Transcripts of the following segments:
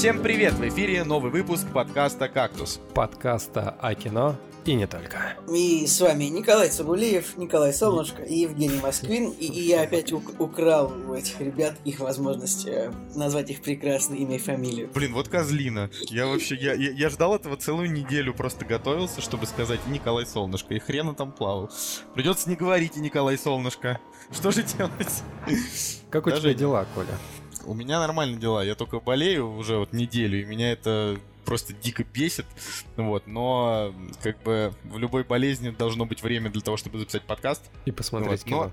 Всем привет! В эфире новый выпуск подкаста «Кактус». Подкаста о кино и не только. И с вами Николай Цугулиев, Николай Солнышко и Евгений Москвин. И, и я опять у- украл у этих ребят их возможность э, назвать их прекрасное имя и фамилию. Блин, вот козлина. Я вообще, я, я, я ждал этого целую неделю, просто готовился, чтобы сказать Николай Солнышко, и хрена там плавал. Придется не говорить и Николай Солнышко. Что же делать? Как у Даже тебя дела, Коля? У меня нормально дела, я только болею уже вот неделю, и меня это просто дико бесит, вот, но как бы в любой болезни должно быть время для того, чтобы записать подкаст, И посмотреть Вот, но- кино.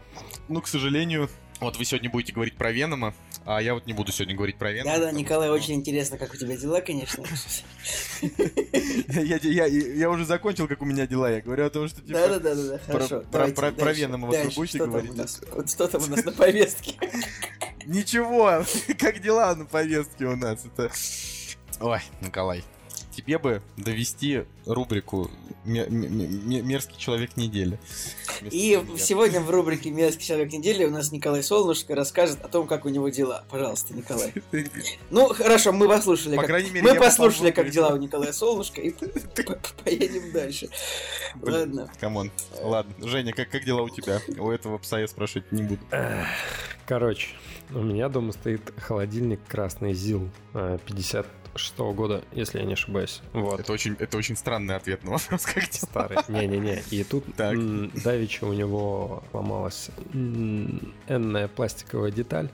ну, к сожалению, вот вы сегодня будете говорить про Венома, а я вот не буду сегодня говорить про Венома. Да-да, Николай, что- очень интересно, как у тебя дела, конечно. я, я, я, я уже закончил, как у меня дела. Я говорю о том, что типа. Да-да-да, хорошо. про- Венома вот вы будете говорить? Вот что там у нас на повестке? Ничего, как дела на повестке у нас? Это. Ой, Николай. Тебе бы довести рубрику «Ме- ме- ме- «Мерзкий человек недели». И сегодня в рубрике «Мерзкий человек недели» у нас Николай Солнышко расскажет о том, как у него дела. Пожалуйста, Николай. Ну, хорошо, мы послушали, По как крайней мере, Мы послушали, как дела у. Николая Солнышко, и поедем дальше. Ладно. Come on. Ладно. Женя, как, как дела у тебя? У этого пса я спрашивать не буду. Короче, у меня дома стоит холодильник красный ЗИЛ 56 года, если я не ошибаюсь. Вот. Это очень, это очень странный ответ на вопрос, как дела. Старый. Не-не-не. И тут Так. м, давеча у него сломалась м, энная пластиковая деталь,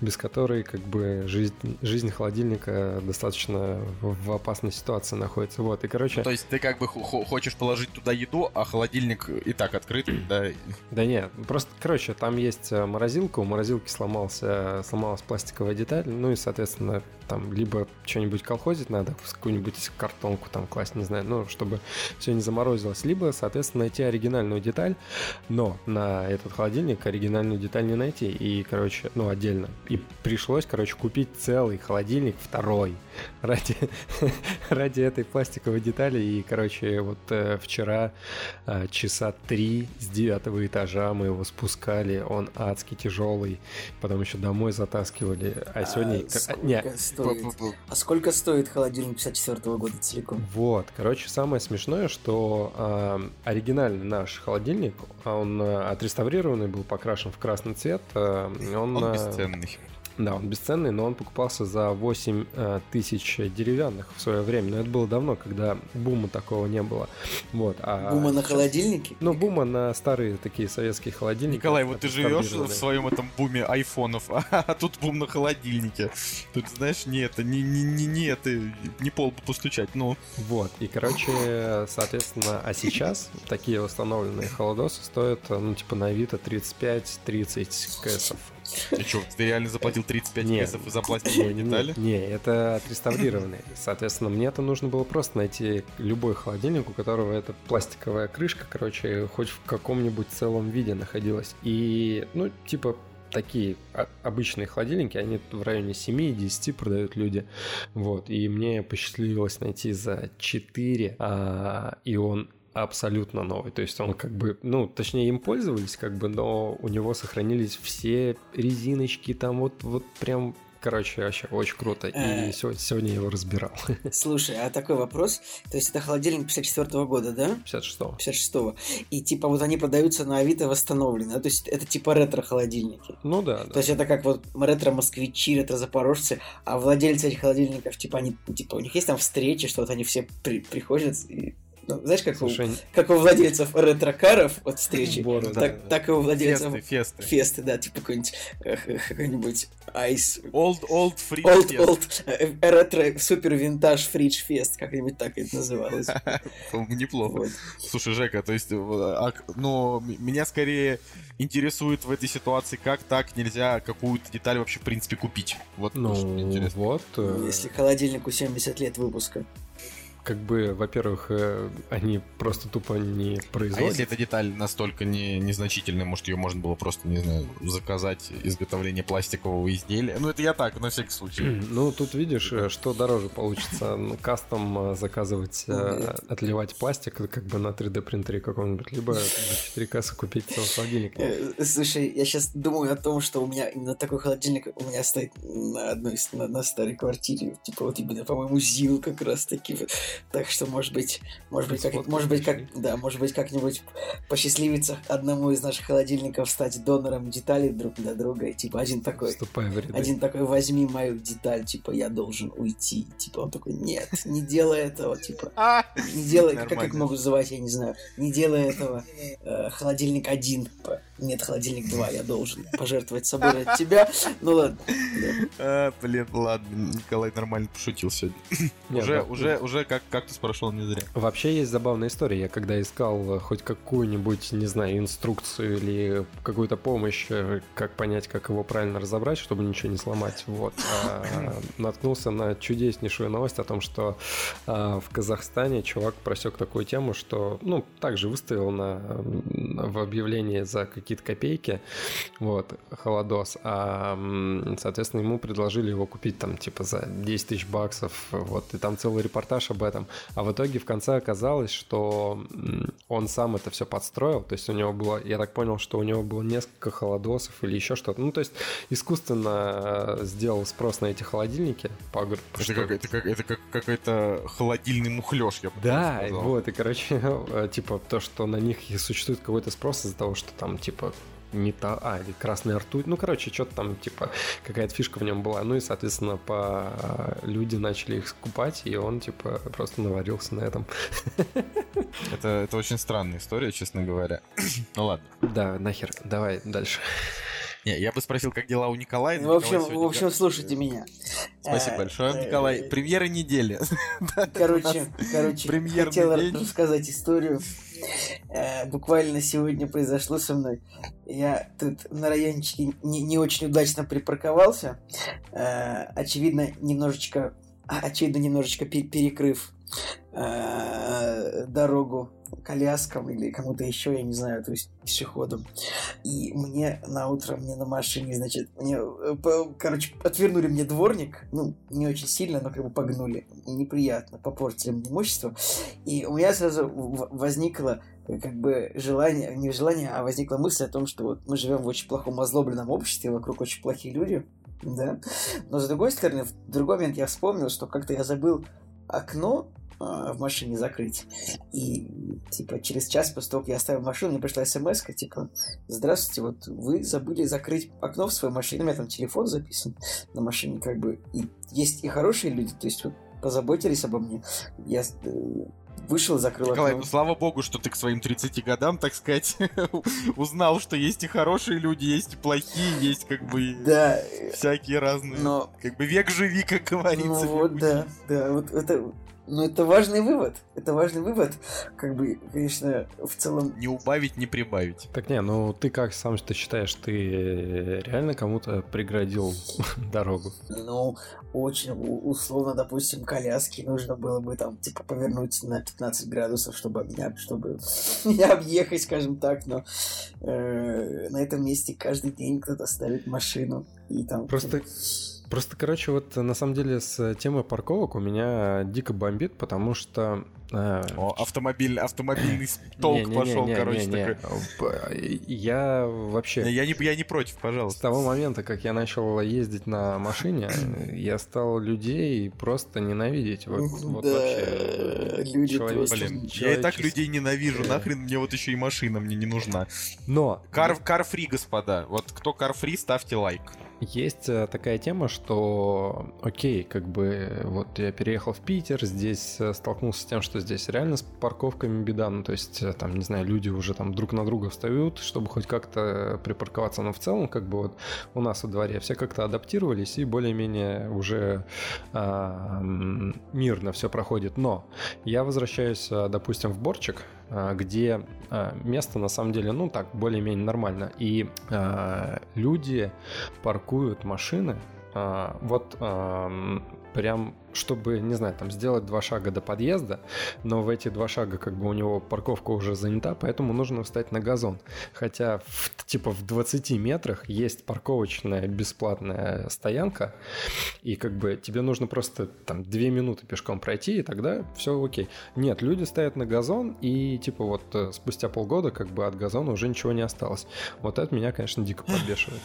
без которой как бы жизнь, жизнь холодильника достаточно в опасной ситуации находится. Вот. И, короче, То есть ты как бы хо- хо- хочешь положить туда еду, а холодильник и так открыт, да? Да нет, просто, короче, там есть э, морозилка, у морозилки сломался, сломалась пластиковая деталь, ну и, соответственно, там либо что-нибудь колхозить надо, в какую-нибудь картонку там класть, не знаю, ну, чтобы все не заморозилось, либо, соответственно, найти оригинальную деталь, но на этот холодильник оригинальную деталь не найти, и, короче, ну, отдельно. И пришлось, короче, купить целый холодильник, второй, ради, ради этой пластиковой детали, и, короче, вот э, вчера а, часа три с девятого этажа мы его спускали, он адски тяжелый, потом еще домой затаскивали, а сегодня... А а, не, стоит? А сколько стоит холодильник 54 года целиком? вот, короче, самое смешное, что а, оригинальный наш холодильник, а он а, отреставрированный был, покрашен в красный цвет, а, он... Он а, бесценный. Да, он бесценный, но он покупался за 8 э, тысяч деревянных в свое время. Но это было давно, когда бума такого не было. Вот, а Бума на сейчас- холодильнике? Ну, бума на старые такие советские холодильники. Николай, вот ты живешь в своем этом буме айфонов, а, тут бум на холодильнике. Тут, знаешь, не это, не, не, не, не это, не пол бы постучать, ну. Вот, и, короче, соответственно, а сейчас такие восстановленные холодосы стоят, ну, типа, на Авито 35-30 кэсов. Ты что, ты реально заплатил 35 Нет. песов за пластиковые Не, детали? не, это отреставрированные. Соответственно, мне это нужно было просто найти любой холодильник, у которого эта пластиковая крышка, короче, хоть в каком-нибудь целом виде находилась. И, ну, типа, такие обычные холодильники, они в районе 7-10 продают люди. Вот, и мне посчастливилось найти за 4, а, и он абсолютно новый. То есть он как бы, ну, точнее им пользовались, как бы, но у него сохранились все резиночки, там вот, вот прям Короче, вообще очень круто. И Э. сегодня я его разбирал. Слушай, а такой вопрос. То есть это холодильник 54 года, да? 56-го. 56-го. И типа вот они продаются на Авито восстановлены. да? То есть это типа ретро-холодильники. Ну да, То да. есть это как вот ретро-москвичи, ретро-запорожцы, а владельцы этих холодильников, типа, они, типа, у них есть там встречи, что вот они все при- приходят и... ну, знаешь, как, у, Слушай, как у владельцев ретро-каров вот встречи, да, так, да. так и у владельцев Фесты, фесты. фесты, да, типа какой-нибудь э, какой-нибудь айс Old, old free Old, fest. old, э, э, ретро, супер винтаж фридж фест, как-нибудь так это называлось. Неплохо. Вот. Слушай, Жека, то есть, а к- ну, меня скорее интересует в этой ситуации, как так нельзя какую-то деталь вообще, в принципе, купить. Вот Ну, что мне интересно. вот. Если холодильнику 70 лет выпуска. Как бы, во-первых, э, они просто тупо не производят. А если эта деталь настолько не, незначительная, может, ее можно было просто, не знаю, заказать изготовление пластикового изделия? Ну, это я так, на всякий случай. Ну, тут видишь, э, что дороже получится. Кастом э, заказывать, отливать пластик как бы на 3D принтере каком-нибудь, либо 4 кассы купить целый холодильник. Слушай, я сейчас думаю о том, что у меня именно такой холодильник у меня стоит на одной на, на старой квартире. Типа вот именно, по-моему, ЗИЛ как раз таки. Так что, может быть, может быть, как, может быть, как, да, может быть, как-нибудь посчастливится одному из наших холодильников стать донором деталей друг для друга. И, типа, один такой, один такой, возьми мою деталь, типа, я должен уйти. Типа, он такой, нет, не делай этого, типа, а! не делай, как их могу называть, я не знаю, не делай этого. Э, холодильник один, типа, нет, холодильник 2, я должен пожертвовать собой ради тебя. Ну ладно. А, блин, ладно, Николай нормально пошутил сегодня. Уже, уже, уже как кактус прошел не зря. Вообще есть забавная история. Я когда искал хоть какую-нибудь, не знаю, инструкцию или какую-то помощь, э, как понять, как его правильно разобрать, чтобы ничего не сломать, вот, а, наткнулся на чудеснейшую новость о том, что а, в Казахстане чувак просек такую тему, что, ну, также выставил на, в объявлении за какие-то копейки, вот, холодос, а, соответственно, ему предложили его купить там, типа, за 10 тысяч баксов, вот, и там целый репортаж об этом. А в итоге в конце оказалось, что он сам это все подстроил, то есть у него было, я так понял, что у него было несколько холодосов или еще что-то, ну, то есть искусственно э, сделал спрос на эти холодильники. По, это, что... как, это, как, это как какой-то холодильный мухлёж, я бы Да, сказал. вот, и, короче, э, типа, то, что на них существует какой-то спрос из-за того, что там, типа, не та, а, или красная ртуть, ну, короче, что-то там, типа, какая-то фишка в нем была, ну, и, соответственно, по люди начали их скупать, и он, типа, просто наварился на этом. Это, это очень странная история, честно говоря. ну, ладно. Да, нахер, давай дальше. Не, я бы спросил, как дела у Николая. В общем, в общем, слушайте меня. Спасибо большое, э, Николай. Премьера недели. Короче, короче, хотел рассказать историю Э, буквально сегодня произошло со мной. Я тут на райончике не, не очень удачно припарковался. Э, очевидно, немножечко, очевидно, немножечко перекрыв э, дорогу коляскам или кому-то еще, я не знаю, то есть пешеходам. И мне на утро, мне на машине, значит, мне, э, короче, отвернули мне дворник, ну, не очень сильно, но как бы погнули. Неприятно, попортили мне имущество. И у меня сразу возникло э, как бы желание, не желание, а возникла мысль о том, что вот мы живем в очень плохом озлобленном обществе, вокруг очень плохие люди, да. Но с другой стороны, в другой момент я вспомнил, что как-то я забыл окно в машине закрыть. И, типа, через час после того, как я оставил машину, мне пришла смс типа, здравствуйте, вот вы забыли закрыть окно в своей машине, у меня там телефон записан на машине, как бы, и есть и хорошие люди, то есть вот позаботились обо мне. Я э, вышел, закрыл Николай, окно. ну слава богу, что ты к своим 30 годам, так сказать, узнал, что есть и хорошие люди, есть и плохие, есть как бы да, всякие разные. Но... Как бы век живи, как говорится. Ну вот, да, да, вот это но это важный вывод. Это важный вывод. Как бы, конечно, в целом... Не убавить, не прибавить. Так не, ну ты как сам что считаешь, ты реально кому-то преградил дорогу? Ну, очень условно, допустим, коляски нужно было бы там, типа, повернуть на 15 градусов, чтобы меня, чтобы меня объехать, скажем так, но э, на этом месте каждый день кто-то ставит машину и там... Просто... Просто, короче, вот на самом деле с темой парковок у меня дико бомбит, потому что... Э, О, автомобиль, автомобильный толк пошел, короче. Такой. Я вообще... Я не, я не против, пожалуйста. С того момента, как я начал ездить на машине, я стал людей просто ненавидеть. Вот, вот да, вообще. Люди человек, Блин, я и так людей ненавижу, нахрен мне вот еще и машина мне не нужна. Но... Кар, карфри, господа. Вот кто карфри, ставьте лайк есть э, такая тема, что, окей, как бы вот я переехал в Питер, здесь э, столкнулся с тем, что здесь реально с парковками беда, ну то есть э, там, не знаю, люди уже там друг на друга встают, чтобы хоть как-то припарковаться, но в целом как бы вот у нас во дворе все как-то адаптировались и более-менее уже а, мирно все проходит, но я возвращаюсь, допустим, в Борчик, где а, место на самом деле, ну так, более-менее нормально. И а, люди паркуют машины а, вот прям, чтобы, не знаю, там сделать два шага до подъезда, но в эти два шага как бы у него парковка уже занята, поэтому нужно встать на газон. Хотя в, типа в 20 метрах есть парковочная бесплатная стоянка, и как бы тебе нужно просто там две минуты пешком пройти, и тогда все окей. Нет, люди стоят на газон, и типа вот э, спустя полгода как бы от газона уже ничего не осталось. Вот это меня, конечно, дико подбешивает.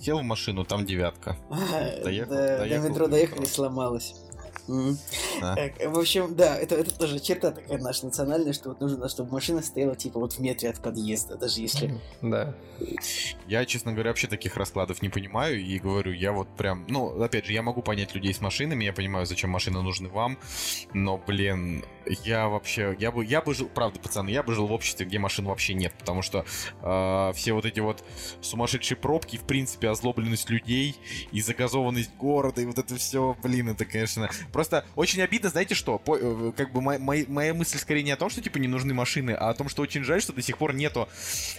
Сел в машину, там девятка. Доехал, до, метро доехали, Да. В общем, да, это, это тоже черта такая наша национальная, что вот нужно, чтобы машина стояла типа вот в метре от подъезда, даже если... Да. Я, честно говоря, вообще таких раскладов не понимаю и говорю, я вот прям... Ну, опять же, я могу понять людей с машинами, я понимаю, зачем машины нужны вам, но, блин, я вообще... Я бы, я бы жил... Правда, пацаны, я бы жил в обществе, где машин вообще нет, потому что э, все вот эти вот сумасшедшие пробки, в принципе, озлобленность людей и загазованность города, и вот это все, блин, это, конечно... Просто очень обидно, знаете что, по, э, как бы моя, моя мысль скорее не о том, что типа не нужны машины, а о том, что очень жаль, что до сих пор нету,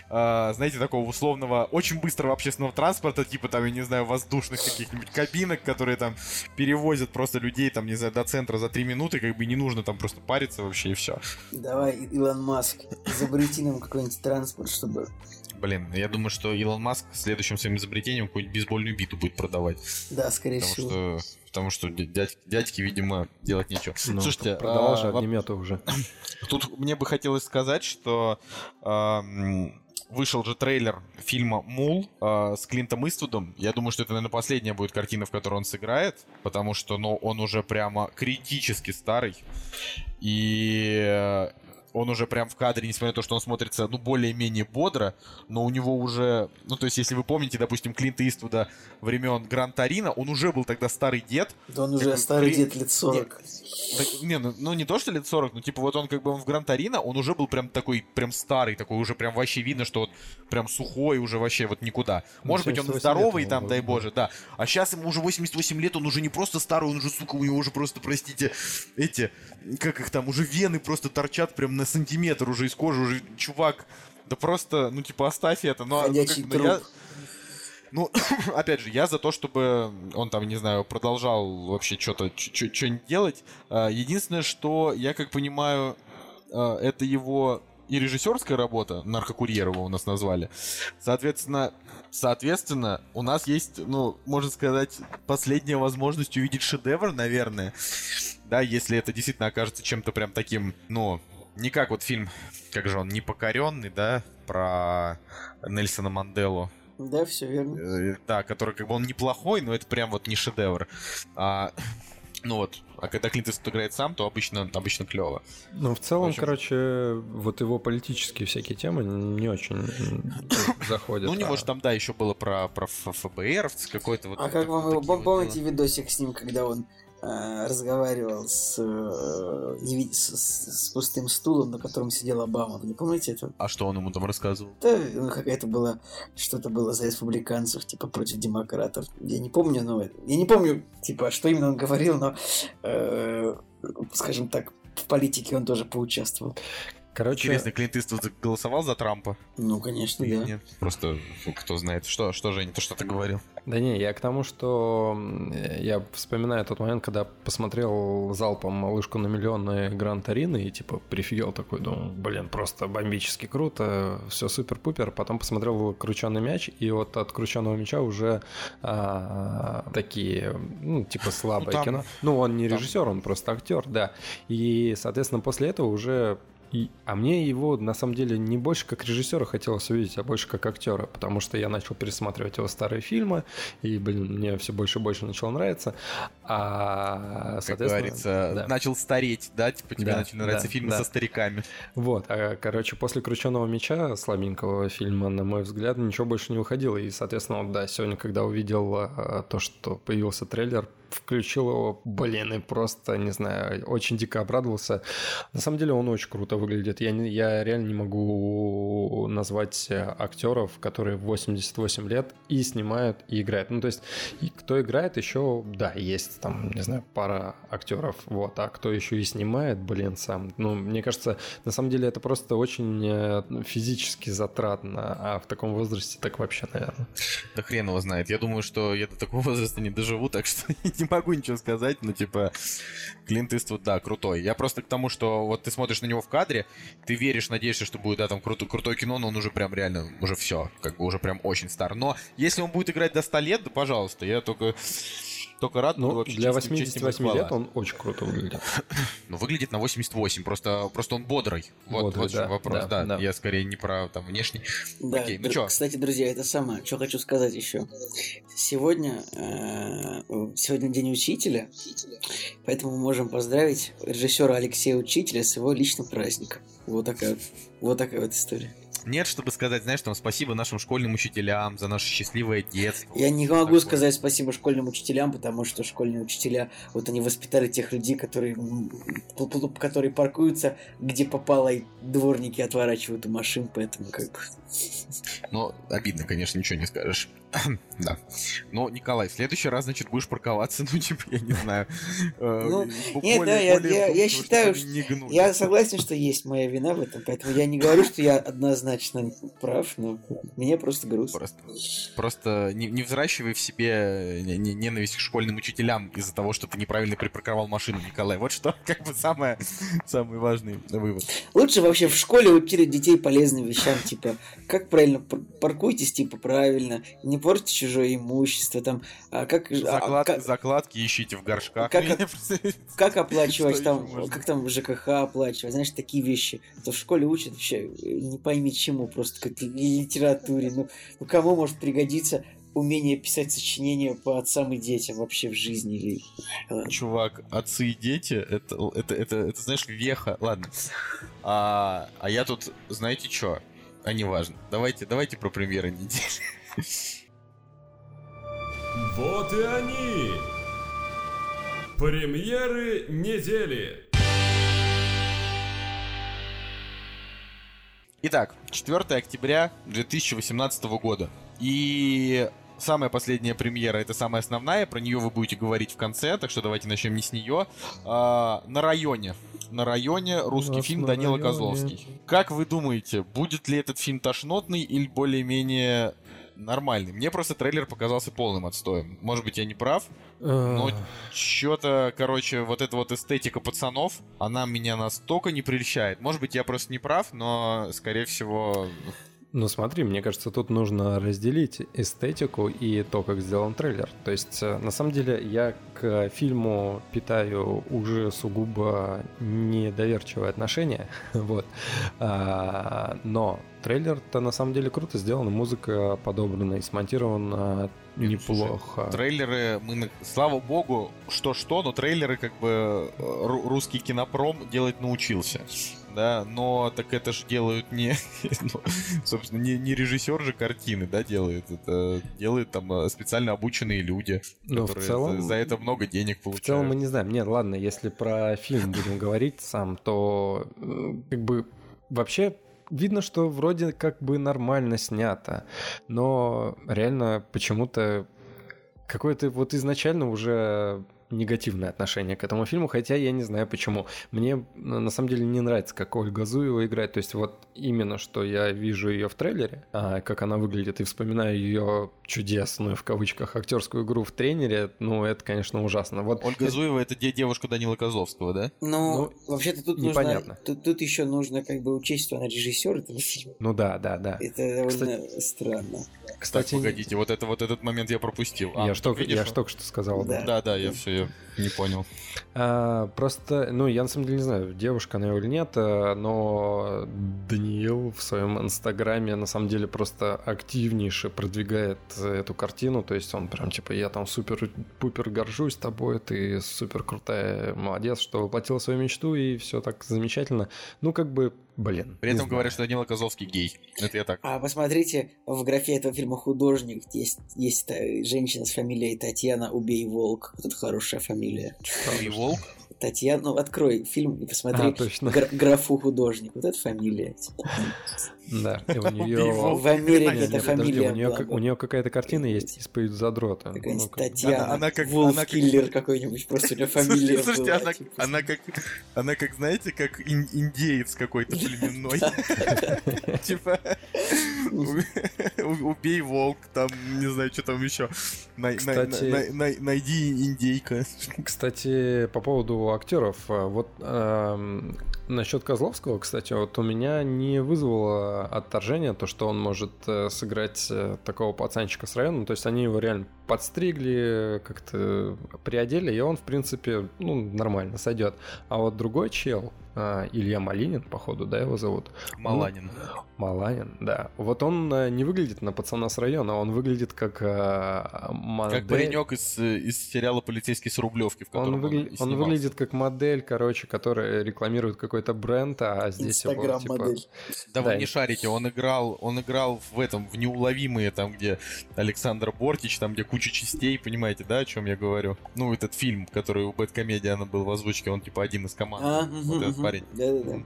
э, знаете, такого условного, очень быстрого общественного транспорта, типа там, я не знаю, воздушных каких-нибудь кабинок, которые там перевозят просто людей, там, не знаю, до центра за три минуты, как бы не нужно там просто париться вообще и все. Давай, Илон Маск, изобрети нам какой-нибудь транспорт, чтобы Блин, я думаю, что Илон Маск следующим своим изобретением какую-нибудь бейсбольную биту будет продавать. Да, скорее потому всего. Что, потому что дядь, дядьки, видимо, делать нечего. Ну, Слушайте, продавал же а, огнеметы уже. Тут мне бы хотелось сказать, что а, вышел же трейлер фильма «Мул» э, с Клинтом Иствудом. Я думаю, что это, наверное, последняя будет картина, в которой он сыграет, потому что, ну, он уже прямо критически старый. И он уже прям в кадре, несмотря на то, что он смотрится, ну, более-менее бодро, но у него уже, ну, то есть, если вы помните, допустим, Клинта Иствуда времен Гран Тарина, он уже был тогда старый дед. Да он уже старый Клин... дед лет 40. Не, не ну, ну, не то, что лет 40, но, типа, вот он как бы он в Гран Тарина, он уже был прям такой, прям старый, такой уже прям вообще видно, что вот прям сухой уже вообще вот никуда. Ну, Может быть, он здоровый там, дай боже, да. А сейчас ему уже 88 лет, он уже не просто старый, он уже, сука, у него уже просто, простите, эти, как их там, уже вены просто торчат прям на сантиметр уже из кожи, уже чувак, да просто, ну типа оставь это. Но, ну, как, но я, ну, опять же, я за то, чтобы он там, не знаю, продолжал вообще что-то, что-нибудь делать. А, единственное, что я как понимаю, а, это его и режиссерская работа, наркокурьер его у нас назвали. Соответственно, соответственно, у нас есть, ну, можно сказать, последняя возможность увидеть шедевр, наверное. Да, если это действительно окажется чем-то прям таким, ну, не как вот фильм, как же он, непокоренный, да, про Нельсона Манделу. Да, все верно. Э, да, который как бы он неплохой, но это прям вот не шедевр. А, ну вот, а когда Клинт Иствуд играет сам, то обычно, обычно клево. Ну, в целом, в общем... короче, вот его политические всякие темы не очень заходят. Ну, у него а... же там, да, еще было про, про ФБР какой-то вот. А как вам его, помните видосик с ним, когда он разговаривал с, э, не, с, с пустым стулом, на котором сидел Обама. Вы не помните это? А что он ему там рассказывал? Да, ну, какая-то была, что-то было за республиканцев, типа, против демократов. Я не помню, но... Я не помню, типа, что именно он говорил, но, э, скажем так, в политике он тоже поучаствовал. Короче... Интересно, Клинт Иствуд голосовал за Трампа? Ну, конечно, да. Нет, просто кто знает. Что, что Женя, ты что-то говорил? Да не, я к тому, что я вспоминаю тот момент, когда посмотрел залпом «Малышку на миллион» на Гран Тарины и типа прифигел такой, думаю, блин, просто бомбически круто, все супер-пупер. Потом посмотрел «Крученый мяч», и вот от «Крученого мяча» уже а, такие, ну, типа слабое ну, там, кино. Ну, он не режиссер, он просто актер, да. И, соответственно, после этого уже и, а мне его, на самом деле, не больше как режиссера хотелось увидеть, а больше как актера, потому что я начал пересматривать его старые фильмы, и, блин, мне все больше и больше начало нравиться. А, как говорится, да. начал стареть, да? Типа тебе да, начали нравиться да, фильмы да. со стариками. Вот, а, короче, после «Крученого меча», слабенького фильма, на мой взгляд, ничего больше не выходило, и, соответственно, вот, да, сегодня, когда увидел а, то, что появился трейлер, включил его, блин, и просто, не знаю, очень дико обрадовался. На самом деле он очень круто выглядит. Я, не, я реально не могу назвать актеров, которые в 88 лет и снимают, и играют. Ну, то есть, и кто играет еще, да, есть там, не знаю, пара актеров, вот, а кто еще и снимает, блин, сам. Ну, мне кажется, на самом деле это просто очень э, физически затратно, а в таком возрасте так вообще, наверное. Да хрен его знает. Я думаю, что я до такого возраста не доживу, так что не могу ничего сказать, но типа Клинт Иствуд, да, крутой. Я просто к тому, что вот ты смотришь на него в кадре, ты веришь, надеешься, что будет, да, там кру- крутое кино, но он уже прям реально, уже все, как бы уже прям очень стар. Но если он будет играть до 100 лет, да, пожалуйста, я только только рад. Ну, вообще, для 88 лет он очень круто выглядит. ну, выглядит на 88, просто, просто он бодрый. Вот, бодрый, вот да, вопрос, да, да, да. Я скорее не про там внешний. Да, Окей, ну что? Кстати, друзья, это самое, что хочу сказать еще. Сегодня, э, сегодня день учителя, поэтому мы можем поздравить режиссера Алексея Учителя с его личным праздником. Вот такая, вот такая вот история. Нет, чтобы сказать, знаешь, там спасибо нашим школьным учителям за наше счастливое детство. Я не могу такое. сказать спасибо школьным учителям, потому что школьные учителя, вот они воспитали тех людей, которые, которые паркуются, где попало, и дворники отворачивают у машин, поэтому как. Ну, обидно, конечно, ничего не скажешь. да. Но, Николай, в следующий раз, значит, будешь парковаться, ну, типа, я не знаю. Э, ну, нет, да, я, считаю, что... Я согласен, что есть моя вина в этом, поэтому я не говорю, что я однозначно прав, но мне просто грустно. Просто, не, не взращивай в себе ненависть к школьным учителям из-за того, что ты неправильно припарковал машину, Николай. Вот что, как бы, самое, самый важный вывод. Лучше вообще в школе учили детей полезным вещам, типа, как правильно паркуйтесь, типа, правильно, не портите чужое имущество, там, а как... Заклад, а, как, закладки ищите в горшках. Как, как оплачивать там, как там ЖКХ оплачивать, знаешь, такие вещи. То в школе учат вообще не пойми чему, просто как литературе. Ну, ну кому может пригодиться умение писать сочинения по отцам и детям вообще в жизни. Или... Чувак, отцы и дети, это, это, это, это, знаешь, веха. Ладно. А, а я тут, знаете что? А не важно. Давайте, давайте про премьеры недели. Вот и они! Премьеры недели! Итак, 4 октября 2018 года. И самая последняя премьера, это самая основная, про нее вы будете говорить в конце, так что давайте начнем не с нее. А, на районе. На районе русский фильм Данила районе. Козловский. Как вы думаете, будет ли этот фильм тошнотный или более-менее нормальный. Мне просто трейлер показался полным отстоем. Может быть, я не прав, но что-то, короче, вот эта вот эстетика пацанов, она меня настолько не прельщает. Может быть, я просто не прав, но, скорее всего, ну смотри, мне кажется, тут нужно разделить эстетику и то, как сделан трейлер. То есть, э, на самом деле, я к фильму питаю уже сугубо недоверчивое отношение, вот. А, но трейлер-то на самом деле круто сделан, музыка подобрана и смонтирована неплохо. Трейлеры, мы, слава богу, что-что, но трейлеры как бы э, русский кинопром делать научился да, но так это же делают не, ну, собственно, не, не режиссер же картины, да, делает, это делают там э, специально обученные люди, но которые в целом, за, за это много денег получают. В целом мы не знаем, нет, ладно, если про фильм будем говорить сам, то как бы вообще видно, что вроде как бы нормально снято, но реально почему-то какое-то вот изначально уже негативное отношение к этому фильму, хотя я не знаю почему. Мне на самом деле не нравится, как Ольга Зуева играет. То есть вот именно, что я вижу ее в трейлере, а как она выглядит, и вспоминаю ее чудесную, в кавычках, актерскую игру в тренере, ну, это, конечно, ужасно. Вот Ольга. Зуева — это девушка Данила Козловского, да? Ну, ну вообще-то тут непонятно. нужно... Тут, тут еще нужно как бы учесть, что она режиссер этого фильма. Ну да, да, да. Это довольно Кстати... странно. Кстати, так, погодите, вот это вот этот момент я пропустил. А, я, только, я только что сказал. Да, да, да я все я не понял. А, просто, ну, я на самом деле не знаю, девушка она или нет, э, но Даниил в своем инстаграме на самом деле просто активнейше продвигает эту картину, то есть он прям типа, я там супер-пупер горжусь тобой, ты супер крутая, молодец, что воплотила свою мечту, и все так замечательно. Ну, как бы Блин. При этом говорят, что Данила Козловский гей. Это я так. А посмотрите, в графе этого фильма художник есть, есть женщина с фамилией Татьяна Убей Волк. Вот это хорошая фамилия. Убей Волк? Татьяна, ну открой фильм и посмотри а, точно. Гра- графу художник. Вот это фамилия. Да, и у нее... В Америке это фамилия У нее, какая-то картина есть «Исповедь задрота». Какая-нибудь Татьяна, она, как, Вулф Киллер какой-нибудь, просто у нее фамилия Слушайте, она, типа. она, как, она как, знаете, как индеец какой-то племенной. Типа, убей волк, там, не знаю, что там еще. Найди индейка. Кстати, по поводу актеров, вот насчет Козловского, кстати, вот у меня не вызвало отторжения то, что он может э, сыграть э, такого пацанчика с района. То есть они его реально подстригли, как-то приодели, и он, в принципе, ну, нормально сойдет. А вот другой чел, а, Илья Малинин, походу, да, его зовут? Маланин. Он, Маланин, да. Вот он а, не выглядит на пацана с района, он выглядит как а, модель. Как паренек из, из сериала «Полицейский с Рублевки», в котором он, выгля... он, он выглядит как модель, короче, которая рекламирует какой-то бренд, а здесь его, типа... модель. Да, да вы не шарите, он играл, он играл в этом, в «Неуловимые», там, где Александр Бортич, там, где куча частей, понимаете, да, о чем я говорю? Ну, этот фильм, который у Бэткомедиана был в озвучке, он, типа, один из команд. А, вот этот парень. Да-да-да.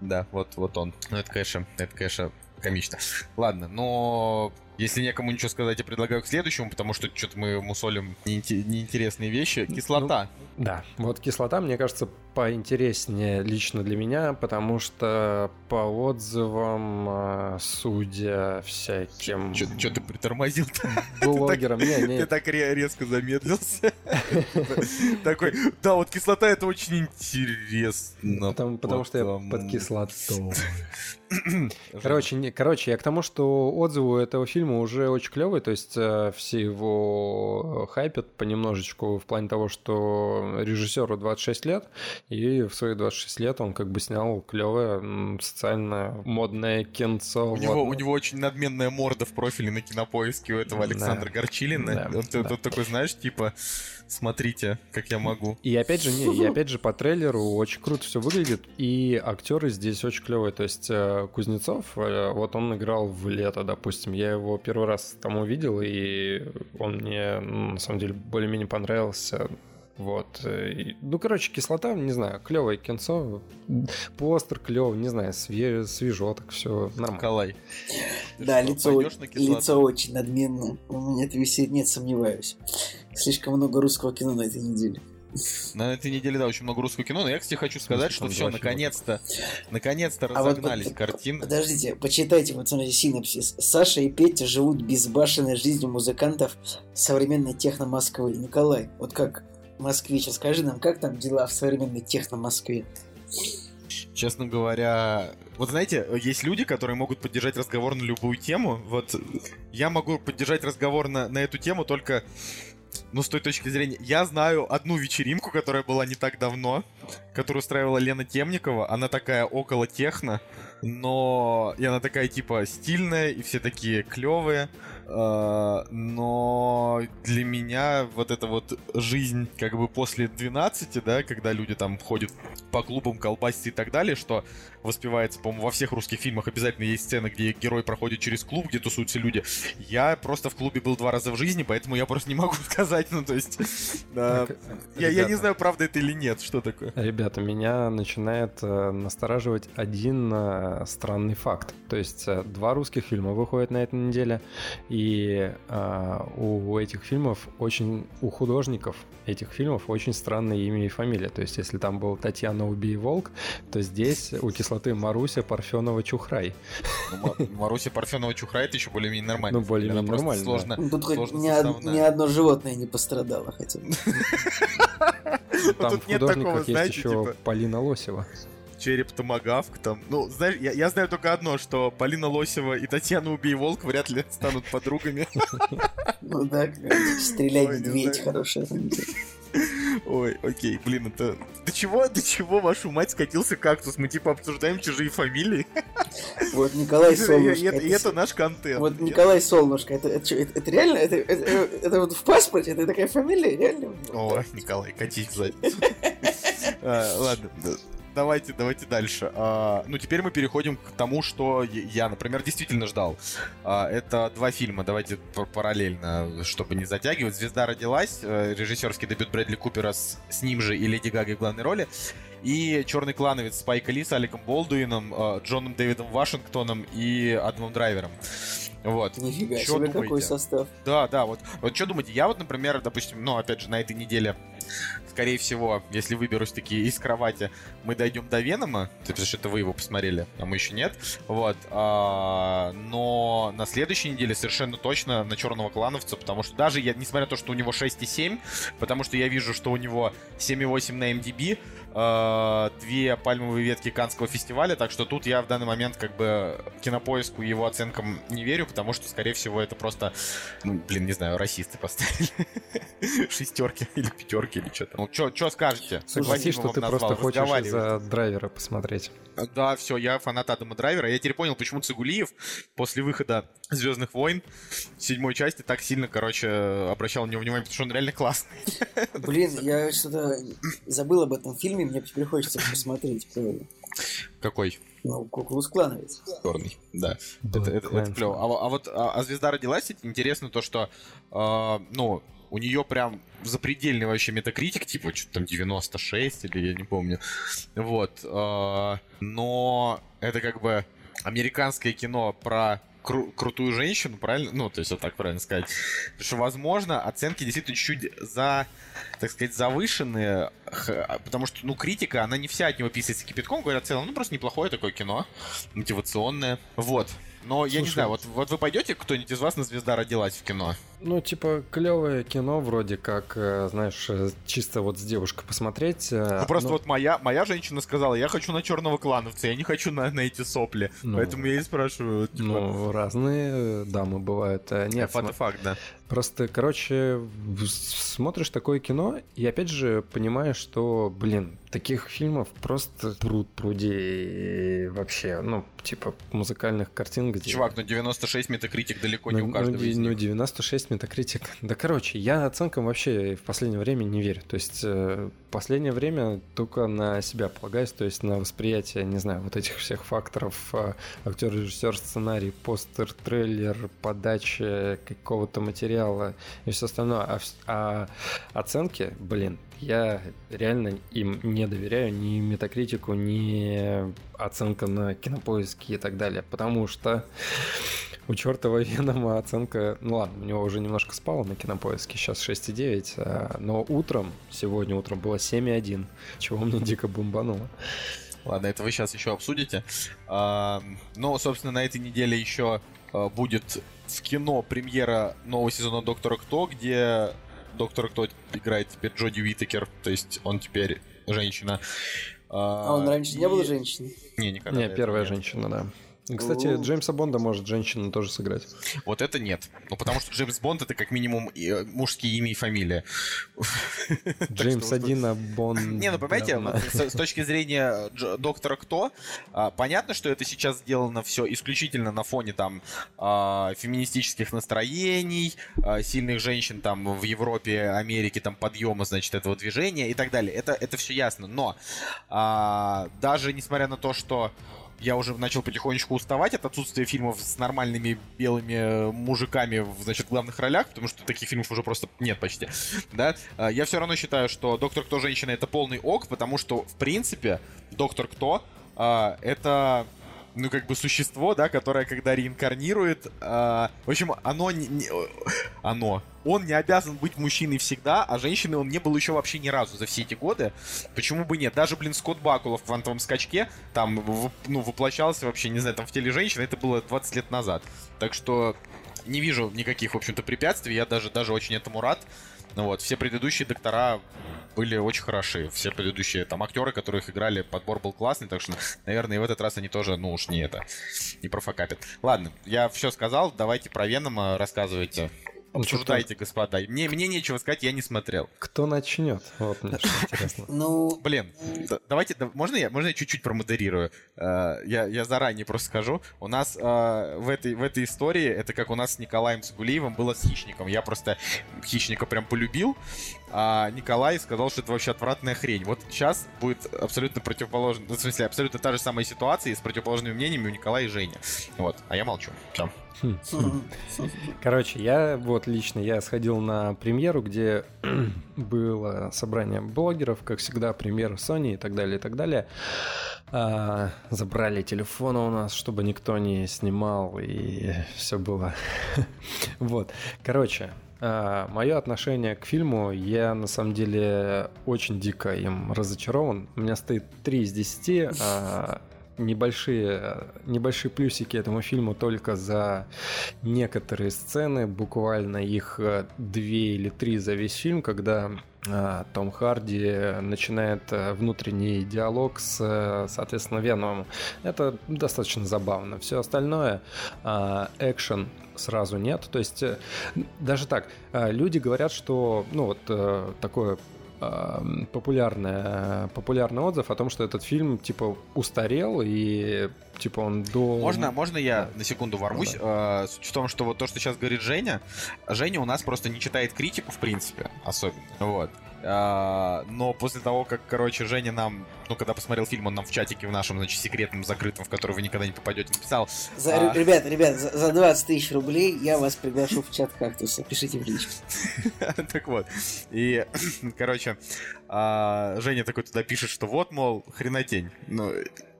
Да, вот, вот он. Ну, это, конечно, это, конечно, комично. Ладно, но если некому ничего сказать, я предлагаю к следующему, потому что что-то мы мусолим неинтересные вещи. Кислота. Ну, да, вот кислота, мне кажется, поинтереснее лично для меня, потому что по отзывам, а, судя всяким... Что ты притормозил Блогерам, не, не. Ты так резко замедлился. Такой, да, вот кислота это очень интересно. Потому что я под кислотой. Короче, не, короче, я к тому, что отзывы этого фильма уже очень клевые, то есть э, все его хайпят понемножечку в плане того, что режиссеру 26 лет, и в свои 26 лет он как бы снял клевое социально модное кинцо. У, него, у него очень надменная морда в профиле на кинопоиске у этого Александра да. Горчилина. Да, он, да. Тут такой, знаешь, типа смотрите, как я могу. И опять же, не, и опять же по трейлеру очень круто все выглядит, и актеры здесь очень клевые. То есть э, Кузнецов, э, вот он играл в лето, допустим, я его первый раз там увидел, и он мне на самом деле более-менее понравился. Вот. Ну, короче, кислота, не знаю, клевое кинцо. Постер клевый, не знаю, свеж, свежо, так все нормально. Калай. Да, лицо, лицо очень надменное. У меня это висит, нет, сомневаюсь. Слишком много русского кино на этой неделе. На этой неделе, да, очень много русского кино, но я, кстати, хочу сказать, что все, наконец-то, наконец-то разогнались а вот, картины. Подождите, почитайте, вот смотрите, синапсис. Саша и Петя живут безбашенной жизнью музыкантов современной техно-Москвы. Николай, вот как москвич, а скажи нам, как там дела в современной техно-Москве? Честно говоря, вот знаете, есть люди, которые могут поддержать разговор на любую тему. Вот я могу поддержать разговор на, на эту тему только ну, с той точки зрения, я знаю одну вечеринку, которая была не так давно, которую устраивала Лена Темникова. Она такая около техно, но и она такая типа стильная, и все такие клевые. А, но для меня вот эта вот жизнь как бы после 12, да, когда люди там ходят по клубам, колбасить и так далее, что воспевается, по-моему, во всех русских фильмах обязательно есть сцена, где герой проходит через клуб, где тусуются люди. Я просто в клубе был два раза в жизни, поэтому я просто не могу сказать, ну то есть... Да, так, я, я не знаю, правда это или нет, что такое. Ребята, меня начинает э, настораживать один э, странный факт. То есть э, два русских фильма выходят на этой неделе, и э, у этих фильмов очень, у художников этих фильмов очень странное имя и фамилия. То есть, если там был Татьяна Убей Волк, то здесь у кислоты Маруся Парфенова Чухрай. Ну, Маруся Парфенова Чухрай это еще более-менее нормально. Ну, более-менее нормально. Сложно, да. Тут хоть ни, ни одно животное не пострадало хотя бы. Там в художниках есть еще типа Полина Лосева череп Томагавк там. Ну, знаешь, я, я знаю только одно, что Полина Лосева и Татьяна Убей Волк вряд ли станут подругами. Ну да, стреляй медведь, хорошая Ой, окей, блин, это... До чего, до чего, вашу мать, скатился кактус? Мы, типа, обсуждаем чужие фамилии. Вот Николай Солнышко. И это наш контент. Вот Николай Солнышко, это это реально? Это вот в паспорте, это такая фамилия, реально? О, Николай, катись в задницу. А, ладно, давайте, давайте дальше. А, ну, теперь мы переходим к тому, что я, например, действительно ждал. А, это два фильма, давайте параллельно, чтобы не затягивать. «Звезда родилась», э, режиссерский дебют Брэдли Купера с, с ним же и Леди Гагой в главной роли. И «Черный клановец» Спайка Ли с Аликом Болдуином, э, Джоном Дэвидом Вашингтоном и Адамом Драйвером. Вот. Нифига Чё себе, думаете? какой состав. Да, да, вот. Вот что думаете? Я вот, например, допустим, ну, опять же, на этой неделе скорее всего, если выберусь такие из кровати, мы дойдем до Венома, потому что это вы его посмотрели, а мы еще нет. Вот. А, но на следующей неделе совершенно точно на Черного Клановца, потому что даже я, несмотря на то, что у него 6,7, потому что я вижу, что у него 7,8 на MDB, а, две пальмовые ветки Канского фестиваля, так что тут я в данный момент как бы кинопоиску его оценкам не верю, потому что, скорее всего, это просто, ну, блин, не знаю, расисты поставили шестерки или пятерки или что-то. Ну, что скажете? Согласись, что ты назвал, просто хочешь за драйвера посмотреть. Да, все, я фанат Адама Драйвера. Я теперь понял, почему Цигулиев после выхода Звездных войн седьмой части так сильно, короче, обращал на него внимание, потому что он реально классный. Блин, я что-то забыл об этом фильме, мне теперь хочется посмотреть. Какой? Ну, Куклус Клановец. Черный, да. Это, это, это клево. А, а вот а, а «Звезда родилась» интересно то, что, э, ну, у нее прям запредельный вообще метакритик, типа что-то там 96 или я не помню. Вот. А, но это как бы американское кино про кру- крутую женщину, правильно? Ну, то есть вот так правильно сказать. Потому что, возможно, оценки действительно чуть-чуть за, так сказать, завышенные, потому что, ну, критика, она не вся от него писается кипятком, говорят, в целом, ну, просто неплохое такое кино, мотивационное. Вот. Но Слушай, я не знаю, вот, вот вы пойдете, кто-нибудь из вас на звезда родилась в кино? Ну, типа, клевое кино, вроде как, э, знаешь, э, чисто вот с девушкой посмотреть. Э, ну, просто но... вот моя, моя женщина сказала, я хочу на черного клановца, я не хочу на, на эти сопли. Ну, Поэтому я и спрашиваю. Типа... Ну, разные дамы бывают. Нет, факт, факт, да. Просто, короче, смотришь такое кино, и опять же понимаешь, что, блин, таких фильмов просто пруд пруди вообще, ну, типа музыкальных картин, где... Чувак, ну 96 метакритик далеко ну, не у каждого ну, из них. Ну 96 метакритик. Да, короче, я оценкам вообще в последнее время не верю. То есть э, последнее время только на себя полагаюсь, то есть на восприятие, не знаю, вот этих всех факторов, э, актер, режиссер, сценарий, постер, трейлер, подача какого-то материала и все остальное. А, а оценки, блин, я реально им не доверяю ни метакритику, ни оценкам на кинопоиске и так далее. Потому что у чертова Венома оценка, ну ладно, у него уже немножко спало на кинопоиске, сейчас 6,9, а, но утром, сегодня утром было 7,1, чего мне дико бомбануло. Ладно, это вы сейчас еще обсудите. А, ну, собственно, на этой неделе еще а, будет в кино премьера нового сезона Доктора Кто, где Доктор Кто играет теперь Джоди Уитакер, то есть он теперь женщина. А, а он раньше и... не был женщиной? Не, никогда. Не, первая женщина, да. Кстати, Джеймса Бонда может женщина тоже сыграть. Вот это нет. Ну, потому что Джеймс Бонд это как минимум э, мужские имя и фамилия. Джеймс один, а Бонд... Не, ну, понимаете, с точки зрения Доктора Кто, а, понятно, что это сейчас сделано все исключительно на фоне там а, феминистических настроений, а, сильных женщин там в Европе, Америке, там подъема, значит, этого движения и так далее. Это, это все ясно. Но даже несмотря на то, что я уже начал потихонечку уставать от отсутствия фильмов с нормальными белыми э, мужиками в, значит, главных ролях, потому что таких фильмов уже просто нет почти, да, а, я все равно считаю, что «Доктор Кто. Женщина» — это полный ок, потому что, в принципе, «Доктор Кто» а, — это ну, как бы существо, да, которое, когда реинкарнирует, э, в общем, оно не, не... Оно. Он не обязан быть мужчиной всегда, а женщиной он не был еще вообще ни разу за все эти годы. Почему бы нет? Даже, блин, Скотт Бакула в «Квантовом скачке» там, ну, воплощался вообще, не знаю, там в теле женщины, это было 20 лет назад. Так что не вижу никаких, в общем-то, препятствий, я даже, даже очень этому рад. Ну вот, все предыдущие доктора были очень хороши. Все предыдущие там актеры, которые их играли, подбор был классный, так что, наверное, и в этот раз они тоже, ну уж не это, не профокапят. Ладно, я все сказал, давайте про Венома рассказывайте. Обсуждайте, кто... господа. Мне, мне нечего сказать, я не смотрел. Кто начнет? Вот мне что интересно. Ну... Блин, давайте, можно я, можно я чуть-чуть промодерирую? Э, я, я заранее просто скажу. У нас э, в этой, в этой истории, это как у нас с Николаем Цигулиевым было с Хищником. Я просто Хищника прям полюбил, а Николай сказал, что это вообще отвратная хрень. Вот сейчас будет абсолютно противоположно, в смысле, абсолютно та же самая ситуация с противоположными мнениями у Николая и Жени. Вот, а я молчу. Все. Короче, я вот лично я сходил на премьеру, где было собрание блогеров, как всегда, премьер Sony и так далее, и так далее. А, забрали телефоны у нас, чтобы никто не снимал, и все было. вот. Короче, а, мое отношение к фильму, я на самом деле очень дико им разочарован. У меня стоит 3 из 10, а небольшие, небольшие плюсики этому фильму только за некоторые сцены, буквально их э, две или три за весь фильм, когда том Харди начинает э, внутренний диалог с, соответственно, Веном. Это достаточно забавно. Все остальное, экшен сразу нет. То есть даже так, люди говорят, что ну вот такое популярный, популярный отзыв о том, что этот фильм, типа, устарел и, типа, он до... Можно, можно я на секунду ворвусь? Ну, да. Суть в том, что вот то, что сейчас говорит Женя, Женя у нас просто не читает критику, в принципе, особенно. Вот. А, но после того, как, короче, Женя нам, ну, когда посмотрел фильм, он нам в чатике в нашем, значит, секретном, закрытом, в который вы никогда не попадете, написал. За, а... Ребят, ребят, за, за 20 тысяч рублей я вас приглашу в чат кактуса. Пишите в личку. Так вот. И, короче, а, Женя такой туда пишет, что вот, мол, хренотень. Ну,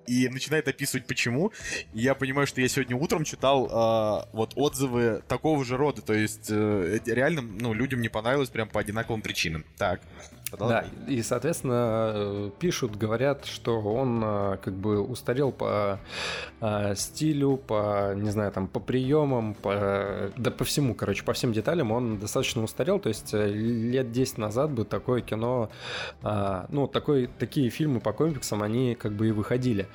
и начинает описывать почему. И я понимаю, что я сегодня утром читал э, вот отзывы такого же рода. То есть э, реально, ну, людям не понравилось прям по одинаковым причинам. Так. Да, и, соответственно, э, пишут, говорят, что он э, как бы устарел по э, стилю, по, не знаю, там, по приемам, по, да по всему, короче, по всем деталям он достаточно устарел, то есть лет 10 назад бы такое кино, ну, такой, такие фильмы по комиксам, они как бы и выходили.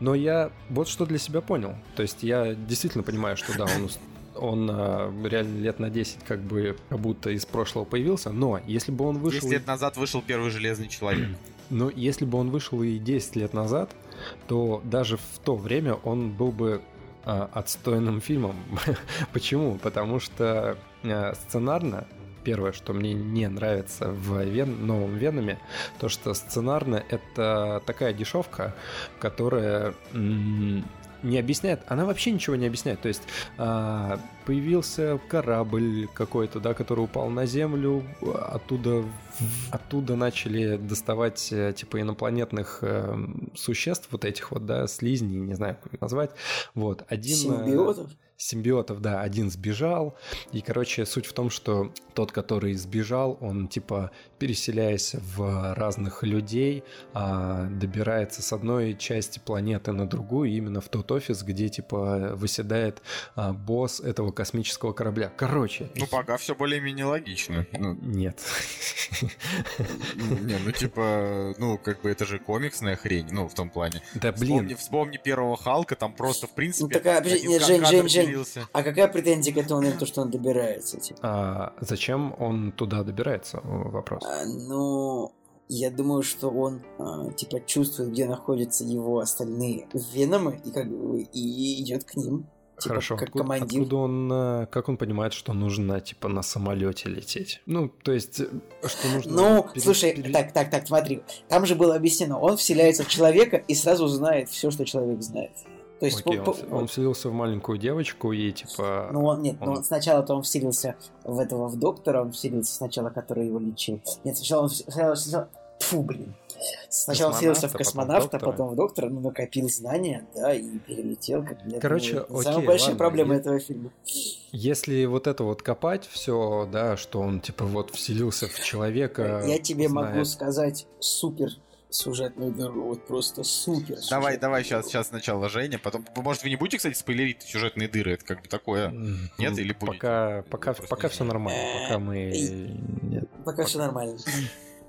Но я вот что для себя понял, то есть я действительно понимаю, что да, он он э, реально лет на 10 как бы как будто из прошлого появился, но если бы он вышел... 10 лет назад вышел первый Железный Человек. Но если бы он вышел и 10 лет назад, то даже в то время он был бы э, отстойным фильмом. Почему? Потому что э, сценарно первое, что мне не нравится в Вен, новом Веноме, то что сценарно это такая дешевка, которая не объясняет, она вообще ничего не объясняет. То есть а, появился корабль какой-то, да, который упал на Землю, оттуда, оттуда начали доставать э, типа инопланетных э, существ, вот этих вот, да, слизней, не знаю, как их назвать. Вот, один... Э, Симбиотов? симбиотов, да, один сбежал. И, короче, суть в том, что тот, который сбежал, он, типа, переселяясь в разных людей, а, добирается с одной части планеты на другую, именно в тот офис, где, типа, выседает а, босс этого космического корабля. Короче. Ну, пока все более-менее логично. Ну, Нет. Не, ну, типа, ну, как бы это же комиксная хрень, ну, в том плане. Да, блин. Вспомни первого Халка, там просто, в принципе... Ну, такая, Жень, Жень, Жень, поделился. А какая претензия к этому, то, что он добирается? Типа? А зачем он туда добирается? Вопрос. А, ну, я думаю, что он а, типа чувствует, где находятся его остальные веномы, и как бы и идет к ним. Типа, Хорошо. Как откуда, командир. Откуда он, а, как он понимает, что нужно типа на самолете лететь? Ну, то есть, э, что нужно. Ну, пере... слушай, пере... так, так, так, смотри, там же было объяснено, он вселяется в человека и сразу знает все, что человек знает. То есть Окей, по, он, он вселился в маленькую девочку и типа. Ну он нет, он... ну сначала-то он вселился в этого в доктора, он вселился сначала, который его лечил. Нет, сначала он сначала, сначала... Фу, блин. Сначала вселился в космонавта, потом, потом в доктора, ну, накопил знания, да, и перелетел. Как Короче, окей, Самая большая ладно, проблема я... этого фильма. Если вот это вот копать все, да, что он типа вот вселился в человека. Я тебе знает... могу сказать супер сюжетную дыру, вот просто супер. Давай, давай сейчас, сейчас сначала Женя, потом, может, вы не будете, кстати, спойлерить сюжетные дыры, это как бы такое, нет, или будете? Пока, пока, пока все нормально, пока мы... Нет. Пока все нормально.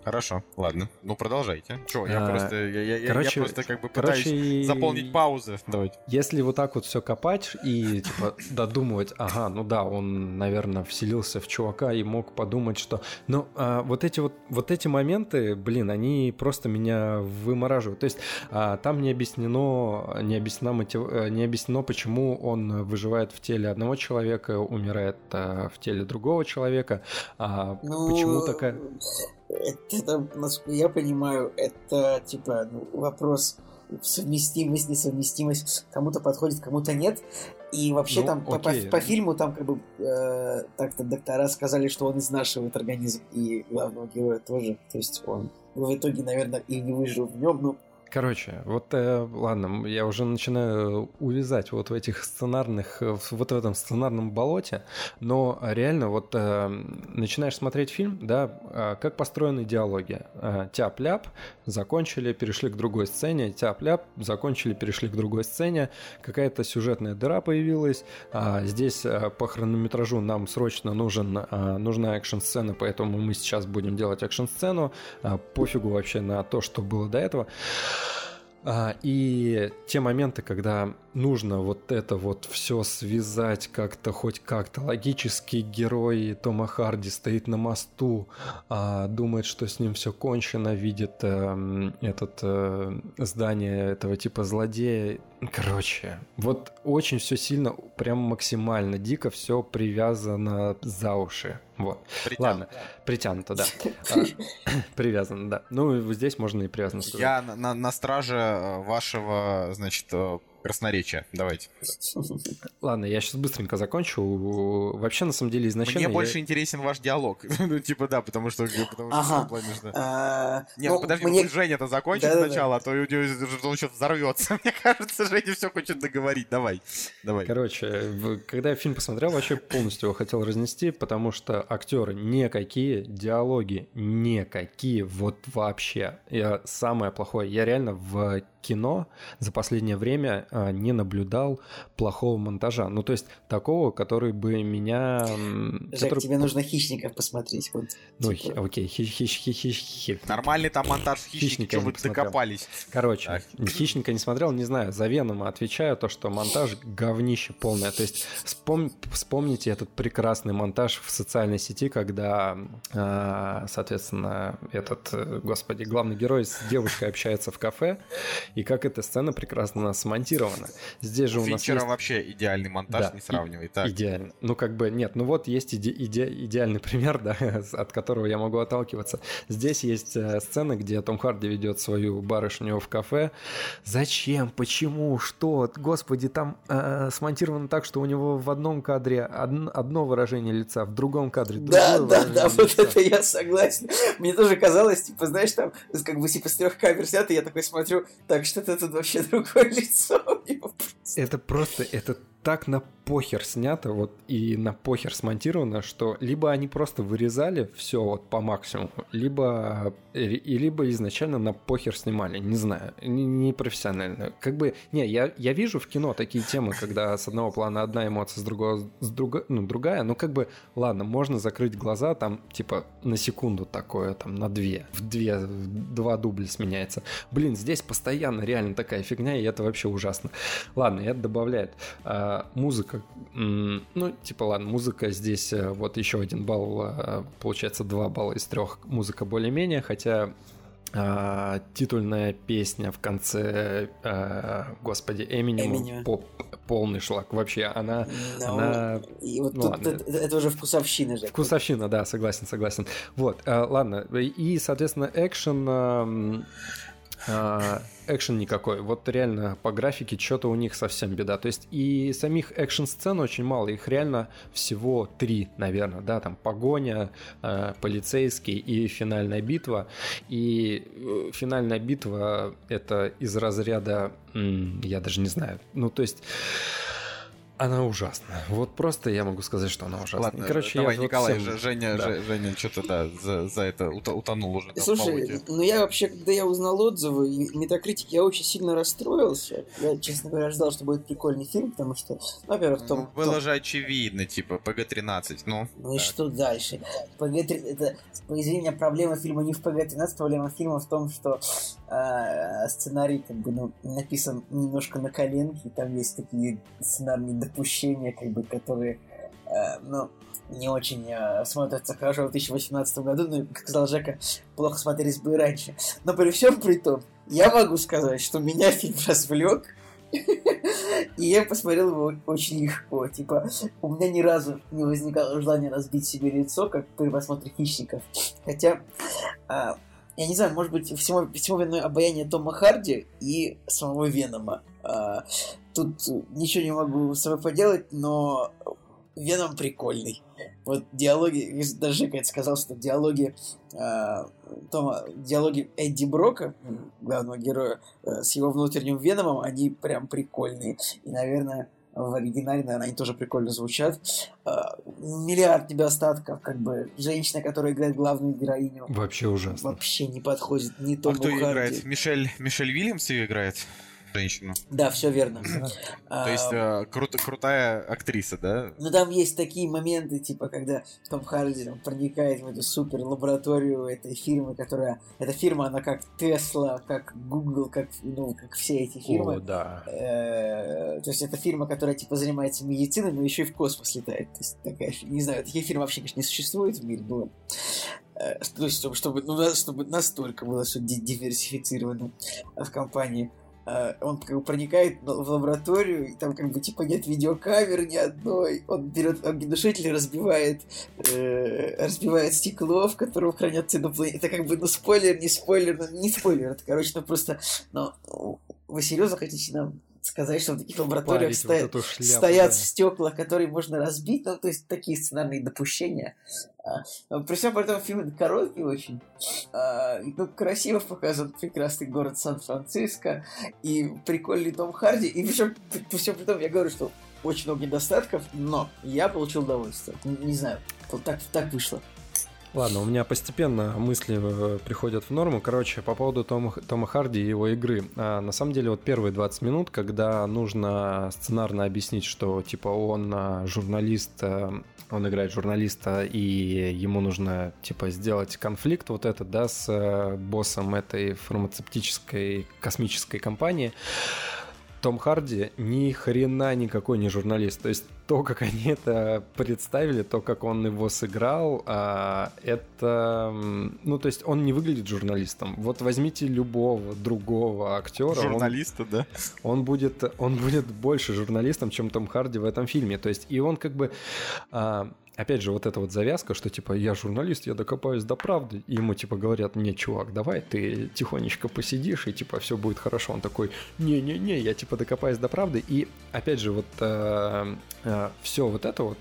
Хорошо, ладно. Ну, продолжайте. Что, я а, просто, я, я, короче, я просто как бы пытаюсь заполнить паузы. Давайте. Если вот так вот все копать и типа додумывать, ага, ну да, он, наверное, вселился в чувака и мог подумать, что... Ну, а, вот эти вот, вот эти моменты, блин, они просто меня вымораживают. То есть а, там не объяснено, не объяснено, мотив... Э, не объяснено, почему он выживает в теле одного человека, умирает а, в теле другого человека, а, ну, почему такая... Это, насколько я понимаю, это типа ну, вопрос совместимость, несовместимость. Кому-то подходит, кому-то нет. И вообще ну, там по, по, по фильму там как бы э, так-то доктора сказали, что он изнашивает организм и главного героя тоже. То есть он в итоге, наверное, и не выжил в нем, но Короче, вот э, ладно, я уже начинаю увязать вот в этих сценарных, э, вот в этом сценарном болоте, но реально вот э, начинаешь смотреть фильм, да, э, как построены диалоги. Э, тяп-ляп, закончили, перешли к другой сцене, тяп-ляп, закончили, перешли к другой сцене, какая-то сюжетная дыра появилась, а здесь э, по хронометражу нам срочно нужен, э, нужна экшн-сцена, поэтому мы сейчас будем делать экшн-сцену, э, пофигу вообще на то, что было до этого. А, и те моменты, когда нужно вот это вот все связать как-то, хоть как-то. Логический герой Тома Харди стоит на мосту, а, думает, что с ним все кончено, видит э, этот э, здание этого типа злодея. Короче, вот очень все сильно, прям максимально дико все привязано за уши. Вот. Притянуто. Ладно, притянуто, да. А, привязано, да. Ну, здесь можно и привязано. Я на, на, на страже э, вашего, значит, э, красноречия. Давайте. Ладно, я сейчас быстренько закончу. Вообще, на самом деле, изначально... Мне я... больше интересен ваш диалог. ну, типа, да, потому что... Потому ага. что а... Не, ну, ну подожди, мне... Женя-то закончит да, сначала, а то у него он сейчас взорвется. Мне кажется, Женя все хочет договорить. Давай, давай. Короче, когда я фильм посмотрел, вообще полностью его хотел разнести, потому что актеры никакие, диалоги никакие, вот вообще. Я самое плохое. Я реально в кино за последнее время а, не наблюдал плохого монтажа. Ну, то есть такого, который бы меня... Жак, который... тебе нужно «Хищников» посмотреть. Вот, ну, типа... окей, хищ, хищ, хищ, хищ. Нормальный там монтаж «Хищника», что вы докопались. Короче, так. «Хищника» не смотрел, не знаю, за Венома отвечаю, то, что монтаж говнище полное. То есть вспом... вспомните этот прекрасный монтаж в социальной сети, когда, а, соответственно, этот, э, господи, главный герой с девушкой общается в кафе, и как эта сцена прекрасно смонтирована. Здесь же у, у нас есть... вообще идеальный монтаж, да, не сравнивай. Так. Идеально. Ну, как бы, нет, ну вот есть иде- иде- идеальный пример, да, от которого я могу отталкиваться. Здесь есть э, сцена, где Том Харди ведет свою барышню в кафе. Зачем? Почему? Что? Господи, там э, смонтировано так, что у него в одном кадре од- одно выражение лица, в другом кадре другое Да, да, да, вот это я согласен. Мне тоже казалось, типа, знаешь, там, как бы, типа, с трех камер снято, я такой смотрю, так, что-то тут вообще другое лицо. Это просто, это так на похер снято вот и на похер смонтировано, что либо они просто вырезали все вот по максимуму, либо и либо изначально на похер снимали, не знаю, не, не профессионально. Как бы, не, я, я вижу в кино такие темы, когда с одного плана одна эмоция, с другого, с друга, ну, другая, ну как бы, ладно, можно закрыть глаза, там, типа, на секунду такое, там, на две, в две, в два дубля сменяется. Блин, здесь постоянно реально такая фигня, и это вообще ужасно. Ладно, это добавляет. А, музыка, ну, типа, ладно, музыка здесь э, вот еще один балл, э, получается, два балла из трех музыка более-менее, хотя а, титульная песня в конце, а, господи, Эминем, поп, полный шлак. Вообще, она... Ну, она... И вот ну, тут, ладно. Это, это уже вкусовщина же. Вкусовщина, да, согласен, согласен. Вот, а, ладно. И, соответственно, экшен экшен никакой. Вот реально по графике что-то у них совсем беда. То есть и самих экшн-сцен очень мало. Их реально всего три, наверное. Да, там погоня, э, полицейский и финальная битва. И э, финальная битва это из разряда... Я даже не знаю. Ну, то есть... Она ужасна. Вот просто я могу сказать, что она ужасна. Ладно, Короче, давай, я Николай, вот всем... Женя, да. Женя что-то да, за, за это утонул уже. Слушай, ну я вообще, когда я узнал отзывы и метакритик, я очень сильно расстроился. Я, честно говоря, ждал, что будет прикольный фильм, потому что, ну, во-первых, Том... Ну, было том... же очевидно, типа, ПГ-13, ну. Ну и что дальше? ПГ-13, это, по проблема фильма не в ПГ-13, проблема фильма в том, что э, сценарий, как бы, ну, написан немножко на коленке, там есть такие сценарные допущения, как бы, которые, э, ну, не очень э, смотрятся хорошо в 2018 году, ну, как сказал Жека, плохо смотрелись бы и раньше. Но при всем при том, я могу сказать, что меня фильм развлек, и я посмотрел его очень легко. Типа, у меня ни разу не возникало желания разбить себе лицо, как при просмотре хищников. Хотя, а, я не знаю, может быть, всему, всему виной обаяние Тома Харди и самого Венома. А, тут ничего не могу с собой поделать, но Веном прикольный. Вот диалоги, даже Жека сказал, что диалоги э, Тома, диалоги Эдди Брока, главного героя, э, с его внутренним Веномом, они прям прикольные. И, наверное, в оригинале, наверное, они тоже прикольно звучат. Э, миллиард недостатков, как бы женщина, которая играет главную героиню. Вообще ужасно. Вообще не подходит ни Тому а кто Харди. играет? Мишель, Мишель Вильямс ее играет? Женщину. Да, все верно. То есть э, крутая актриса, да? Ну там есть такие моменты, типа, когда Том Харди проникает в эту супер лабораторию этой фирмы, которая... Эта фирма, она как Тесла, как Google, как, ну, как все эти фирмы. О, да. Э, то есть это фирма, которая, типа, занимается медициной, но еще и в космос летает. То есть такая, не знаю, таких фирм вообще, конечно, не существует в мире, но э, то есть, чтобы, чтобы, ну, чтобы настолько было все диверсифицировано в компании. Э, он как бы проникает в лабораторию, и там как бы типа нет видеокамеры ни одной. Он берет огнедушитель, разбивает, э, разбивает стекло, в котором хранятся инопланетяне. Это как бы, ну, спойлер, не спойлер, ну, не спойлер. Это, короче, ну, просто, ну, вы серьезно хотите нам сказать, что в таких лабораториях стоят, вот шляпу, стоят да. стекла, которые можно разбить, ну, то есть такие сценарные допущения. А, при всем этом фильм короткий очень. А, ну, красиво показан прекрасный город Сан-Франциско и прикольный Том Харди. И причем, при всем при этом, я говорю, что очень много недостатков, но я получил удовольствие. Не, не знаю, вот так, так вышло. Ладно, у меня постепенно мысли э, приходят в норму. Короче, по поводу Тома, Тома Харди и его игры. А, на самом деле, вот первые 20 минут, когда нужно сценарно объяснить, что типа он а, журналист, э, он играет журналиста, и ему нужно типа сделать конфликт вот этот, да, с э, боссом этой фармацевтической космической компании. Том Харди ни хрена никакой не журналист. То есть то, как они это представили, то, как он его сыграл, а, это... Ну, то есть он не выглядит журналистом. Вот возьмите любого другого актера. Журналиста, он, да? Он будет, он будет больше журналистом, чем Том Харди в этом фильме. То есть и он как бы... Опять же, вот эта вот завязка, что типа я журналист, я докопаюсь до правды. И ему типа говорят, не, чувак, давай ты тихонечко посидишь, и типа все будет хорошо. Он такой, не-не-не, я типа докопаюсь до правды. И опять же, вот э, э, все вот это вот,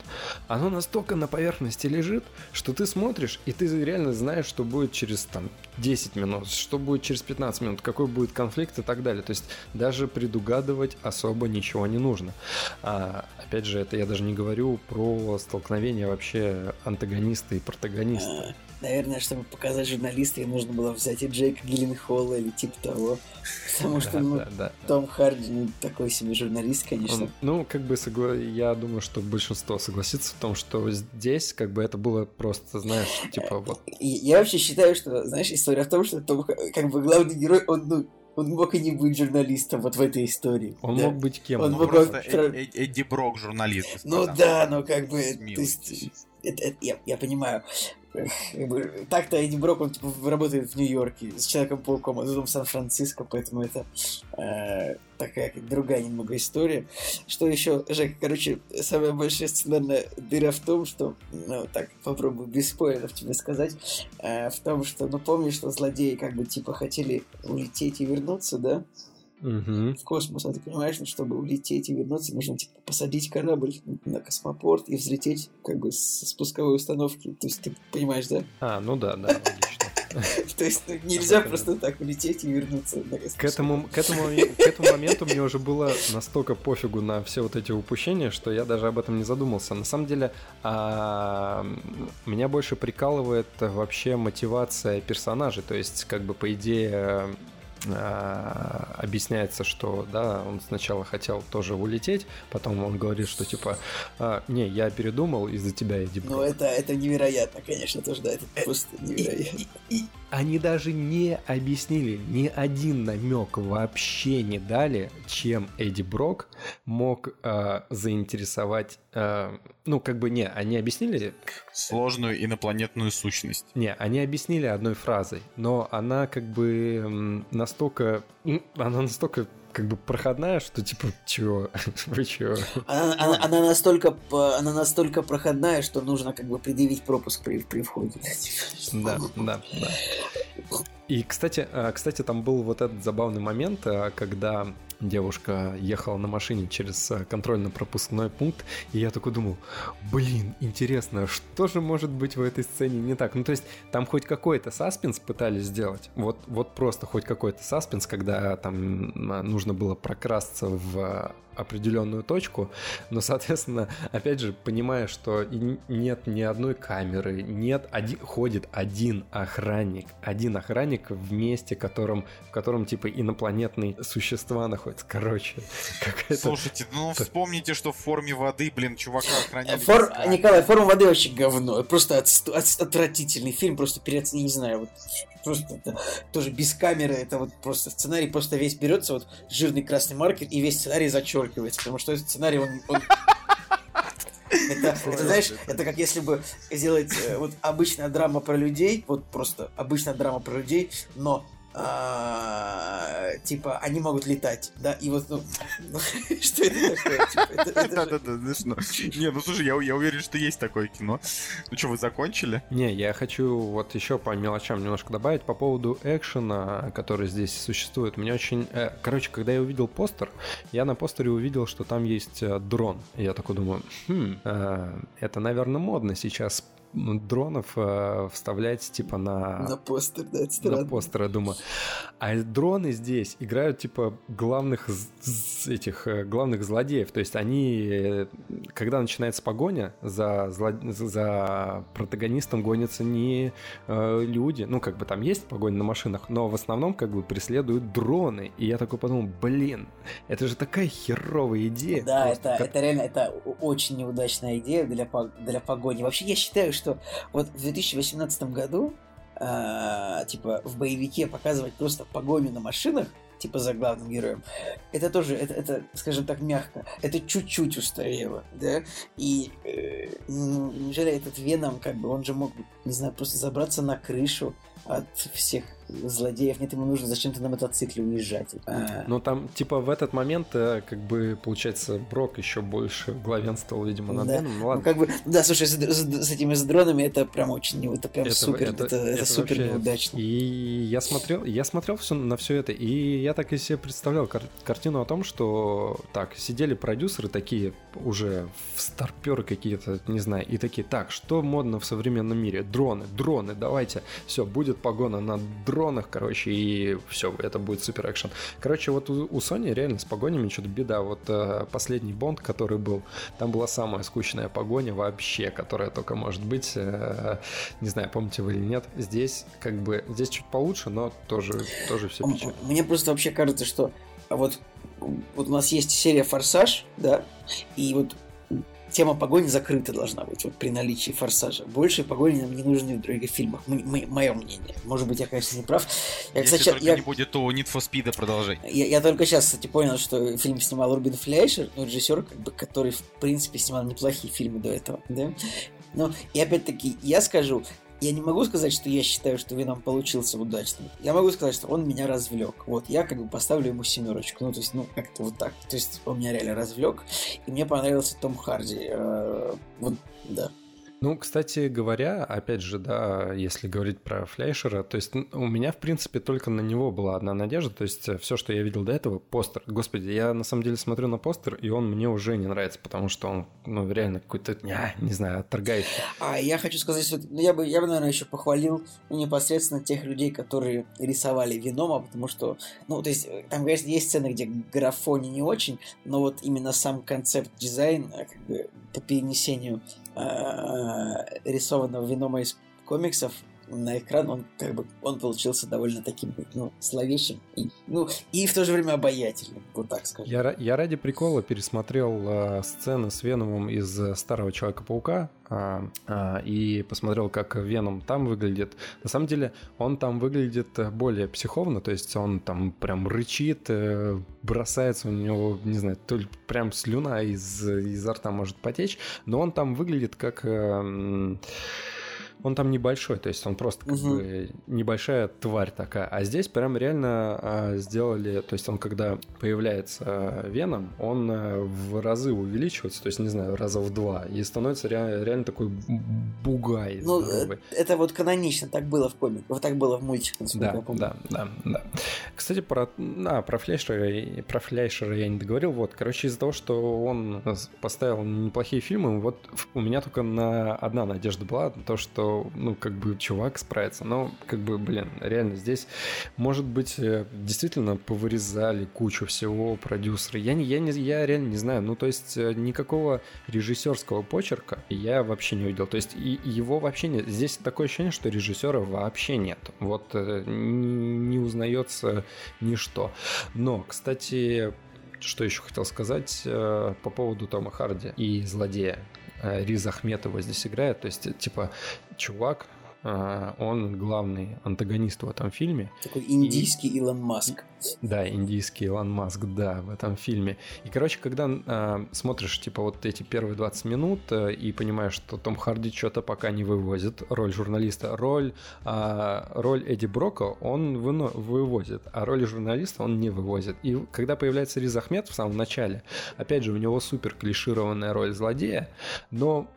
оно настолько на поверхности лежит, что ты смотришь, и ты реально знаешь, что будет через там 10 минут, что будет через 15 минут, какой будет конфликт и так далее. То есть даже предугадывать особо ничего не нужно. А, опять же, это я даже не говорю про столкновение вообще антагониста и протагониста. А, наверное, чтобы показать журналиста, нужно было взять и Джейка Гилленхолла или типа того. Потому что ну, Том Харди ну, такой себе журналист, конечно. Он, ну, как бы я думаю, что большинство согласится в том, что здесь как бы это было просто, знаешь, типа вот. Я вообще считаю, что, знаешь, история в том, что Том, как бы главный герой, он, ну, он мог и не быть журналистом вот в этой истории. Он да. мог быть кем? Он мог просто Эд, Эдди Брок журналист. Ну да, но как бы... То есть, это, это, я, я понимаю так-то Эдди Брок, он типа, работает в Нью-Йорке с Человеком-пауком, а тут в Сан-Франциско, поэтому это э, такая другая немного история. Что еще, Жек, короче, самая большая сценарная дыра в том, что, ну, так, попробую без спойлеров тебе сказать, э, в том, что, ну, помнишь, что злодеи как бы, типа, хотели улететь и вернуться, да? Угу. в космос. А ты понимаешь, ну, чтобы улететь и вернуться, нужно типа посадить корабль на космопорт и взлететь как бы с спусковой установки. То есть ты понимаешь, да? А, ну да, да, логично. То есть ну, нельзя просто так улететь и вернуться. К этому, к, этому, к этому моменту мне уже было настолько пофигу на все вот эти упущения, что я даже об этом не задумался. На самом деле, а, меня больше прикалывает вообще мотивация персонажей. То есть, как бы, по идее, а, объясняется, что да, он сначала хотел тоже улететь, потом он говорит, что типа, а, не, я передумал из-за тебя, иди. Ну это это невероятно, конечно, тоже да, это просто невероятно. И, и, и, они даже не объяснили, ни один намек вообще не дали, чем Эдди Брок мог э, заинтересовать. Э, ну, как бы не, они объяснили. Сложную инопланетную сущность. Не, они объяснили одной фразой, но она как бы настолько. Она настолько как бы проходная, что типа, чего? Вы чего? Она, она, она, настолько, она настолько проходная, что нужно как бы предъявить пропуск при, при входе. Да, да, да. И, кстати, а, кстати, там был вот этот забавный момент, а, когда девушка ехала на машине через а, контрольно-пропускной пункт, и я такой думал, блин, интересно, что же может быть в этой сцене не так? Ну, то есть, там хоть какой-то саспенс пытались сделать, вот, вот просто хоть какой-то саспенс, когда там нужно было прокрасться в определенную точку, но, соответственно, опять же, понимая, что нет ни одной камеры, нет, один, ходит один охранник, один охранник в месте, котором, в котором, типа, инопланетные существа находятся. Короче. Слушайте, ну вспомните, что в форме воды, блин, чувака охраняли. Фор... Николай, форма воды вообще говно. Просто от... От... отвратительный фильм, просто перед... не знаю, вот просто это, тоже без камеры, это вот просто сценарий просто весь берется, вот жирный красный маркер, и весь сценарий зачеркивается, потому что этот сценарий, он, он это, это, знаешь, это как если бы сделать э, вот обычная драма про людей, вот просто обычная драма про людей, но а, типа, они могут летать, да, и вот, ну, что это такое? Да-да-да, смешно. Не, ну слушай, я, я уверен, что есть такое кино. Ну что, вы закончили? Не, я хочу вот еще по мелочам немножко добавить по поводу экшена, который здесь существует. Мне очень... Э, короче, когда я увидел постер, я на постере увидел, что там есть э, дрон. я такой думаю, хм, э, это, наверное, модно сейчас дронов э, вставлять типа на... На постер, да, это странно. На постер, я думаю. А дроны здесь играют типа главных этих э, главных злодеев. То есть они, э, когда начинается погоня, за, зло... за протагонистом гонятся не э, люди. Ну, как бы там есть погоня на машинах, но в основном как бы преследуют дроны. И я такой подумал, блин, это же такая херовая идея. Да, это, как... это реально, это очень неудачная идея для, для погони. Вообще, я считаю, что что вот в 2018 году, э, типа, в боевике показывать просто погоню на машинах, типа за главным героем, это тоже, это, это скажем так, мягко, это чуть-чуть устарело, да, и э, ну, неужели этот Веном, как бы, он же мог, не знаю, просто забраться на крышу от всех злодеев, нет, ему нужно зачем-то на мотоцикле уезжать. А... Ну там, типа, в этот момент, э, как бы, получается, Брок еще больше главенствовал, видимо, над да. Дэном. Ну, ладно. Ну, как бы, да, слушай, с, с, с этими с дронами это прям очень, это прям это, супер, это, это, это, это супер вообще... неудачно. И я смотрел, я смотрел все, на все это, и я так и себе представлял кар- картину о том, что, так, сидели продюсеры такие, уже старперы какие-то, не знаю, и такие, так, что модно в современном мире? Дроны, дроны, давайте, все, будет погона на дроны, дронах, короче, и все, это будет супер экшен. Короче, вот у, у Sony реально с погонями что-то беда. Вот э, последний Бонд, который был, там была самая скучная погоня вообще, которая только может быть. Э, не знаю, помните вы или нет. Здесь как бы, здесь чуть получше, но тоже, тоже все печально. Мне просто вообще кажется, что вот вот у нас есть серия Форсаж, да, и вот тема погони закрыта должна быть вот при наличии форсажа. Больше погони нам не нужны в других фильмах. Мое мнение. Может быть, я, конечно, не прав. Я, Если кстати, только я... не будет то Need for Speed продолжение. Я, я только сейчас, кстати, понял, что фильм снимал Рубин Флейшер, ну, режиссер, как бы, который, в принципе, снимал неплохие фильмы до этого. Да? Но, и опять-таки, я скажу, я не могу сказать, что я считаю, что Веном получился удачным. Я могу сказать, что он меня развлек. Вот, я как бы поставлю ему семерочку. Ну, то есть, ну, как-то вот так. То есть, он меня реально развлек. И мне понравился Том Харди. Э, вот, да. Ну, кстати говоря, опять же, да, если говорить про Флейшера, то есть у меня, в принципе, только на него была одна надежда, то есть э, все, что я видел до этого, постер. Господи, я на самом деле смотрю на постер, и он мне уже не нравится, потому что он, ну, реально какой-то, не знаю, отторгающий. А я хочу сказать, что ну, я бы, я бы, наверное, еще похвалил непосредственно тех людей, которые рисовали Венома, потому что, ну, то есть, там, конечно, есть сцены, где графони не очень, но вот именно сам концепт-дизайн, э, как бы, по перенесению э, рисованного Венома из комиксов на экран, он как бы он получился довольно таким ну, словещим и, ну, и в то же время обаятельным, вот так скажем. Я, я ради прикола пересмотрел э, сцены с Веномом из э, Старого Человека-паука э, э, и посмотрел, как Веном там выглядит. На самом деле он там выглядит более психовно, то есть он там прям рычит, э, бросается у него, не знаю, то ли прям слюна из, изо рта может потечь, но он там выглядит как... Э, он там небольшой, то есть он просто как угу. бы небольшая тварь такая. А здесь прям реально а, сделали, то есть он когда появляется а, Веном, он а, в разы увеличивается, то есть, не знаю, раза в два, и становится реально, реально такой бугай. Ну, здоровый. это вот канонично, так было в комике, вот так было в мультике, да. Да, да, да. Кстати, про, а, про Флейшера, про Флейшера я не договорил, вот, короче, из-за того, что он поставил неплохие фильмы, вот у меня только на одна надежда была, то, что ну, как бы чувак справится. Но, как бы, блин, реально здесь, может быть, э, действительно повырезали кучу всего продюсеры. Я, не, я, не, я реально не знаю. Ну, то есть, э, никакого режиссерского почерка я вообще не увидел. То есть, и его вообще нет. Здесь такое ощущение, что режиссера вообще нет. Вот э, не, узнается ничто. Но, кстати, что еще хотел сказать по поводу Тома Харди и злодея. Риз Ахметова здесь играет. То есть, типа, чувак, он главный антагонист в этом фильме. Такой индийский и... Илон Маск. Да, индийский Илон Маск, да, в этом фильме. И, короче, когда э, смотришь, типа, вот эти первые 20 минут э, и понимаешь, что Том Харди что-то пока не вывозит, роль журналиста, роль, э, роль Эдди Брока он выно- вывозит, а роль журналиста он не вывозит. И когда появляется Риз Ахмед в самом начале, опять же, у него супер клишированная роль злодея, но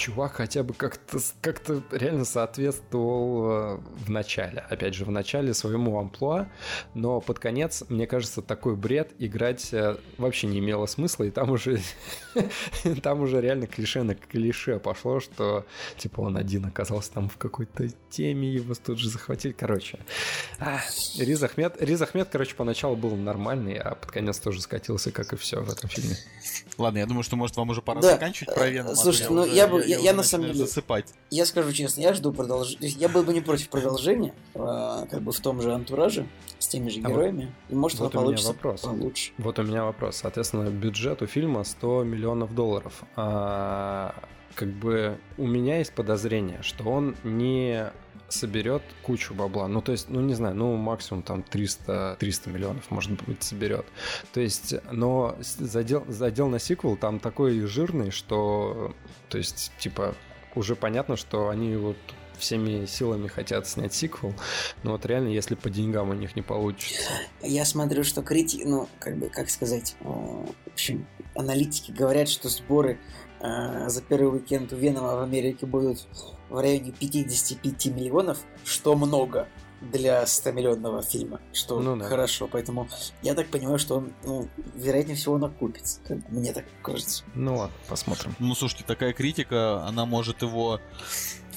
чувак хотя бы как-то как реально соответствовал э, в начале. Опять же, в начале своему амплуа, но под конец, мне кажется, такой бред играть э, вообще не имело смысла, и там уже там уже реально клише на клише пошло, что типа он один оказался там в какой-то теме, его тут же захватили. Короче, а, Риз Ахмед, Риз Ахмед, короче, поначалу был нормальный, а под конец тоже скатился, как и все в этом фильме. Ладно, я думаю, что может вам уже пора да. заканчивать про Веном. Слушайте, ну я бы я, я на самом деле... Засыпать. Я скажу честно, я жду продолжения. Я был бы не против продолжения, а, как бы в том же антураже, с теми же героями. А вот, и может вот получится вопрос. получше. Вот у меня вопрос. Соответственно, бюджет у фильма 100 миллионов долларов. А, как бы у меня есть подозрение, что он не соберет кучу бабла. Ну, то есть, ну, не знаю, ну, максимум там 300, 300 миллионов, может быть, соберет. То есть, но задел, задел на сиквел там такой жирный, что, то есть, типа, уже понятно, что они вот всеми силами хотят снять сиквел, но вот реально, если по деньгам у них не получится. Я смотрю, что критики, ну, как бы, как сказать, в общем, аналитики говорят, что сборы э, за первый уикенд у Венома в Америке будут в районе 55 миллионов, что много для 100-миллионного фильма, что ну, да. хорошо. Поэтому я так понимаю, что он, ну, вероятнее всего, он окупится. Мне так кажется. Ну ладно, посмотрим. Ну, слушайте, такая критика, она может его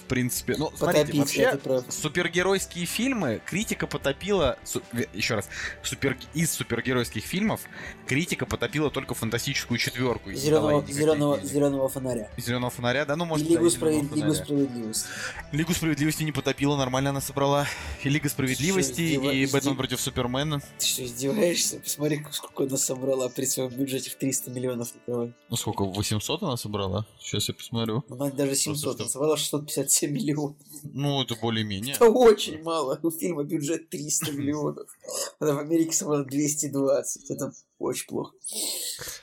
в принципе. Ну, смотрите, вообще супергеройские фильмы критика потопила. Су, еще раз, супер, из супергеройских фильмов критика потопила только фантастическую четверку. Зеленого, зеленого, зеленого фонаря. Зеленого фонаря, да, ну может. И Лигу, да, справед... Лигу справедливости. Лигу справедливости не потопила, нормально она собрала. И Лига справедливости, и Бэтмен против Супермена. Ты что, издеваешься? Посмотри, сколько она собрала при своем бюджете в 300 миллионов. Ну сколько, 800 она собрала? Сейчас я посмотрю. Она даже 700, она собрала 650 7 миллионов. Ну, это более-менее. Это очень мало. У фильма бюджет 300 миллионов. Она в Америке собрала 220. Это Очень плохо.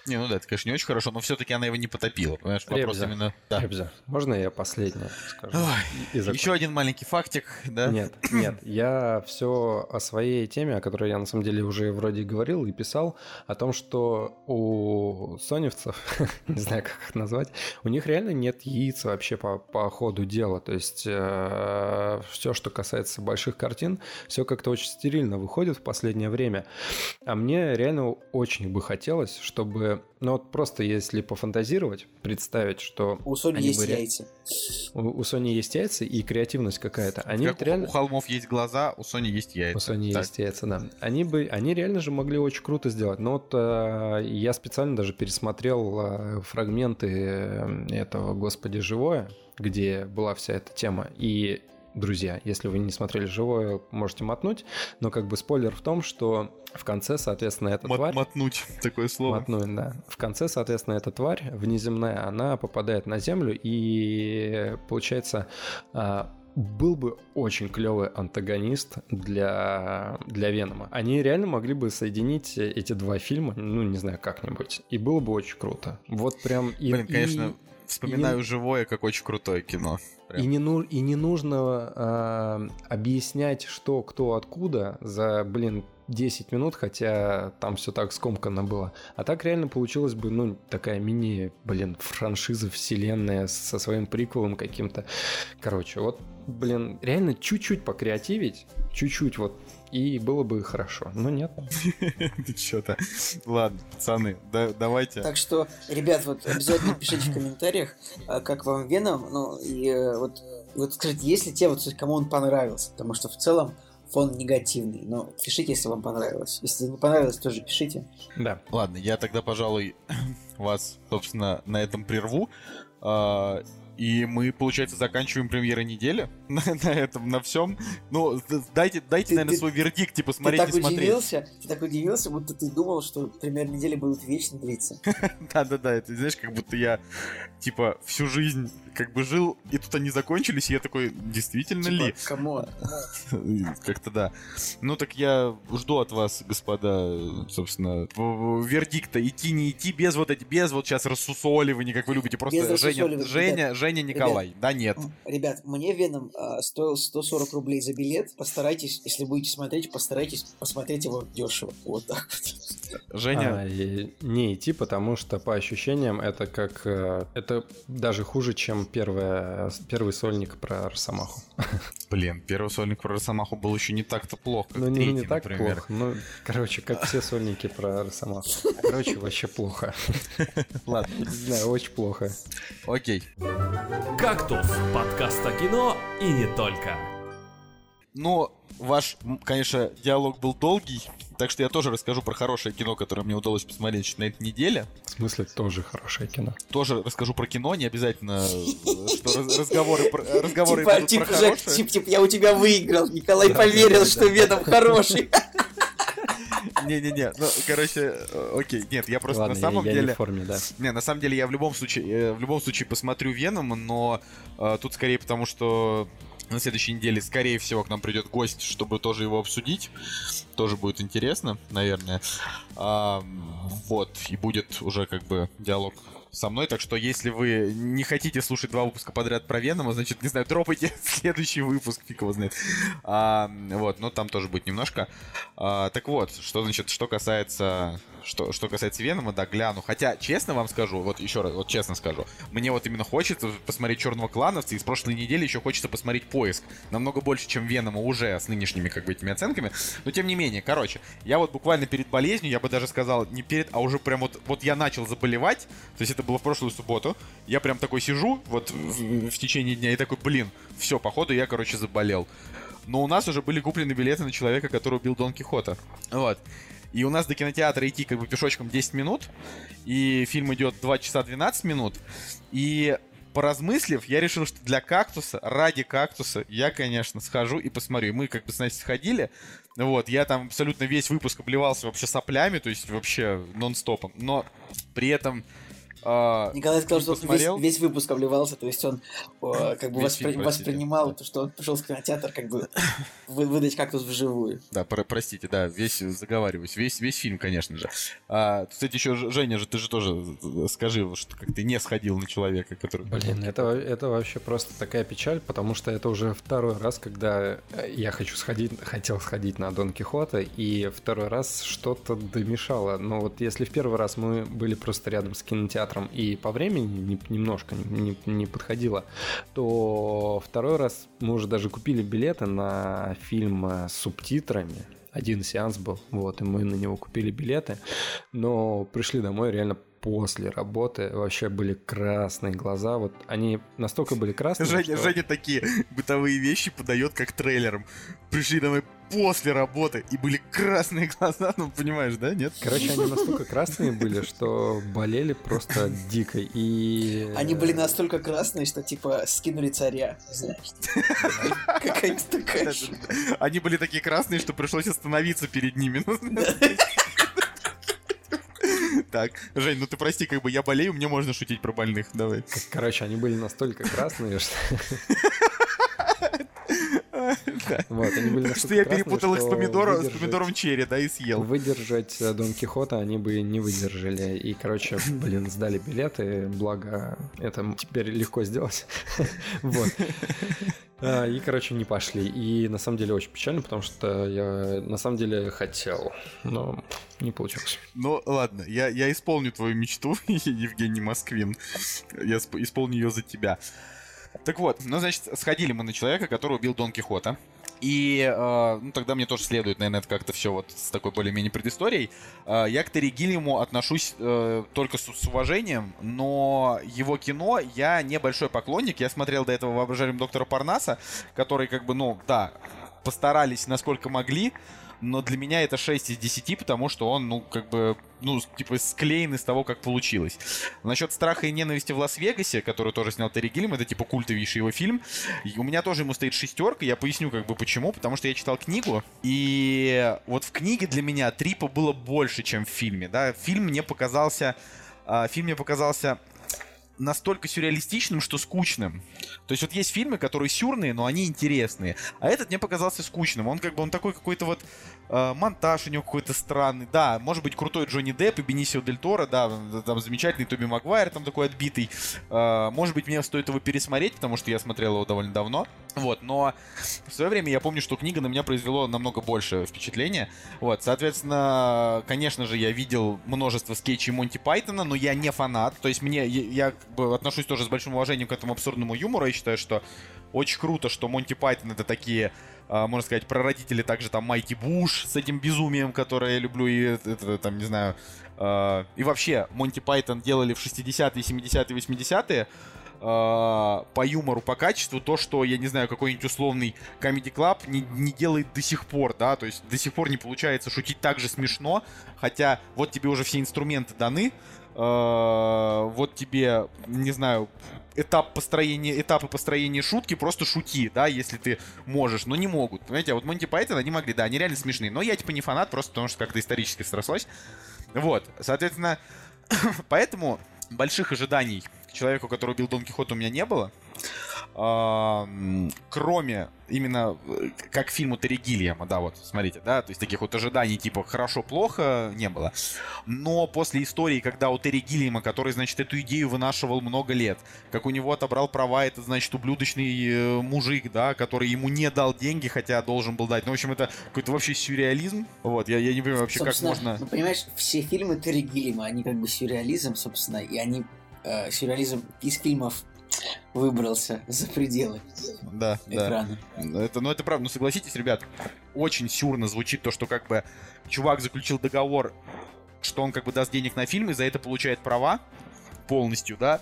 Не, ну да, это, конечно, не очень хорошо, но все-таки она его не потопила. Понимаешь, вопрос Ребзя. именно... Да. Ребзя. Можно я последнее скажу? Ой, И еще один маленький фактик, да? Нет, нет, я все о своей теме, о которой я на самом деле уже вроде говорил и писал, о том, что у соневцев, не знаю, как их назвать, у них реально нет яиц вообще по, по ходу дела. То есть все, что касается больших картин, все как-то очень стерильно выходит в последнее время. А мне реально очень бы хотелось, чтобы, ну вот просто если пофантазировать, представить, что... У Sony они есть бы яйца. У, у Sony есть яйца и креативность какая-то. Они Как вот реально... у холмов есть глаза, у Sony есть яйца. У Sony Так. есть яйца, да. Они бы, они реально же могли очень круто сделать. Но вот э, я специально даже пересмотрел э, фрагменты э, этого «Господи, живое», где была вся эта тема. И, друзья, если вы не смотрели «Живое», можете мотнуть. Но как бы спойлер в том, что в конце, соответственно, эта Мот- тварь... Мотнуть такое слово. Мотнуть, да. В конце, соответственно, эта тварь внеземная, она попадает на Землю, и получается, а, был бы очень клевый антагонист для, для Венома. Они реально могли бы соединить эти два фильма, ну, не знаю, как-нибудь, и было бы очень круто. Вот прям... И, Блин, конечно, и- вспоминаю живое, как очень крутое кино. Прям. и не, ну, и не нужно а, объяснять, что, кто, откуда за, блин, 10 минут, хотя там все так скомканно было. А так реально получилась бы, ну, такая мини, блин, франшиза, вселенная со своим приквелом каким-то. Короче, вот, блин, реально чуть-чуть покреативить, чуть-чуть вот, и было бы хорошо. Но нет. Ты что-то. Ладно, пацаны, да- давайте. Так что, ребят, вот обязательно пишите в комментариях, а, как вам Веном, ну и э, вот, вот скажите, есть ли те, вот, кому он понравился, потому что в целом фон негативный, но пишите, если вам понравилось. Если не понравилось, тоже пишите. Да. Ладно, я тогда, пожалуй, вас, собственно, на этом прерву. И мы, получается, заканчиваем премьеры недели на, на этом, на всем. Ну, дайте, дайте, Ты- наверное, ты- свой вердикт, типа, Ты смотреть, так смотреть. удивился, ты так удивился, будто ты думал, что премьеры недели будут вечно длиться. Да-да-да, это, знаешь, как будто я, типа, всю жизнь как бы жил, и тут они закончились, и я такой, действительно ли? Типа, come on. Как-то да. Ну так я жду от вас, господа, собственно, вердикта. Идти, не идти, без вот эти, без вот сейчас рассусоливания, как вы любите. Просто Женя, рассусоливания, Женя, Женя, Николай. Да нет. Ребят, мне Веном а, стоил 140 рублей за билет. Постарайтесь, если будете смотреть, постарайтесь посмотреть его дешево. Вот так вот. Женя, А, не идти, потому что по ощущениям это как... э, Это даже хуже, чем первая, первый сольник про Росомаху. блин, первый сольник про Росомаху был еще не так-то плохо, как Ну, не, третий, не так например. плохо. Ну, короче, как все сольники про Росомаху. Короче, вообще плохо. Ладно, Не знаю, очень плохо. окей. «Кактус» — подкаст о кино и не только. Ну, ваш, конечно, диалог был долгий, так что я тоже расскажу про хорошее кино, которое мне удалось посмотреть на этой неделе. В смысле, тоже хорошее кино. Тоже расскажу про кино, не обязательно, э, что раз- разговоры, про- разговоры Типа, типа, про Жек, хорошее. я у тебя выиграл. Николай Да, поверил, да, что да. Веном хороший. Не-не-не, ну, короче, э, окей, нет, я просто Ладно, на я- самом я, не деле... в форме, да. Не, на самом деле я в любом случае, э, в любом случае посмотрю Венома, но э, тут скорее потому, что на следующей неделе, скорее всего, к нам придет гость, чтобы тоже его обсудить. Тоже будет интересно, наверное. А, вот, и будет уже как бы диалог со мной, так что если вы не хотите слушать два выпуска подряд про Венома, значит, не знаю, дропайте следующий выпуск, фиг его знает. А, вот, но там тоже будет немножко. А, так вот, что значит, что касается, что, что касается Венома, да, гляну. Хотя, честно вам скажу, вот еще раз, вот честно скажу, мне вот именно хочется посмотреть Черного клановца, и с прошлой недели еще хочется посмотреть поиск. Намного больше, чем Венома уже с нынешними, как бы, этими оценками. Но тем не менее, короче, я вот буквально перед болезнью, я бы даже сказал, не перед, а уже прям вот, вот я начал заболевать, то есть это было в прошлую субботу, я прям такой сижу вот в, в течение дня и такой, блин, все, походу я, короче, заболел. Но у нас уже были куплены билеты на человека, который убил Дон Кихота. Вот. И у нас до кинотеатра идти как бы пешочком 10 минут, и фильм идет 2 часа 12 минут, и поразмыслив, я решил, что для кактуса, ради кактуса, я, конечно, схожу и посмотрю. Мы как бы с Настей сходили, вот, я там абсолютно весь выпуск обливался вообще соплями, то есть вообще нон-стопом, но при этом А, Николай сказал, что посмотрел? весь, весь выпуск обливался, то есть он о, как бы воспри... фильм, воспринимал то, что он пришел в кинотеатр, как бы выдать кактус вживую. Да, про простите, да, весь заговариваюсь, весь, весь фильм, конечно же. А, кстати, еще Женя же, ты же тоже скажи, что как ты не сходил на человека, который... Блин, это, это вообще просто такая печаль, потому что это уже второй раз, когда я хочу сходить, хотел сходить на Дон Кихота, и второй раз что-то домешало. Но вот если в первый раз мы были просто рядом с кинотеатром и по времени не, немножко не, не подходило, то второй раз мы уже даже купили билеты на фильм с субтитрами. Один сеанс был, вот, и мы на него купили билеты, но пришли домой реально после работы вообще были красные глаза. Вот они настолько были красные. Женя, что... Женя такие бытовые вещи подает как трейлером. Пришли домой после работы и были красные глаза, ну понимаешь, да, нет? Короче, они настолько красные были, что болели просто дико. И... Они были настолько красные, что типа скинули царя, знаешь. Какая-то такая. Они были такие красные, что пришлось остановиться перед ними. Так, Жень, ну ты прости, как бы я болею, мне можно шутить про больных, давай. Короче, они были настолько красные, что... Вот, они были что я перепутал их с помидором, с помидором черри, да, и съел. Выдержать э, Дон Кихота они бы не выдержали. И, короче, блин, сдали билеты, благо это теперь легко сделать. Вот. А, и, короче, не пошли. И на самом деле очень печально, потому что я на самом деле хотел, но не получилось. Ну, ладно, я, я исполню твою мечту, Евгений Москвин. Я исполню ее за тебя. Так вот, ну, значит, сходили мы на человека, который убил Дон Кихота. И э, ну, тогда мне тоже следует, наверное, это как-то все вот с такой более-менее предысторией. Э, я к Терри отношусь э, только с, с уважением, но его кино я небольшой поклонник. Я смотрел до этого «Воображаем доктора Парнаса», который как бы, ну, да, постарались насколько могли, но для меня это 6 из 10, потому что он, ну, как бы, ну, типа, склеен из того, как получилось. Насчет «Страха и ненависти в Лас-Вегасе», который тоже снял Терри Гиллем, это, типа, культовейший его фильм, и у меня тоже ему стоит шестерка, я поясню, как бы, почему, потому что я читал книгу, и вот в книге для меня трипа было больше, чем в фильме, да, фильм мне показался а, фильм мне показался настолько сюрреалистичным, что скучным. То есть вот есть фильмы, которые сюрные, но они интересные. А этот мне показался скучным. Он как бы он такой какой-то вот монтаж у него какой-то странный. Да, может быть крутой Джонни Депп и Бенисио Дель Торо, да, там замечательный Тоби Магуайр, там такой отбитый. Э, может быть мне стоит его пересмотреть, потому что я смотрел его довольно давно. Вот, но в свое время я помню, что книга на меня произвело намного больше впечатления. Вот, соответственно, конечно же, я видел множество скетчей Монти Пайтона, но я не фанат. То есть мне, я как бы отношусь тоже с большим уважением к этому абсурдному юмору. Я считаю, что очень круто, что Монти Пайтон это такие, можно сказать, прародители также там Майти Буш с этим безумием, которое я люблю, и это, там, не знаю, а, и вообще Монти Пайтон делали в 60-е, 70-е, 80-е, по юмору, по качеству, то, что, я не знаю, какой-нибудь условный Comedy Club не, не делает до сих пор, да, то есть до сих пор не получается шутить так же смешно, хотя вот тебе уже все инструменты даны, вот тебе, не знаю, этап построения, этапы построения шутки, просто шути, да, если ты можешь, но не могут. Понимаете, а вот Монти Пайтон они могли, да, они реально смешные, но я типа не фанат, просто потому что как-то исторически срослось. Вот, соответственно, поэтому больших ожиданий человеку, который убил Дон Кихота, у меня не было кроме именно э, как фильму Терри Гильяма, да, вот, смотрите, да, то есть таких вот ожиданий типа хорошо-плохо не было. Но после истории, когда у Терри Гильяма, который, значит, эту идею вынашивал много лет, как у него отобрал права этот, значит, ублюдочный э, мужик, да, который ему не дал деньги, хотя должен был дать. Ну, в общем, это какой-то вообще сюрреализм. Вот, я, я не понимаю вообще, собственно, как можно... Ну, понимаешь, все фильмы Терри Гиллима, они как бы сюрреализм, собственно, и они э, сюрреализм из фильмов выбрался за пределы да, экрана. Да. Это, ну, это правда. Ну, согласитесь, ребят, очень сюрно звучит то, что как бы чувак заключил договор, что он как бы даст денег на фильм и за это получает права полностью, да,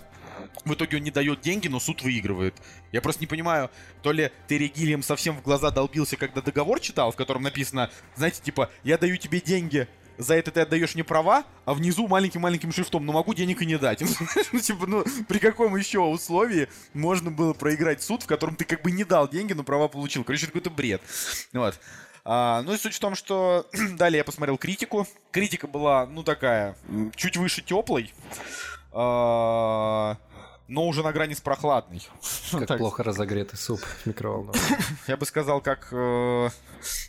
в итоге он не дает деньги, но суд выигрывает. Я просто не понимаю, то ли Терри Гиллиам совсем в глаза долбился, когда договор читал, в котором написано, знаете, типа, я даю тебе деньги, за это ты отдаешь мне права, а внизу маленьким-маленьким шрифтом, но могу денег и не дать. ну, типа, ну, при каком еще условии можно было проиграть суд, в котором ты как бы не дал деньги, но права получил? Короче, это какой-то бред. Вот. А, ну и суть в том, что далее я посмотрел критику. Критика была, ну, такая, чуть выше теплой. а, но уже на грани с прохладной. Как так. плохо разогретый суп в микроволновке. Я бы сказал, как э,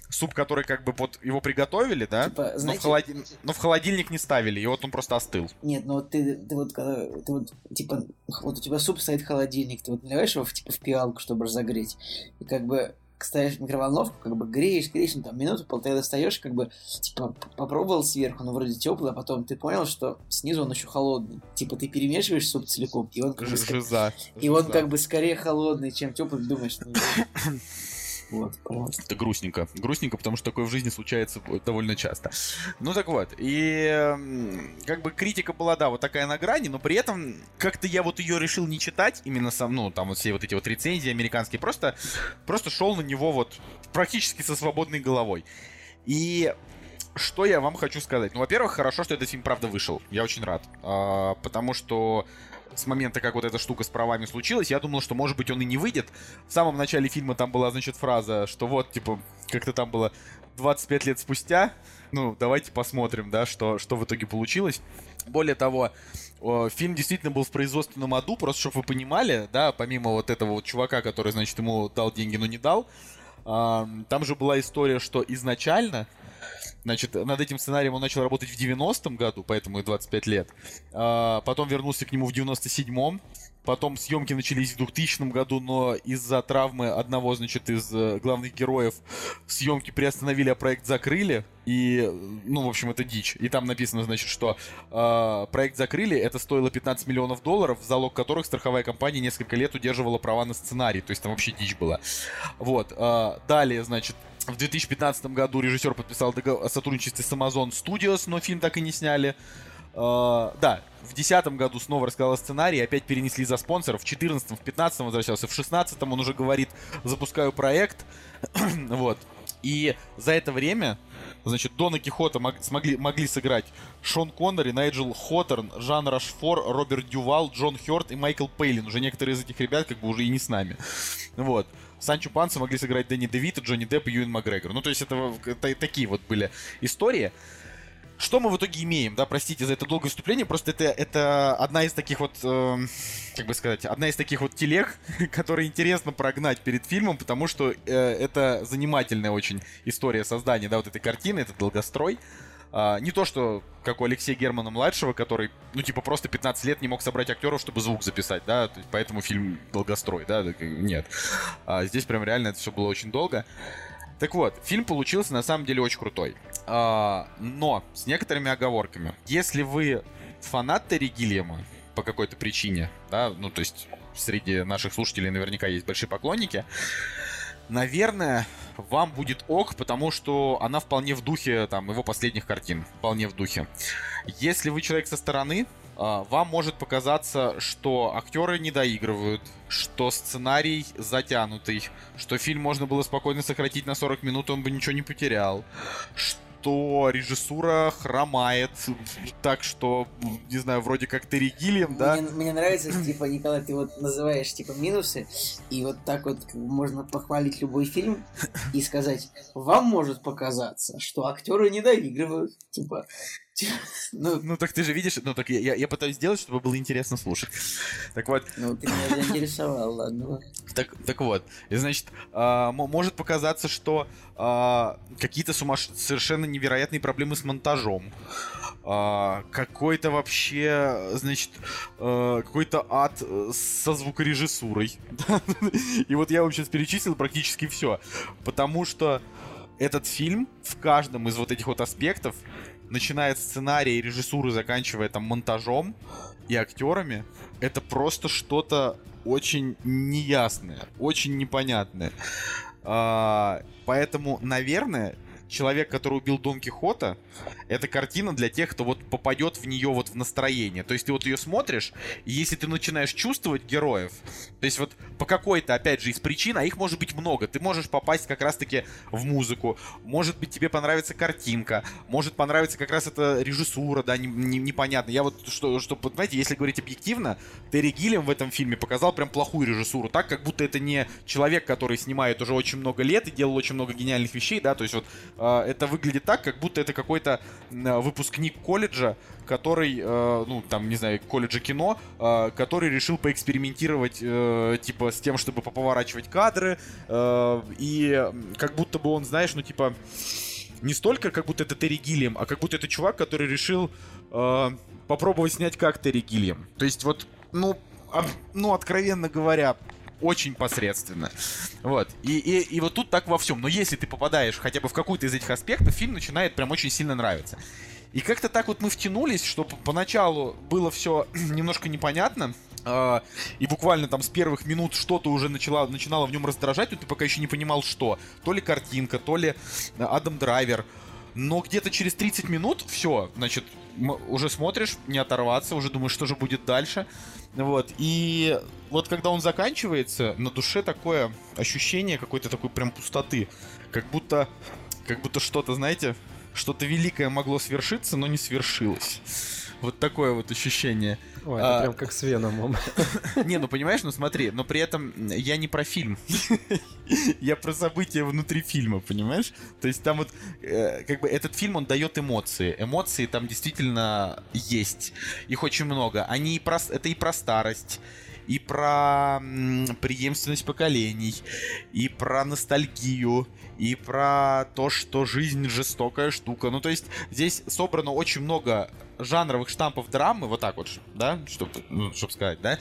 суп, который как бы вот его приготовили, да, типа, знаете, но, в холоди... но в холодильник не ставили, и вот он просто остыл. Нет, ну вот ты, ты вот когда ты вот типа вот у тебя суп стоит в холодильник, ты вот наливаешь его в, типа в пиалку, чтобы разогреть, и как бы ставишь в микроволновку, как бы греешь, греешь, ну, там минуту полторы достаешь, как бы, типа, попробовал сверху, но вроде теплый, а потом ты понял, что снизу он еще холодный. Типа, ты перемешиваешь суп целиком, и он как бы... Жиза. И он как бы скорее холодный, чем теплый, думаешь, ну, Вот, Это грустненько. Грустненько, потому что такое в жизни случается довольно часто. Ну так вот, и как бы критика была, да, вот такая на грани, но при этом как-то я вот ее решил не читать, именно сам, ну, там вот все вот эти вот рецензии американские, просто, просто шел на него вот практически со свободной головой. И что я вам хочу сказать? Ну, во-первых, хорошо, что этот фильм правда вышел. Я очень рад. А, потому что с момента, как вот эта штука с правами случилась, я думал, что, может быть, он и не выйдет. В самом начале фильма там была, значит, фраза, что вот, типа, как-то там было 25 лет спустя, ну, давайте посмотрим, да, что, что в итоге получилось. Более того, фильм действительно был в производственном аду, просто чтобы вы понимали, да, помимо вот этого вот чувака, который, значит, ему дал деньги, но не дал, там же была история, что изначально Значит, над этим сценарием он начал работать в 90-м году, поэтому и 25 лет. А, потом вернулся к нему в 97-м. Потом съемки начались в 2000 году, но из-за травмы одного, значит, из э, главных героев съемки приостановили, а проект закрыли. И, ну, в общем, это дичь. И там написано, значит, что э, проект закрыли, это стоило 15 миллионов долларов, залог которых страховая компания несколько лет удерживала права на сценарий. То есть там вообще дичь была. Вот. Э, далее, значит, в 2015 году режиссер подписал договор о сотрудничестве с Amazon Studios, но фильм так и не сняли. Uh, да, в 2010 году снова рассказал сценарий, опять перенесли за спонсоров. В 2014, в 2015 возвращался, в 2016 он уже говорит, запускаю проект. вот. И за это время, значит, Дона Кихота мог, смогли, могли сыграть Шон Коннери, Найджел Хоттерн, Жан Рашфор, Роберт Дювал, Джон Хёрт и Майкл Пейлин. Уже некоторые из этих ребят как бы уже и не с нами. Вот. Санчо Панса могли сыграть Дэнни Девита, Джонни Депп и Юэн Макгрегор. Ну, то есть это, это такие вот были истории. Что мы в итоге имеем, да, простите за это долгое вступление, просто это, это одна из таких вот, э, как бы сказать, одна из таких вот телег, которые интересно прогнать перед фильмом, потому что э, это занимательная очень история создания, да, вот этой картины, это долгострой. А, не то, что как у Алексея Германа-младшего, который, ну, типа, просто 15 лет не мог собрать актеров, чтобы звук записать, да, поэтому фильм долгострой, да, нет. А здесь прям реально это все было очень долго. Так вот, фильм получился на самом деле очень крутой. А, но с некоторыми оговорками. Если вы фанат Терри Гиллиама по какой-то причине, да, ну, то есть среди наших слушателей наверняка есть большие поклонники, наверное, вам будет ок, потому что она вполне в духе там его последних картин, вполне в духе. Если вы человек со стороны, а, вам может показаться, что актеры не доигрывают, что сценарий затянутый, что фильм можно было спокойно сократить на 40 минут, он бы ничего не потерял, что что режиссура хромает, так что, не знаю, вроде как Терри Гиллиам, да? Мне, мне нравится, типа, Николай, ты вот называешь, типа, минусы, и вот так вот можно похвалить любой фильм и сказать, вам может показаться, что актеры не доигрывают, типа, ну, ну так ты же видишь, ну так я, я пытаюсь сделать, чтобы было интересно слушать. Так вот. Ну ты меня заинтересовал, ладно. Так, так вот, и значит, э, может показаться, что э, какие-то сумаш... совершенно невероятные проблемы с монтажом. Uh, какой-то вообще, значит, uh, какой-то ад со звукорежиссурой. И вот я вам сейчас перечислил практически все. Потому что этот фильм в каждом из вот этих вот аспектов начиная с сценария и режиссуры, заканчивая там монтажом и актерами, это просто что-то очень неясное, очень непонятное. А, поэтому, наверное, человек, который убил Дон Кихота, это картина для тех, кто вот попадет в нее вот в настроение. То есть ты вот ее смотришь, и если ты начинаешь чувствовать героев, то есть вот по какой-то, опять же, из причин, а их может быть много, ты можешь попасть как раз-таки в музыку, может быть тебе понравится картинка, может понравиться как раз эта режиссура, да, не, не, непонятно. Я вот, что, что, понимаете, если говорить объективно, Терри Гиллем в этом фильме показал прям плохую режиссуру, так, как будто это не человек, который снимает уже очень много лет и делал очень много гениальных вещей, да, то есть вот это выглядит так, как будто это какой-то э, выпускник колледжа, который, э, ну, там, не знаю, колледжа кино, э, который решил поэкспериментировать, э, типа, с тем, чтобы поповорачивать кадры, э, и как будто бы он, знаешь, ну, типа, не столько, как будто это Терри Гиллиам, а как будто это чувак, который решил попробовать снять как Терри Гиллиам. То есть вот, ну, ну, откровенно говоря, очень посредственно. Вот. И, и, и вот тут так во всем. Но если ты попадаешь хотя бы в какой-то из этих аспектов, фильм начинает прям очень сильно нравиться. И как-то так вот мы втянулись, что поначалу было все немножко непонятно. Uh, и буквально там с первых минут что-то уже начало, начинало в нем раздражать, но ты пока еще не понимал, что. То ли картинка, то ли Адам Драйвер. Но где-то через 30 минут все, значит, уже смотришь, не оторваться, уже думаешь, что же будет дальше. Вот. И вот когда он заканчивается, на душе такое ощущение какой-то такой прям пустоты. Как будто, как будто что-то, знаете, что-то великое могло свершиться, но не свершилось. Вот такое вот ощущение. Ой, это а... прям как с Веномом. Не, ну понимаешь, ну смотри, но при этом я не про фильм. я про события внутри фильма, понимаешь? То есть там вот, э, как бы этот фильм, он дает эмоции. Эмоции там действительно есть. Их очень много. Они и про... Это и про старость, и про преемственность поколений, и про ностальгию, и про то, что жизнь жестокая штука. Ну, то есть здесь собрано очень много жанровых штампов драмы, вот так вот, да, чтобы ну, чтоб сказать, да.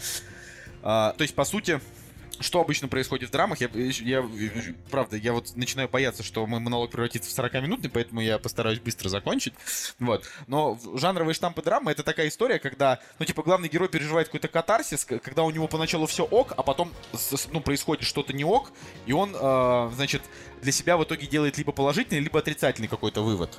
А, то есть, по сути, что обычно происходит в драмах, я, я, правда, я вот начинаю бояться, что мой монолог превратится в 40-минутный, поэтому я постараюсь быстро закончить, вот. Но жанровые штампы драмы — это такая история, когда, ну, типа, главный герой переживает какой-то катарсис, когда у него поначалу все ок, а потом, ну, происходит что-то не ок, и он, э, значит, для себя в итоге делает либо положительный, либо отрицательный какой-то вывод.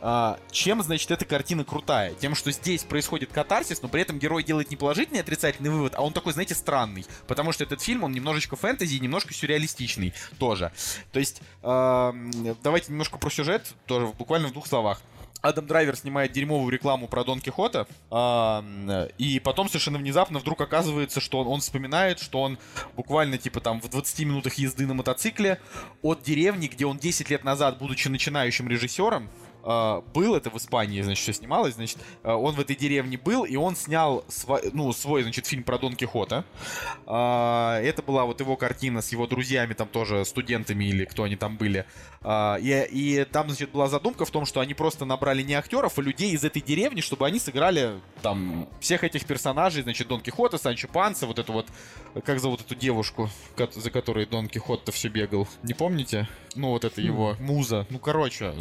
А, чем, значит, эта картина крутая? Тем, что здесь происходит катарсис, но при этом герой делает не положительный отрицательный вывод, а он такой, знаете, странный. Потому что этот фильм, он немножечко фэнтези, немножко сюрреалистичный тоже. То есть, э, давайте немножко про сюжет, тоже буквально в двух словах. Адам Драйвер снимает дерьмовую рекламу про Дон Кихота, а, и потом совершенно внезапно вдруг оказывается, что он, он вспоминает, что он буквально типа там в 20 минутах езды на мотоцикле от деревни, где он 10 лет назад, будучи начинающим режиссером, э, был, это в Испании, значит, все снималось, значит, э, он в этой деревне был, и он снял свой, ну, свой, значит, фильм про Дон Кихота. Э, это была вот его картина с его друзьями, там тоже студентами или кто они там были. И, и там, значит, была задумка в том, что они просто набрали не актеров, а людей из этой деревни, чтобы они сыграли там всех этих персонажей, значит, Дон Кихота, Санчо Панса, вот эту вот, как зовут эту девушку, за которой Дон Кихот-то все бегал, не помните? Ну, вот это его муза. Ну, короче,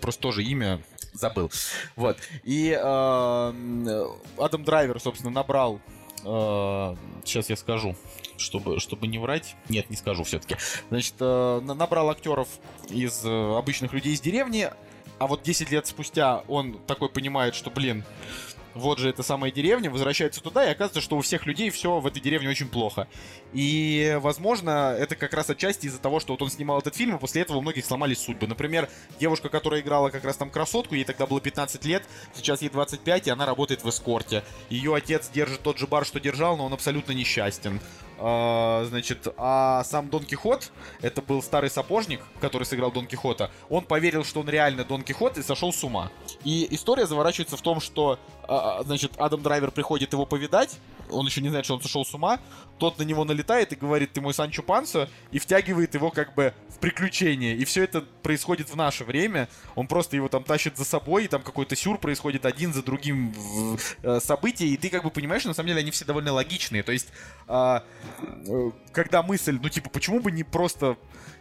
просто тоже имя забыл. Вот. И э, Адам Драйвер, собственно, набрал... Э, сейчас я скажу чтобы, чтобы не врать. Нет, не скажу все-таки. Значит, э, набрал актеров из обычных людей из деревни, а вот 10 лет спустя он такой понимает, что, блин, вот же эта самая деревня, возвращается туда, и оказывается, что у всех людей все в этой деревне очень плохо. И, возможно, это как раз отчасти из-за того, что вот он снимал этот фильм, и после этого у многих сломались судьбы. Например, девушка, которая играла как раз там красотку, ей тогда было 15 лет, сейчас ей 25, и она работает в эскорте. Ее отец держит тот же бар, что держал, но он абсолютно несчастен. А, значит, а сам Дон Кихот, это был старый сапожник, который сыграл Дон Кихота, он поверил, что он реально Дон Кихот и сошел с ума. И история заворачивается в том, что, а, а, значит, Адам Драйвер приходит его повидать, он еще не знает, что он сошел с ума, тот на него налетает и говорит, ты мой Санчо Пансо, и втягивает его как бы в приключение. И все это происходит в наше время. Он просто его там тащит за собой, и там какой-то сюр происходит один за другим э, события, и ты как бы понимаешь, что на самом деле они все довольно логичные. То есть, когда мысль, ну типа, почему бы не просто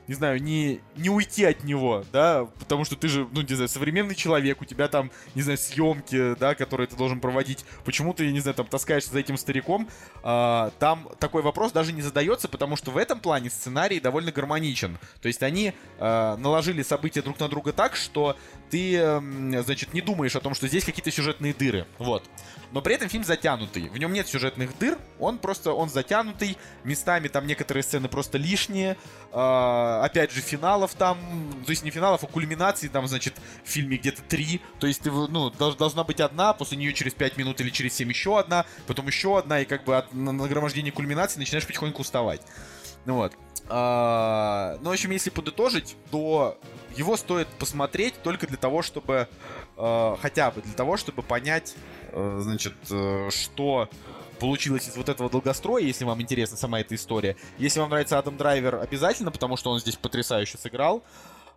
не знаю, не, не уйти от него, да, потому что ты же, ну, не знаю, современный человек, у тебя там, не знаю, съемки, да, которые ты должен проводить, почему ты, не знаю, там таскаешься за этим стариком, а, там такой вопрос даже не задается, потому что в этом плане сценарий довольно гармоничен. То есть они а, наложили события друг на друга так, что ты, значит, не думаешь о том, что здесь какие-то сюжетные дыры, вот. Но при этом фильм затянутый, в нем нет сюжетных дыр, он просто, он затянутый, местами там некоторые сцены просто лишние, а, опять же, финалов там, то есть не финалов, а кульминации там, значит, в фильме где-то три, то есть, ты, ну, должна быть одна, после нее через пять минут или через семь еще одна, потом еще одна, и как бы от нагромождения кульминации начинаешь потихоньку уставать. Ну вот. А, ну, в общем, если подытожить, то его стоит посмотреть только для того, чтобы э, хотя бы для того, чтобы понять, значит, э, что получилось из вот этого долгостроя, если вам интересна сама эта история. Если вам нравится Адам Драйвер, обязательно, потому что он здесь потрясающе сыграл.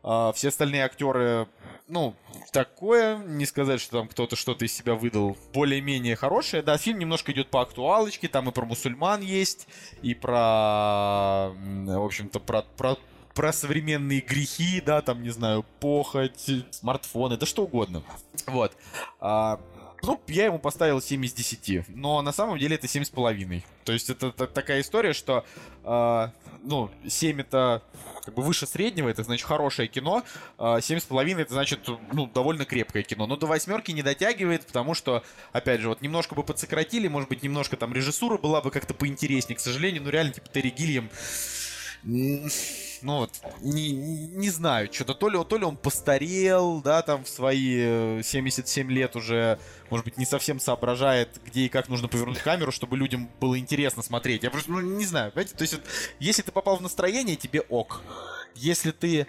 Uh, все остальные актеры, ну, такое, не сказать, что там кто-то что-то из себя выдал более-менее хорошее. Да, фильм немножко идет по актуалочке, там и про мусульман есть, и про, в общем-то, про, про про современные грехи, да, там, не знаю, похоть, смартфоны, да что угодно. Вот. А, ну, я ему поставил 7 из 10. Но на самом деле это 7,5. То есть это, это такая история, что э, ну, 7 это как бы выше среднего, это значит хорошее кино. Э, 7,5 это значит, ну, довольно крепкое кино. Но до восьмерки не дотягивает, потому что, опять же, вот немножко бы подсократили, может быть, немножко там режиссура была бы как-то поинтереснее. К сожалению, ну реально, типа Терри Гильям ну вот, не, не знаю, что-то то ли, то ли он постарел, да, там в свои 77 э, лет уже, может быть, не совсем соображает, где и как нужно повернуть камеру, чтобы людям было интересно смотреть. Я просто, ну, не знаю, понимаете, то есть, вот, если ты попал в настроение, тебе ок. Если ты э,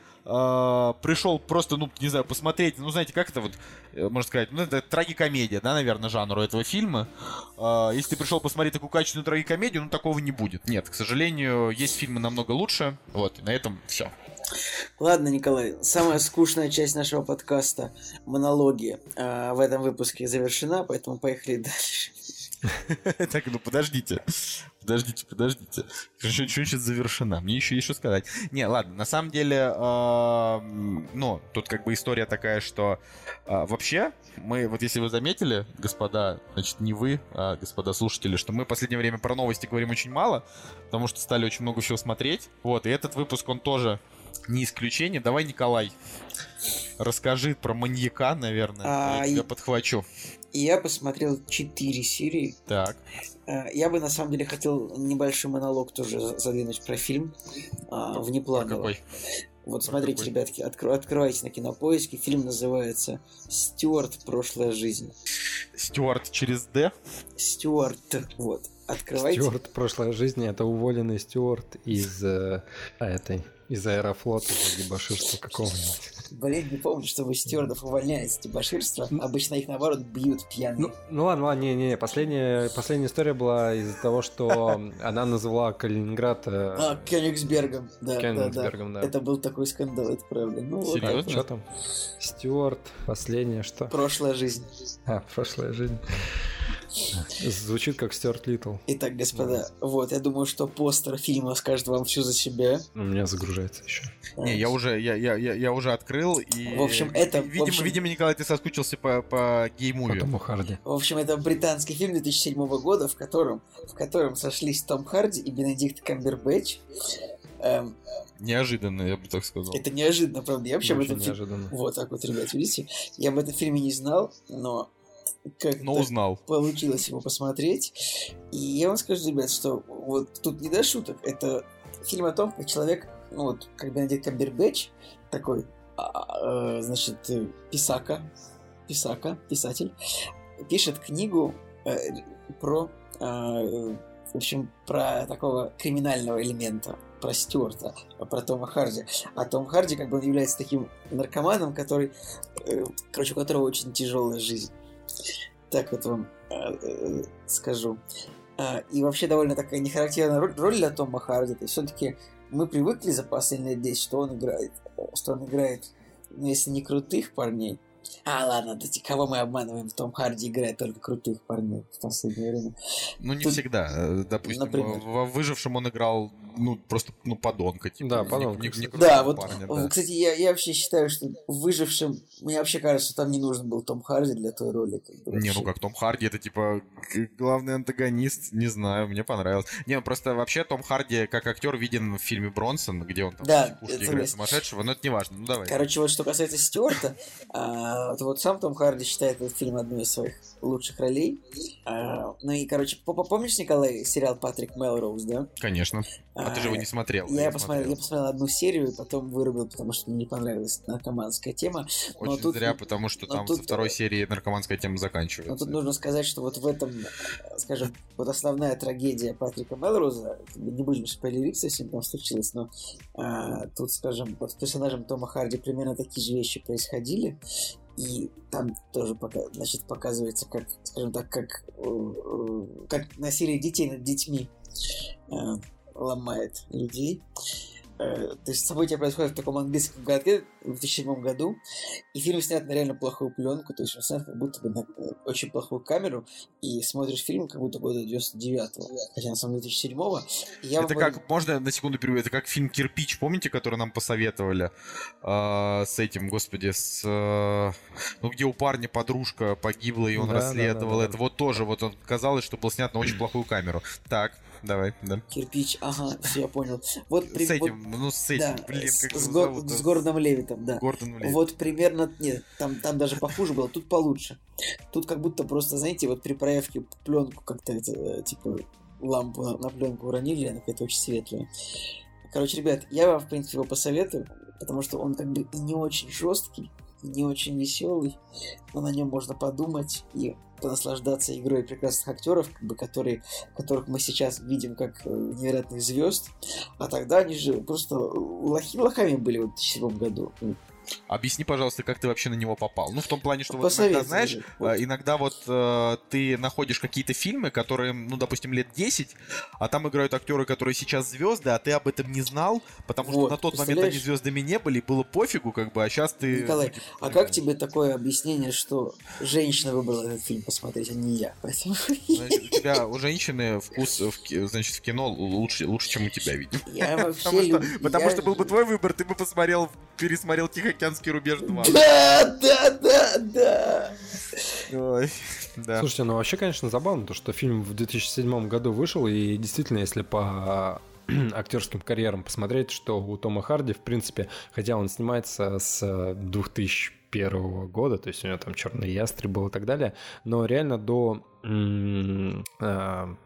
пришел просто, ну, не знаю, посмотреть, ну, знаете, как это вот, э, можно сказать, ну, это трагикомедия, да, наверное, жанру этого фильма. Э, если ты пришел посмотреть такую качественную трагикомедию, ну, такого не будет. Нет, к сожалению, есть фильмы намного лучше. Вот, и на этом все. Ладно, Николай, самая скучная часть нашего подкаста, монологи, э, в этом выпуске завершена, поэтому поехали дальше. Так, ну подождите. Подождите, подождите. Что сейчас завершена? Мне еще есть что сказать. Не, ладно, на самом деле, ну, тут как бы история такая, что а, вообще, мы, вот если вы заметили, господа, значит, не вы, а господа слушатели, что мы в последнее время про новости говорим очень мало, потому что стали очень много всего смотреть. Вот, и этот выпуск, он тоже не исключение. Давай, Николай, расскажи про маньяка, наверное. А, я тебя подхвачу. Я посмотрел 4 серии. Так. Э, я бы на самом деле хотел небольшой монолог тоже задвинуть про фильм а, внеплановый. Какой? Вот про смотрите, какой? ребятки, откро- открывайте на кинопоиске. Фильм называется Стюарт. Прошлая жизнь. Стюарт через Д? Стюарт. Вот. Открывайте. Стюарт. Прошлая жизнь это уволенный Стюарт из э, этой из аэрофлота дебоширство какого-нибудь. Блин, не помню, чтобы стюардов увольняют с дебоширства. Обычно их, наоборот, бьют пьяные. Ну, ну ладно, ладно, не-не, последняя, последняя история была из-за того, что она назвала Калининград... Э, а, Кёнигсбергом, да, Кёнигсбергом, да, да. Это был такой скандал, это правда. Ну, Серьезно? Вот что там? Стюарт, последнее что? Прошлая жизнь. А, прошлая жизнь. Звучит как Стюарт Литл. Итак, господа, вот, я думаю, что постер фильма скажет вам все за себя. У меня загружается еще. Не, я уже, я, я, я, я уже открыл и... В общем, это... Видимо, общем... видимо Николай, ты соскучился по, по гей-муви. По Тому Харди. В общем, это британский фильм 2007 года, в котором, в котором сошлись Том Харди и Бенедикт Камбербэтч. Эм, неожиданно, я бы так сказал. Это неожиданно, правда. Я вообще Очень об этом фильме... Вот так вот, ребят, видите? Я об этом фильме не знал, но как Но узнал. Получилось его посмотреть. И я вам скажу, ребят, что вот тут не до шуток. Это фильм о том, как человек, ну вот, как Бенедикт Камбербэтч, такой, а, а, значит, писака, писака, писатель, пишет книгу э, про, э, в общем, про такого криминального элемента про Стюарта, про Тома Харди. А Том Харди, как бы он является таким наркоманом, который, э, короче, у которого очень тяжелая жизнь. Так вот вам э, э, скажу. А, и вообще довольно такая нехарактерная роль, для Тома Харди. То есть все-таки мы привыкли за последние лет, что он играет, что он играет, ну, если не крутых парней, а, ладно, да кого мы обманываем? Том Харди играет только крутых парней в последнее время. Ну, не Тут... всегда. Э, допустим, Например. в «Выжившем» он играл, ну, просто, ну, подонка. Типа, да, подонка. Не, не, не да, вот, парня, да. кстати, я, я вообще считаю, что в «Выжившем» мне вообще кажется, что там не нужен был Том Харди для той роли. Как бы, не, ну как Том Харди, это, типа, главный антагонист, не знаю, мне понравилось. Не, ну, просто вообще Том Харди как актер виден в фильме «Бронсон», где он там да, играет сумасшедшего, но это не важно, ну давай. Короче, вот что касается Стюарта, а, А, вот сам Том Харди считает этот фильм одной из своих лучших ролей. А, ну и, короче, помнишь, Николай, сериал Патрик Мелроуз, да? Конечно. А, а ты же его не смотрел. Я, посмотрел, смотрел. я посмотрел одну серию и потом вырубил, потому что мне не понравилась наркоманская тема. Очень но тут, зря, потому что там тут, со второй серии наркоманская тема заканчивается. Но тут нужно сказать, что вот в этом, скажем, вот основная трагедия Патрика Мелроуза, не будем спойлерить совсем, там случилось, но а, тут, скажем, вот с персонажем Тома Харди примерно такие же вещи происходили. И там тоже пока, значит, показывается, как, скажем так, как, э, э, как насилие детей над детьми э, ломает людей. Э, то есть события происходят в таком английском городке в 2007 году, и фильм снят на реально плохую пленку, то есть он снят как будто бы на э, очень плохую камеру, и смотришь фильм как будто года 99-го, хотя на самом деле 2007-го. это как, говорю... можно на секунду переведу, это как фильм «Кирпич», помните, который нам посоветовали э, с этим, господи, с... Э, ну, где у парня подружка погибла, и он да, расследовал да, да, да, это. Вот тоже, вот он казалось, что был снят на очень плохую камеру. Так, давай, да. Кирпич, ага, все, я понял. Вот, с этим, вот, ну с этим, да, блин, как с, го, с Гордоном Левитом, да. Гордоном Левитом. Вот примерно, нет, там, там даже похуже было, тут получше. Тут как будто просто, знаете, вот при проявке пленку как-то, э, типа, лампу на, на пленку уронили, она какая-то очень светлая. Короче, ребят, я вам, в принципе, его посоветую, потому что он как бы и не очень жесткий, не очень веселый, но на нем можно подумать и наслаждаться игрой прекрасных актеров, как бы, которые, которых мы сейчас видим как э, невероятных звезд, а тогда они же просто лохи лохами были в 2007 году. Объясни, пожалуйста, как ты вообще на него попал. Ну, в том плане, что вот иногда, знаешь, вот. Э, иногда вот э, ты находишь какие-то фильмы, которые, ну, допустим, лет 10, а там играют актеры, которые сейчас звезды, а ты об этом не знал, потому вот, что на тот момент они звездами не были, было пофигу, как бы, а сейчас ты... Николай, ну, типа, а как тебе такое объяснение, что женщина выбрала этот фильм посмотреть, а не я? Поэтому... Значит, у тебя, у женщины вкус, в, значит, в кино лучше, лучше, чем у тебя, видимо. Я вообще... Потому, что, потому что был бы твой выбор, ты бы посмотрел, пересмотрел Тихо Тихоокеанский рубеж 2. Да, да, да, да. Ой, да. Слушайте, ну вообще, конечно, забавно, то, что фильм в 2007 году вышел, и действительно, если по актерским карьерам посмотреть, что у Тома Харди, в принципе, хотя он снимается с 2001 года, то есть у него там черный ястреб был и так далее, но реально до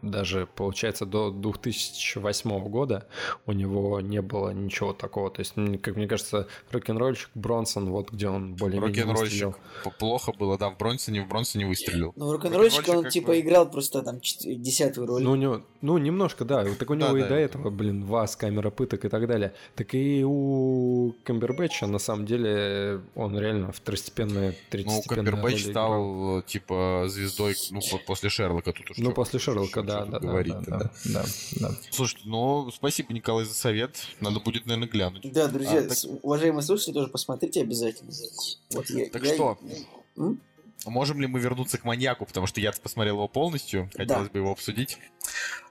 даже, получается, до 2008 года у него не было ничего такого. То есть, как мне кажется, рок-н-ролльщик Бронсон, вот где он более-менее Рок-н-ролльщик плохо было, да, в Бронсоне, в Бронсоне выстрелил. Ну, рок-н-ролльщик он, типа, бы... играл просто там десятую роль. Ну, у него, ну, немножко, да. Так у него да, и да, до этого, блин, вас, камера пыток и так далее. Так и у Камбербэтча, на самом деле, он реально второстепенная, третьестепенная Ну, Камбербэтч стал, типа, звездой, ну, после Шерлока тут уже. Ну, после Шерлока, да, да, говорить, да, да, да, да. Слушайте, ну, спасибо, Николай, за совет. Надо будет, наверное, глянуть. Да, друзья, а, так... уважаемые слушатели, тоже посмотрите обязательно. Вот я, так я... что? М? Можем ли мы вернуться к маньяку, потому что я посмотрел его полностью, хотелось да. бы его обсудить.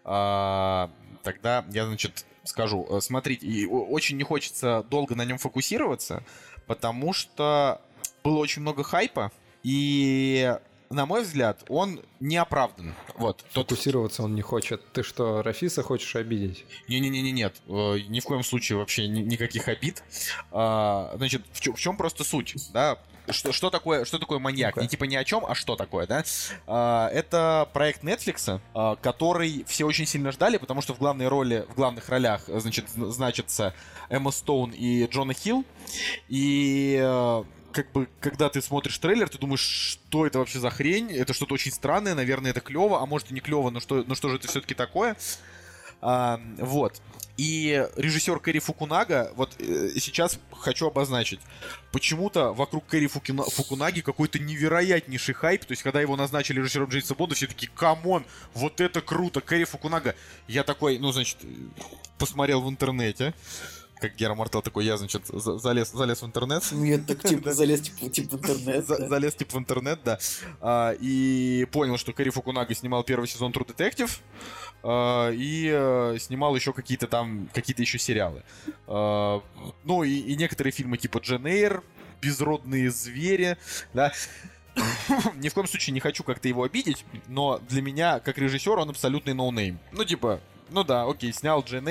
А, тогда я, значит, скажу, э, смотрите, очень не хочется долго на нем фокусироваться, потому что было очень много хайпа, и на мой взгляд, он не оправдан. Вот. Фокусироваться он не хочет. Ты что, Рафиса хочешь обидеть? Не-не-не, нет. Э, ни в коем случае вообще ни, никаких обид. А, значит, в, чем, просто суть, да? Что, что, такое, что такое маньяк? Не типа ни о чем, а что такое, да? А, это проект Netflix, а, который все очень сильно ждали, потому что в главной роли, в главных ролях, значит, значится Эмма Стоун и Джона Хилл. И э, как бы, когда ты смотришь трейлер, ты думаешь, что это вообще за хрень? Это что-то очень странное, наверное, это клево, а может и не клево, но что, но что же это все-таки такое? А, вот. И режиссер Кэрри Фукунага, вот э, сейчас хочу обозначить, почему-то вокруг Кэрри Фукина, Фукунаги какой-то невероятнейший хайп, то есть когда его назначили режиссером Джеймса Бонда, все такие, come on, вот это круто, Кэрри Фукунага. Я такой, ну, значит, посмотрел в интернете, как Гера Мартел такой, я, значит, залез, залез в интернет. Нет, так типа залез типа, типа в интернет. Залез типа в интернет, да. А, и понял, что Кэрри Фукунага снимал первый сезон True Detective. А, и э, снимал еще какие-то там, какие-то еще сериалы. А, ну и, и некоторые фильмы типа Джейн Эйр, Безродные звери, да. Ни в коем случае не хочу как-то его обидеть, но для меня, как режиссер, он абсолютный no-name. Ну, типа, ну да, окей, снял Джен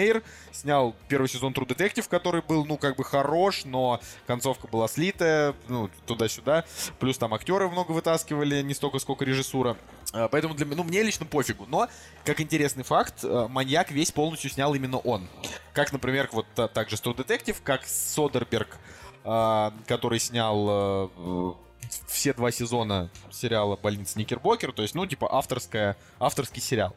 снял первый сезон True Detective, который был, ну, как бы хорош, но концовка была слитая, ну, туда-сюда. Плюс там актеры много вытаскивали, не столько, сколько режиссура. А, поэтому для меня, ну, мне лично пофигу. Но, как интересный факт, э, маньяк весь полностью снял именно он. Как, например, вот также True Detective, как Содерберг, а, который снял все два сезона сериала «Больница Никербокер», то есть, ну, типа, авторская, авторский сериал.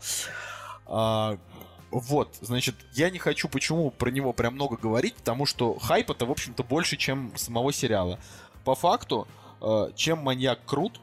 Вот, значит, я не хочу почему про него прям много говорить, потому что хайп-то, в общем-то, больше, чем самого сериала. По факту, э, чем маньяк крут,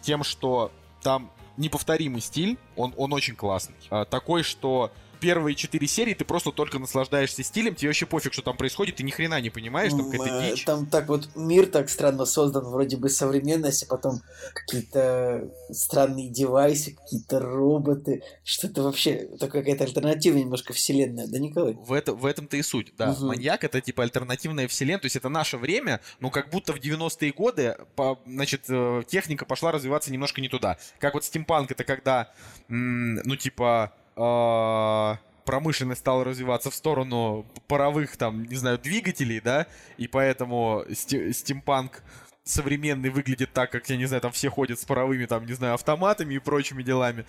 тем, что там неповторимый стиль, он, он очень классный. А, такой, что первые четыре серии ты просто только наслаждаешься стилем, тебе вообще пофиг, что там происходит, ты ни хрена не понимаешь, там какая-то э, дичь. Там так вот мир так странно создан, вроде бы современность, а потом какие-то странные девайсы, какие-то роботы, что-то вообще, такая какая-то альтернативная немножко вселенная, да, Николай? В, это, в этом-то и суть, да. Угу. Маньяк — это типа альтернативная вселенная, то есть это наше время, но как будто в 90-е годы, по, значит, э, техника пошла развиваться немножко не туда. Как вот стимпанк — это когда, ну, типа э, промышленность стала развиваться в сторону паровых, там, не знаю, двигателей, да, и поэтому стимпанк современный выглядит так, как, я не знаю, там все ходят с паровыми, там, не знаю, автоматами и прочими делами.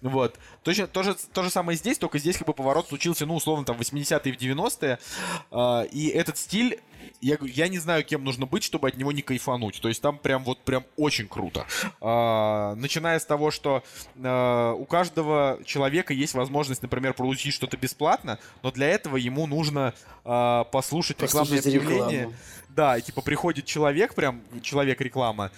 Вот. Точно, то, же, то же самое здесь, только здесь как бы поворот случился, ну, условно, там, 80-е в 90-е. Э, и этот стиль я, я не знаю, кем нужно быть, чтобы от него не кайфануть. То есть там прям вот прям очень круто. А, начиная с того, что а, у каждого человека есть возможность, например, получить что-то бесплатно, но для этого ему нужно а, послушать рекламное объявление. Рекламу. Да, и типа приходит человек, прям человек-реклама,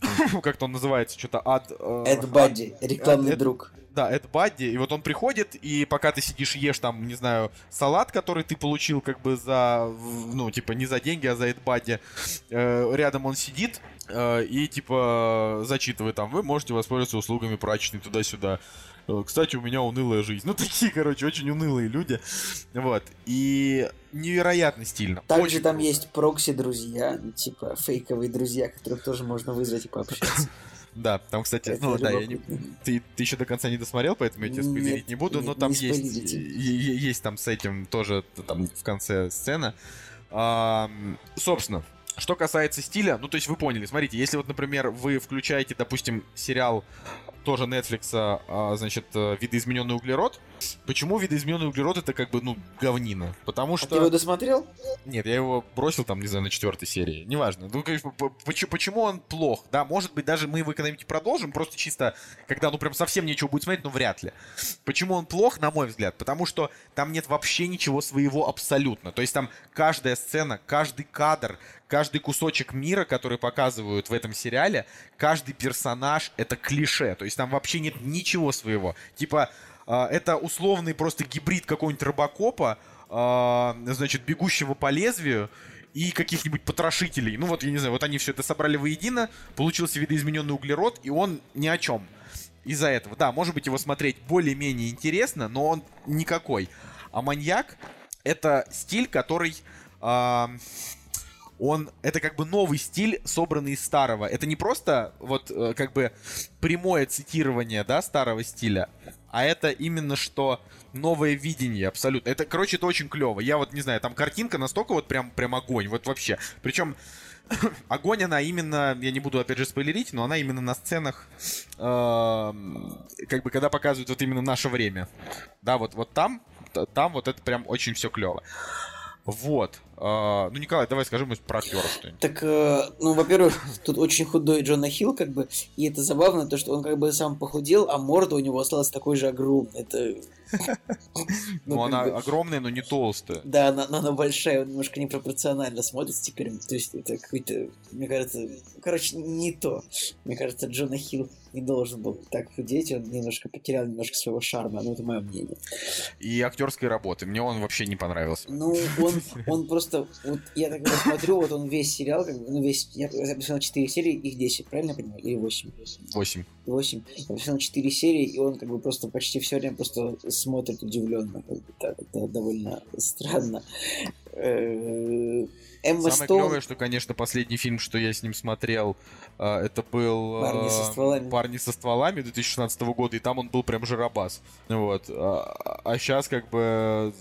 как-то он называется, что-то ад... Эд Бадди, рекламный друг. Да, это Бадди, и вот он приходит, и пока ты сидишь, ешь там, не знаю, салат, который ты получил как бы за, ну, типа, не за деньги, а за это Бадди, э, рядом он сидит, э, и, типа, зачитывает там, вы можете воспользоваться услугами прачечной туда-сюда. Э, кстати, у меня унылая жизнь. Ну, такие, короче, очень унылые люди. Вот. И невероятно стильно. Также очень там круто. есть прокси-друзья, типа фейковые друзья, которых тоже можно вызвать и пообщаться. Да, там, кстати, это ну да, я не, ты, ты еще до конца не досмотрел, поэтому я тебе спойлерить не буду, нет, но там есть, есть там с этим тоже там в конце сцена. А, собственно, что касается стиля, ну то есть вы поняли, смотрите, если вот, например, вы включаете, допустим, сериал тоже Netflix, а, значит, э, видоизмененный углерод. Почему видоизмененный углерод это как бы, ну, говнина? Потому что... А ты его досмотрел? Нет, я его бросил там, не знаю, на четвертой серии. Неважно. Ну, почему, почему он плох? Да, может быть, даже мы его когда-нибудь продолжим, просто чисто, когда, ну, прям совсем нечего будет смотреть, ну, вряд ли. Почему он плох, на мой взгляд? Потому что там нет вообще ничего своего абсолютно. То есть там каждая сцена, каждый кадр, каждый кусочек мира, который показывают в этом сериале, каждый персонаж — это клише. То есть там вообще нет ничего своего. Типа, э, это условный просто гибрид какого-нибудь робокопа, э, значит, бегущего по лезвию, и каких-нибудь потрошителей. Ну вот, я не знаю, вот они все это собрали воедино, получился видоизмененный углерод, и он ни о чем. Из-за этого, да, может быть, его смотреть более-менее интересно, но он никакой. А маньяк — это стиль, который... Э, он это как бы новый стиль, собранный из старого. Это не просто вот э, как бы прямое цитирование, да, старого стиля, а это именно что новое видение абсолютно. Это, короче, это очень клево. Я вот не знаю, там картинка настолько вот прям прям огонь, вот вообще. Причем огонь она именно, я не буду опять же спойлерить, но она именно на сценах, э, как бы когда показывают вот именно наше время. Да, вот вот там, там вот это прям очень все клево. Вот. А, ну, Николай, давай скажи мы про актера что-нибудь. Так, э, ну, во-первых, тут очень худой Джона Хилл, как бы, и это забавно, то, что он как бы сам похудел, а морда у него осталась такой же огромной. Это... Ну, она огромная, но не толстая. Да, она, она большая, он немножко непропорционально смотрится теперь. То есть это какой-то, мне кажется, короче, не то. Мне кажется, Джона Хилл не должен был так худеть, он немножко потерял немножко своего шарма, ну, это мое мнение. И актерской работы, мне он вообще не понравился. Ну, он, он просто, вот я так смотрю, вот он весь сериал, как бы, ну, весь, я посмотрел 4 серии, их 10, правильно я понимаю? Или 8? 8. 8. Я посмотрел 4 серии, и он как бы просто почти все время просто смотрит удивленно. Как бы, так, это довольно странно. Э, Эмма Самое Стоун... клевое, что, конечно, последний фильм, что я с ним смотрел, а, это был Парни со стволами. Парни со стволами 2016 года, и там он был прям жиробас. Вот. А, а сейчас как бы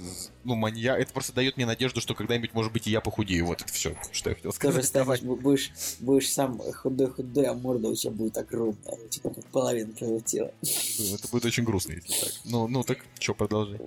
ну, маньяк. Это просто дает мне надежду, что когда-нибудь, может быть, и я похудею. Вот это все, что я хотел сказать. Тоже станешь, будешь, будешь сам худой-худой, а морда у тебя будет огромная. Типа половина твоего тела. Это будет очень грустно, если так. Ну, ну так, что, продолжи.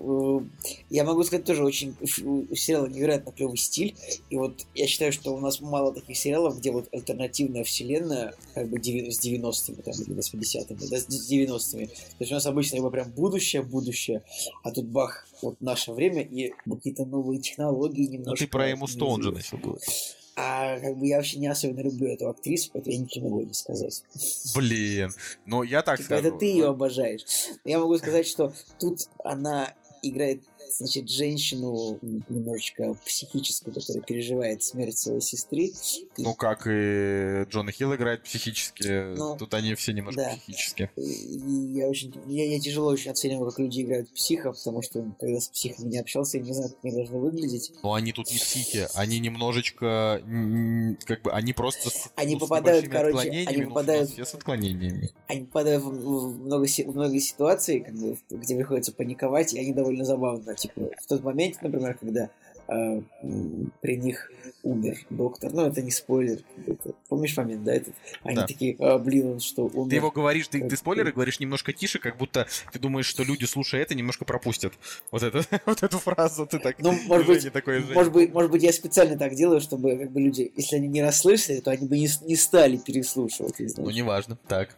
Я могу сказать тоже очень... У сериала невероятно клевый стиль. И вот я считаю, что у нас мало таких сериалов, где вот альтернативная вселенная, как бы с 90-ми там, или 80-ми, да, с 90-ми. То есть у нас обычно либо прям будущее, будущее, а тут бах, вот наше время и какие-то новые технологии немножко. Ну ты про Эму Стоун же начал говорить. А как бы я вообще не особенно люблю эту актрису, поэтому я ничего не могу не сказать. Блин, ну я так типа, скажу. Это ты ее обожаешь. Я могу сказать, что тут она играет значит, женщину немножечко психическую, которая переживает смерть своей сестры. Ну, как и Джона Хилл играет психически, ну, тут они все немножко да. психически. Я очень, я, я тяжело очень оцениваю, как люди играют психов, потому что когда с психами не общался, я не знаю, как они должны выглядеть. Но они тут не психи, они немножечко, как бы, они просто они ну, попадают, короче, они ну, попадают, все с отклонениями. Они попадают в, в, много, в многие ситуации, как бы, где приходится паниковать, и они довольно забавно типа, в тот момент, например, когда э, при них умер доктор. Ну, это не спойлер. Это, помнишь момент, да? Этот? Они да. такие, а, блин, он что, умер. Ты его говоришь, ты, ты спойлеры говоришь немножко тише, как будто ты думаешь, что люди, слушая это, немножко пропустят вот, это, вот эту фразу. Ты так, ну, может быть, такое может, быть, может быть, я специально так делаю, чтобы как бы люди, если они не расслышали, то они бы не, не стали переслушивать. Ну, неважно. Так.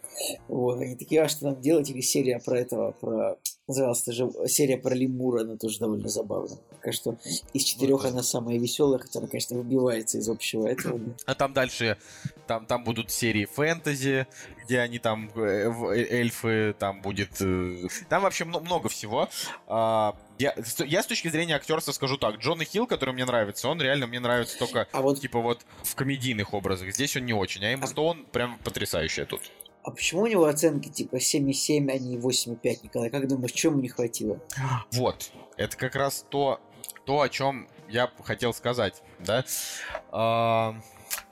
Вот, они такие, а что нам делать? Или серия про этого, про Называлась тоже серия про лемура, она тоже довольно забавная. Пока что из четырех вот. она самая веселая, хотя она, конечно, выбивается из общего этого. А там дальше, там, там будут серии фэнтези, где они там, э, э, эльфы, там будет... Э, там вообще много всего. А, я, я с точки зрения актерства скажу так. Джон Хилл, который мне нравится, он реально мне нравится только, а вот... типа, вот в комедийных образах. Здесь он не очень. А Эмма а... Стоун прям потрясающая тут. А почему у него оценки типа 7,7, а не 8,5, Николай? Как думаешь, чему ему не хватило? Вот. Это как раз то, то о чем я хотел сказать, да. А,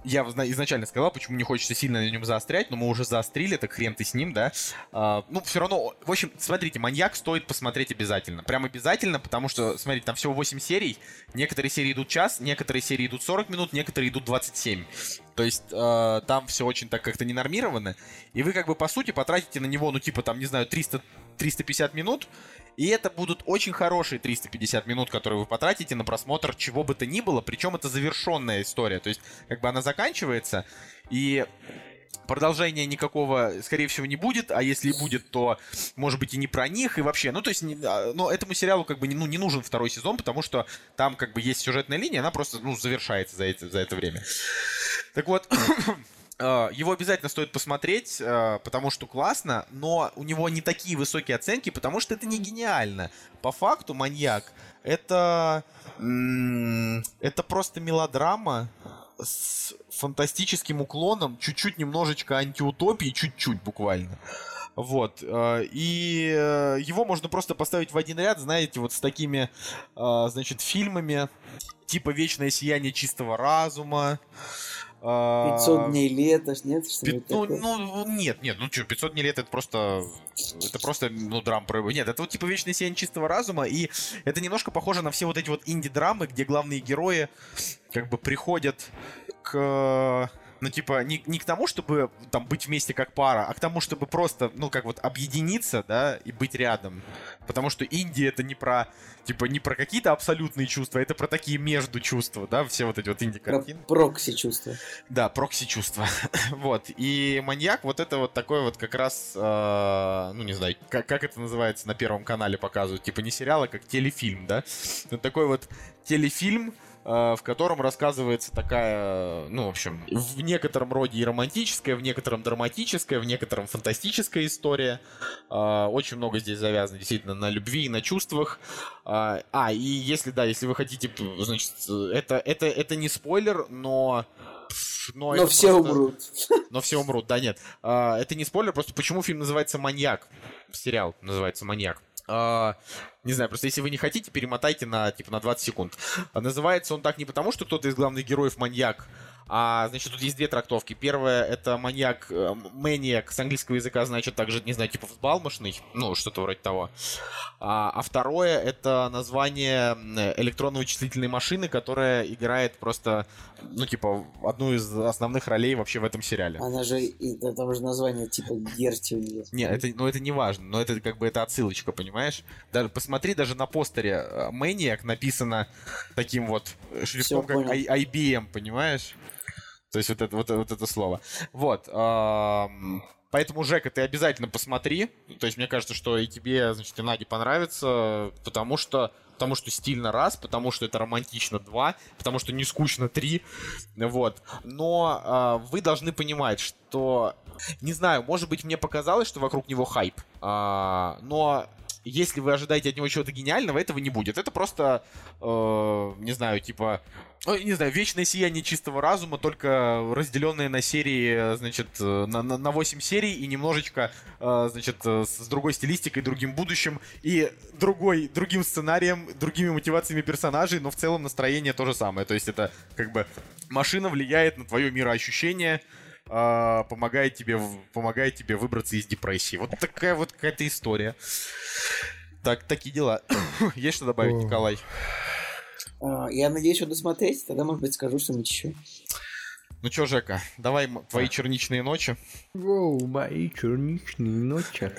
я изначально сказал, почему не хочется сильно на нем заострять, но мы уже заострили, так хрен ты с ним, да. А, ну, все равно, в общем, смотрите, «Маньяк» стоит посмотреть обязательно. Прям обязательно, потому что, смотрите, там всего 8 серий. Некоторые серии идут час, некоторые серии идут 40 минут, некоторые идут 27. То есть э, там все очень так как-то ненормировано. И вы как бы по сути потратите на него, ну типа там, не знаю, 300, 350 минут. И это будут очень хорошие 350 минут, которые вы потратите на просмотр чего бы то ни было. Причем это завершенная история. То есть как бы она заканчивается. И продолжения никакого, скорее всего, не будет, а если и будет, то, может быть, и не про них, и вообще, ну, то есть, не, а, но этому сериалу, как бы, не, ну, не нужен второй сезон, потому что там, как бы, есть сюжетная линия, она просто, ну, завершается за это, за это время. Так вот, его обязательно стоит посмотреть, а, потому что классно, но у него не такие высокие оценки, потому что это не гениально. По факту «Маньяк» — это... Это просто мелодрама с фантастическим уклоном, чуть-чуть немножечко антиутопии, чуть-чуть буквально. Вот. А, и э, его можно просто поставить в один ряд, знаете, вот с такими, значит, фильмами типа «Вечное сияние чистого разума», 500 а, дней лета, нет? Что Пи- ну, ну, нет, нет, ну что, 500 дней лета это просто, это просто, ну, драм про... Нет, это вот типа вечный сияние чистого разума, и это немножко похоже на все вот эти вот инди-драмы, где главные герои как бы приходят к ну, типа, не, не к тому, чтобы там быть вместе как пара, а к тому, чтобы просто, ну, как вот объединиться, да, и быть рядом. Потому что Индия это не про, типа, не про какие-то абсолютные чувства, это про такие между чувства, да, все вот эти вот инди-картины. Прокси чувства. Да, прокси чувства. вот. И маньяк вот это вот такой вот как раз, э, ну, не знаю, как, как это называется на Первом канале показывают, типа не сериал, а как телефильм, да. Это такой вот телефильм, в котором рассказывается такая, ну, в общем, в некотором роде и романтическая, в некотором драматическая, в некотором фантастическая история. Э, очень много здесь завязано действительно на любви и на чувствах. Э, а, и если, да, если вы хотите, значит, это, это, это не спойлер, но но, но все просто... умрут. Но все умрут, да, нет. это не спойлер, просто почему фильм называется «Маньяк». Сериал называется «Маньяк». Uh, не знаю, просто если вы не хотите, перемотайте на, типа, на 20 секунд. Называется он так не потому, что кто-то из главных героев маньяк, а, значит, тут есть две трактовки. Первая — это маньяк, э, maniac с английского языка, значит, также, не знаю, типа взбалмошный, ну, что-то вроде того. А, а второе — это название электронно-вычислительной машины, которая играет просто, ну, типа, одну из основных ролей вообще в этом сериале. Она же, там же название, типа, Герти у нее. Не, это, ну, это не важно, но это как бы это отсылочка, понимаешь? Даже, посмотри, даже на постере э, Maniac написано таким вот шрифтом, Все, как понял. IBM, понимаешь? То есть вот это, вот, вот это слово. Вот. Поэтому, Жека, ты обязательно посмотри. То есть мне кажется, что и тебе, значит, и Наде понравится, потому что потому что стильно раз, потому что это романтично два, потому что не скучно три, вот. Но э, вы должны понимать, что, не знаю, может быть, мне показалось, что вокруг него хайп, э, но если вы ожидаете от него чего-то гениального, этого не будет. Это просто, э, не знаю, типа, э, не знаю, вечное сияние чистого разума, только разделенное на серии, значит, э, на, на, на 8 серий и немножечко, э, значит, э, с другой стилистикой, другим будущим и другой, другим сценарием, другими мотивациями персонажей, но в целом настроение то же самое. То есть это как бы машина влияет на твое мироощущение, э, помогает тебе, помогает тебе выбраться из депрессии. Вот такая вот какая-то история. Так, такие дела. Есть что добавить, Николай? А, я надеюсь, что досмотреть, тогда, может быть, скажу что-нибудь еще. Ну чё, Жека, давай твои черничные ночи. Воу, мои черничные ночи.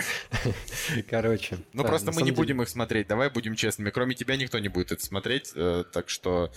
Короче. Ну да, просто мы не деле... будем их смотреть, давай будем честными. Кроме тебя никто не будет это смотреть, э, так что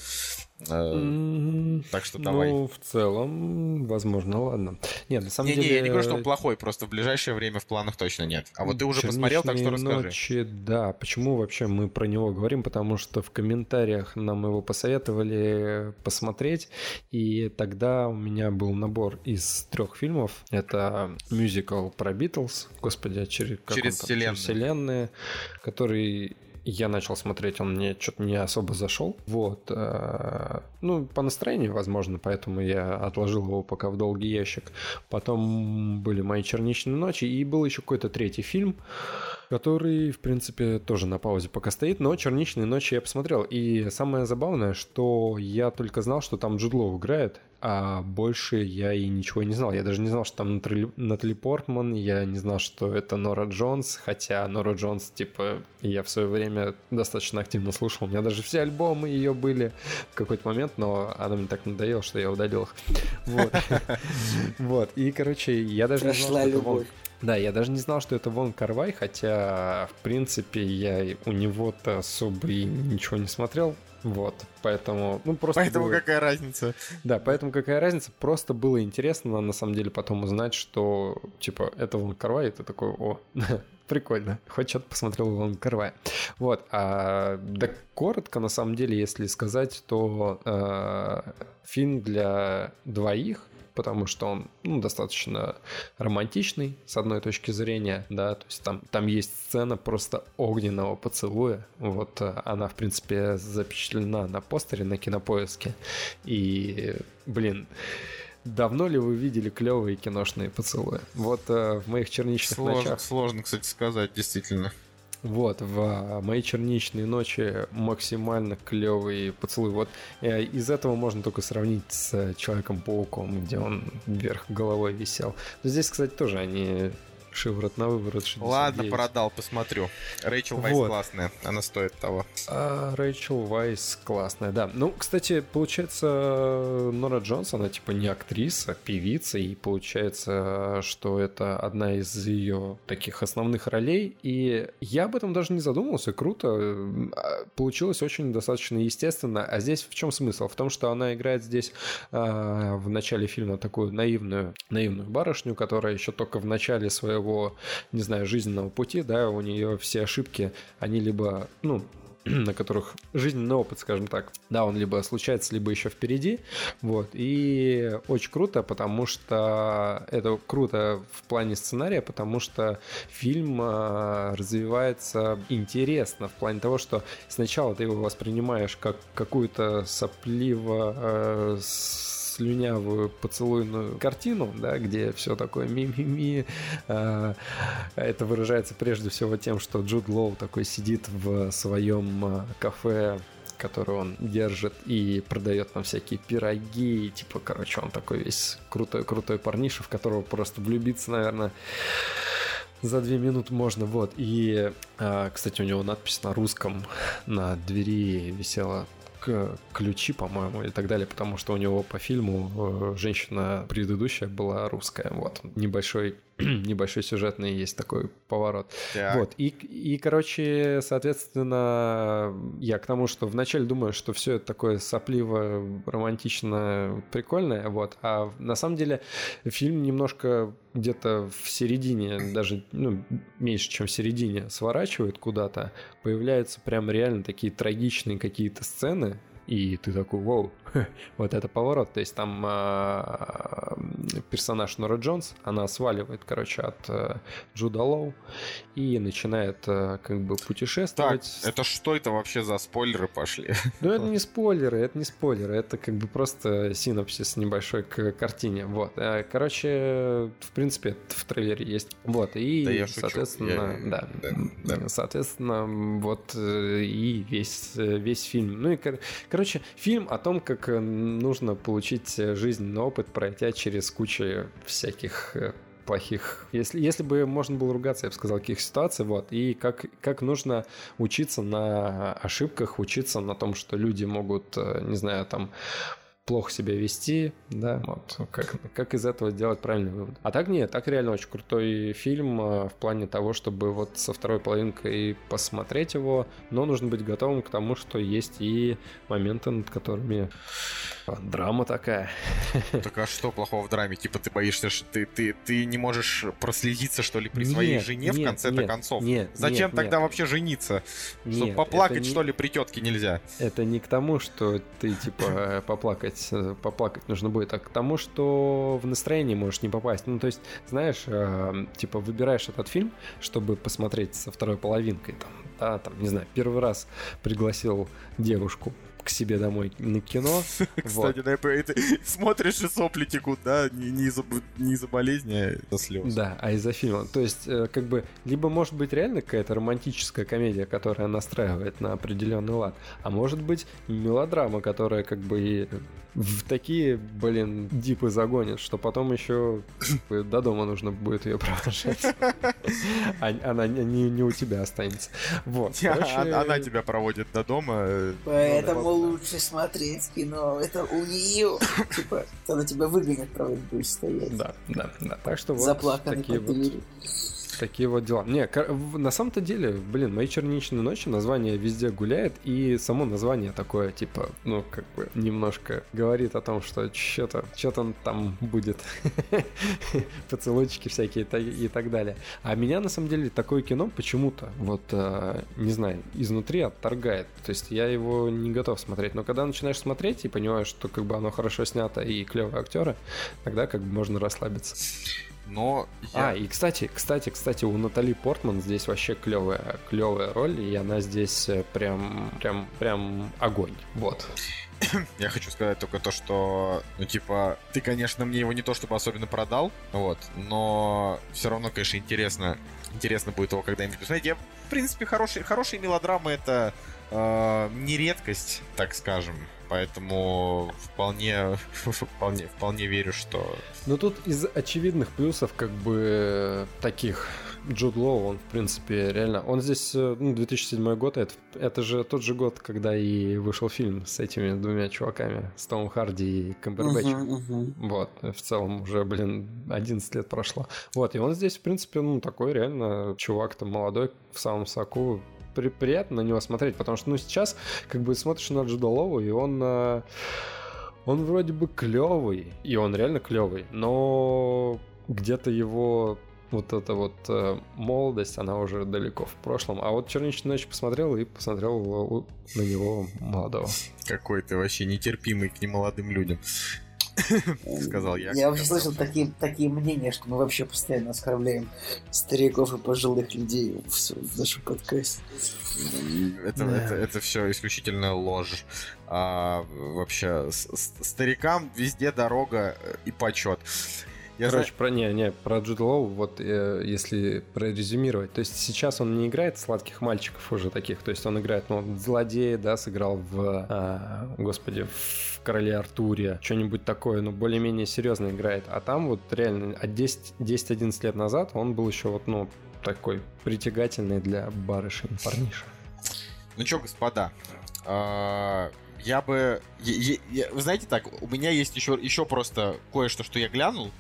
так что давай. Ну, в целом, возможно, ладно. Нет, на самом не, деле... Не, я не говорю, что он плохой, просто в ближайшее время в планах точно нет. А вот ты уже посмотрел, так что расскажи. ночи, да. Почему вообще мы про него говорим? Потому что в комментариях нам его посоветовали посмотреть, и тогда у меня был набор из трех фильмов. Это мюзикл про Битлз, господи, через, через, вселенную. через вселенные, который я начал смотреть, он мне что-то не особо зашел. Вот. Э, ну, по настроению, возможно, поэтому я отложил его пока в долгий ящик. Потом были мои черничные ночи, и был еще какой-то третий фильм, который, в принципе, тоже на паузе пока стоит, но «Черничные ночи» я посмотрел. И самое забавное, что я только знал, что там Джудлов играет, а больше я и ничего не знал. Я даже не знал, что там Натали, Портман, я не знал, что это Нора Джонс, хотя Нора Джонс, типа, я в свое время достаточно активно слушал. У меня даже все альбомы ее были в какой-то момент, но она мне так надоела, что я удалил их. Вот. Вот. И, короче, я даже не знал, что да, я даже не знал, что это Вон Карвай, хотя, в принципе, я у него-то особо и ничего не смотрел. Вот, поэтому, ну просто. Поэтому было... какая разница? Да, поэтому какая разница? Просто было интересно на самом деле потом узнать, что типа это Вон Карвай, это такой, о, прикольно, хоть что-то посмотрел Вон Карвай. Вот, а, да коротко на самом деле, если сказать, то э, фильм для двоих потому что он ну, достаточно романтичный, с одной точки зрения, да, то есть там, там есть сцена просто огненного поцелуя, вот э, она, в принципе, запечатлена на постере на кинопоиске, и, блин, Давно ли вы видели клевые киношные поцелуи? Вот э, в моих черничных сложно, ночах... Сложно, кстати, сказать, действительно. Вот, в а, «Мои черничные ночи» максимально клевый поцелуй. Вот э, из этого можно только сравнить с Человеком-пауком, где он вверх головой висел. Но здесь, кстати, тоже они Шиворот на выворот 69. Ладно, продал, посмотрю. Рэйчел Вайс вот. классная, она стоит того. А, Рэйчел Вайс классная, да. Ну, кстати, получается, Нора Джонс, она типа не актриса, певица, и получается, что это одна из ее таких основных ролей. И я об этом даже не задумывался, круто. А, получилось очень достаточно естественно. А здесь в чем смысл? В том, что она играет здесь а, в начале фильма такую наивную, наивную барышню, которая еще только в начале своего своего, не знаю, жизненного пути, да, у нее все ошибки, они либо, ну, на которых жизненный опыт, скажем так, да, он либо случается, либо еще впереди, вот, и очень круто, потому что это круто в плане сценария, потому что фильм э, развивается интересно в плане того, что сначала ты его воспринимаешь как какую-то сопливо э, слюнявую поцелуйную картину, да, где все такое ми-ми-ми. А, это выражается прежде всего тем, что Джуд Лоу такой сидит в своем а, кафе который он держит и продает нам всякие пироги, и, типа, короче, он такой весь крутой-крутой парниша, в которого просто влюбиться, наверное, за две минуты можно, вот. И, а, кстати, у него надпись на русском на двери висела ключи, по-моему, и так далее, потому что у него по фильму э, женщина предыдущая была русская. Вот. Небольшой небольшой сюжетный есть такой поворот. Так. Вот. И, и, короче, соответственно, я к тому, что вначале думаю, что все это такое сопливо, романтично, прикольное, вот. А на самом деле фильм немножко где-то в середине, даже ну, меньше, чем в середине, сворачивает куда-то. Появляются прям реально такие трагичные какие-то сцены, и ты такой, вау, вот это поворот. То есть там э, персонаж Нора Джонс, она сваливает, короче, от э, Джуда Лоу и начинает э, как бы путешествовать. Так, это что это вообще за спойлеры пошли? Ну, это не спойлеры, это не спойлеры, это как бы просто синопсис небольшой к картине. Вот. Э, короче, в принципе, в трейлере есть. Вот. И, да я соответственно, я... Да, да, да. Соответственно, вот и весь, весь фильм. Ну и, короче, фильм о том, как как нужно получить жизненный опыт, пройти через кучу всяких э, плохих. Если, если бы можно было ругаться, я бы сказал, каких ситуаций, вот. И как, как нужно учиться на ошибках, учиться на том, что люди могут, э, не знаю, там плохо себя вести, да, вот, как, как из этого сделать правильный вывод. А так нет, так реально очень крутой фильм а, в плане того, чтобы вот со второй половинкой посмотреть его, но нужно быть готовым к тому, что есть и моменты, над которыми драма такая. Так а что плохого в драме? Типа ты боишься, что ты, ты, ты не можешь проследиться, что ли, при нет, своей жене нет, в конце-то концов? Нет, Зачем нет, тогда нет. вообще жениться? Нет, Чтобы поплакать, не... что ли, при тетке нельзя? Это не к тому, что ты, типа, поплакать поплакать, э, поплакать нужно будет, а к тому, что в настроение можешь не попасть. Ну, то есть, знаешь, э, типа, выбираешь этот фильм, чтобы посмотреть со второй половинкой, там, да, там, не знаю, первый раз пригласил девушку к себе домой на кино. Кстати, ты смотришь и сопли текут, да, не, не, из-за, не из-за болезни, а из-за слез. Да, а из-за фильма. То есть, э, как бы, либо может быть реально какая-то романтическая комедия, которая настраивает на определенный лад, а может быть мелодрама, которая как бы и в такие, блин, дипы загонит, что потом еще до дома нужно будет ее провожать. А, она не, у тебя останется. Вот. Она тебя проводит до дома. Э, Поэтому лучше смотреть кино. Это у нее. Типа, она тебя выгонит, правда, будешь стоять. Да, да, да. Так что вот Заплаканный такие вот такие вот дела. Не, на самом-то деле, блин, мои черничные ночи название везде гуляет, и само название такое, типа, ну, как бы немножко говорит о том, что что-то что-то там будет. Поцелуйчики всякие и так далее. А меня, на самом деле, такое кино почему-то, вот, э, не знаю, изнутри отторгает. То есть я его не готов смотреть. Но когда начинаешь смотреть и понимаешь, что как бы оно хорошо снято и клевые актеры, тогда как бы можно расслабиться но я... А, и кстати, кстати, кстати, у Натали Портман здесь вообще клевая, клевая роль, и она здесь э, прям, прям, прям огонь, вот. Я хочу сказать только то, что, ну, типа, ты, конечно, мне его не то чтобы особенно продал, вот, но все равно, конечно, интересно, интересно будет его когда-нибудь посмотреть. Я, в принципе, хорошие, хорошие мелодрамы это э, не редкость, так скажем. Поэтому вполне, вполне, вполне верю, что... Ну тут из очевидных плюсов, как бы, таких Джуд Лоу, он, в принципе, реально... Он здесь, э, ну, 2007 год, это, это же тот же год, когда и вышел фильм с этими двумя чуваками, с Томом Харди и Камбербэтчем. Uh-huh, uh-huh. Вот, в целом уже, блин, 11 лет прошло. Вот, и он здесь, в принципе, ну, такой реально чувак там молодой, в самом соку, при, приятно на него смотреть, потому что, ну, сейчас, как бы, смотришь на Джудолову, и он... Э, он вроде бы клевый, и он реально клевый, но где-то его вот эта вот э, молодость, она уже далеко в прошлом. А вот «Черничную ночь» посмотрел и посмотрел на него молодого. Какой ты вообще нетерпимый к немолодым людям. сказал я. Я вообще слышал такие, такие мнения, что мы вообще постоянно оскорбляем стариков и пожилых людей в, в нашем подкасте. Это, да. это, это все исключительно ложь. А, вообще, с, с, старикам везде дорога и почет. Я Короче, про, не, не, про Джуд Лоу, вот э, если прорезюмировать, то есть сейчас он не играет сладких мальчиков уже таких, то есть он играет, ну, злодея, да, сыграл в, а, господи, в Короле Артуре, что-нибудь такое, ну, более-менее серьезно играет, а там вот реально от 10-11 лет назад он был еще вот, ну, такой притягательный для барышень парниша. Ну что, господа, а, я бы... Я, я, вы знаете так, у меня есть еще, еще просто кое-что, что я глянул.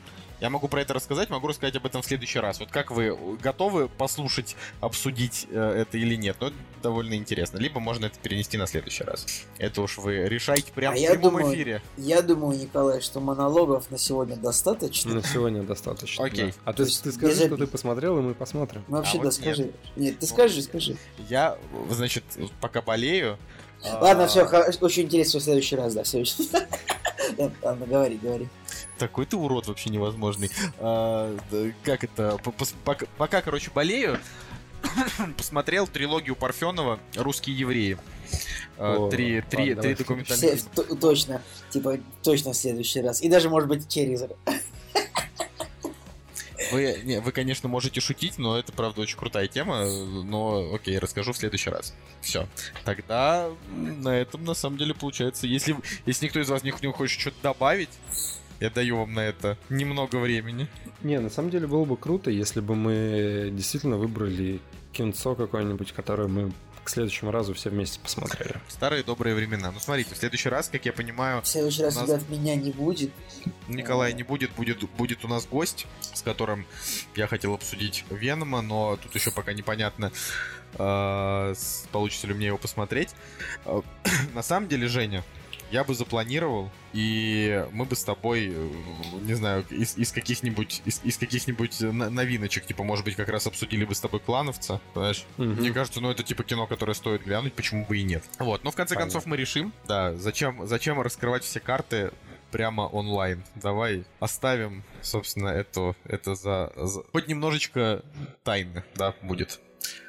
Я могу про это рассказать, могу рассказать об этом в следующий раз. Вот как вы готовы послушать, обсудить э, это или нет? Ну, это довольно интересно. Либо можно это перенести на следующий раз. Это уж вы решайте прямо а в прямом думаю, эфире. Я думаю, Николай, что монологов на сегодня достаточно. На сегодня достаточно. Окей. А то есть ты скажи, что ты посмотрел, и мы посмотрим. Ну, вообще, а да, скажи. Нет. ты скажи, скажи. Я, значит, пока болею. Ладно, а... все, очень интересно в следующий раз, да, в следующий Ладно, говори, говори. Такой ты урод вообще невозможный. А, как это? Пока, пока, короче, болею, посмотрел трилогию Парфенова «Русские евреи». А, О, три, три, три документальных... Точно, типа, точно в следующий раз. И даже, может быть, через. Вы, не, вы, конечно, можете шутить, но это, правда, очень крутая тема. Но, окей, расскажу в следующий раз. Все. Тогда на этом, на самом деле, получается, если, если никто из вас не, не хочет что-то добавить, я даю вам на это немного времени. Не, на самом деле было бы круто, если бы мы действительно выбрали кинцо какое-нибудь, которое мы к следующему разу все вместе посмотрели. Старые добрые времена. Ну, смотрите, в следующий раз, как я понимаю... В следующий раз, нас... ребят, меня не будет. Николая не будет, будет, будет у нас гость, с которым я хотел обсудить Венома, но тут еще пока непонятно, э, получится ли мне его посмотреть. Э, на самом деле, Женя, я бы запланировал, и мы бы с тобой, э, не знаю, из, из каких-нибудь из, из каких-нибудь новиночек, типа, может быть, как раз обсудили бы с тобой клановца, знаешь? Угу. Мне кажется, ну это типа кино, которое стоит глянуть, почему бы и нет. Вот, но в конце Понятно. концов мы решим, да, зачем, зачем раскрывать все карты прямо онлайн. Давай оставим, собственно, это, это за, за... Хоть немножечко тайны, да, будет.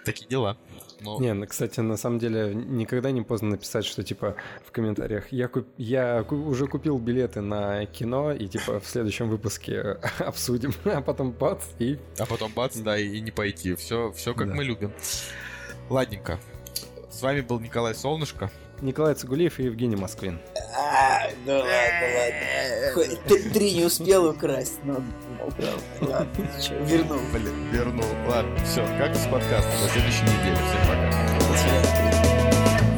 Такие дела. Но... Не, ну, кстати, на самом деле никогда не поздно написать, что типа в комментариях я, куп... я уже купил билеты на кино и типа в следующем выпуске обсудим, а потом бац и... А потом бац, да, и не пойти. Все, все как да. мы любим. Ладненько. С вами был Николай Солнышко. Николай Цугулиев и Евгений Москвин. А, ну ладно, ладно. Три не успел украсть, но украл. Ладно, вернул. Блин, вернул. Ладно, все, как с подкастом. До следующей недели. Всем пока.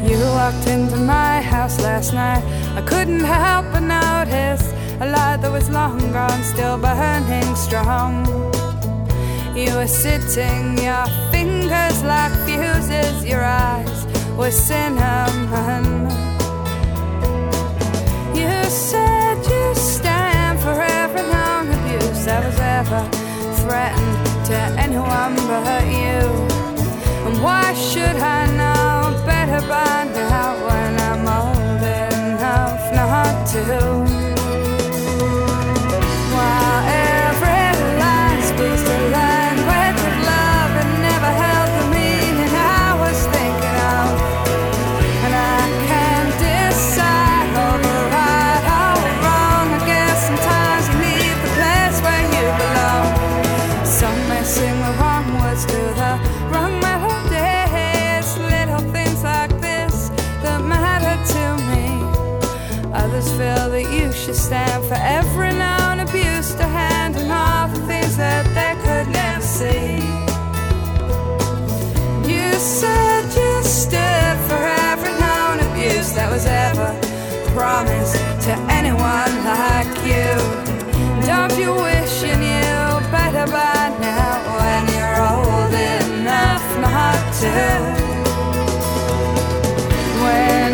You walked into my house last night. I couldn't help but notice a light that was long gone, still burning strong. You were sitting, your fingers like fuses, your eyes were cinnamon. You said you stand that was ever threatened to anyone but you. And why should I know better by now when I'm old enough not to? was ever promised to anyone like you. Don't you wish you knew better by now when you're old enough not to? When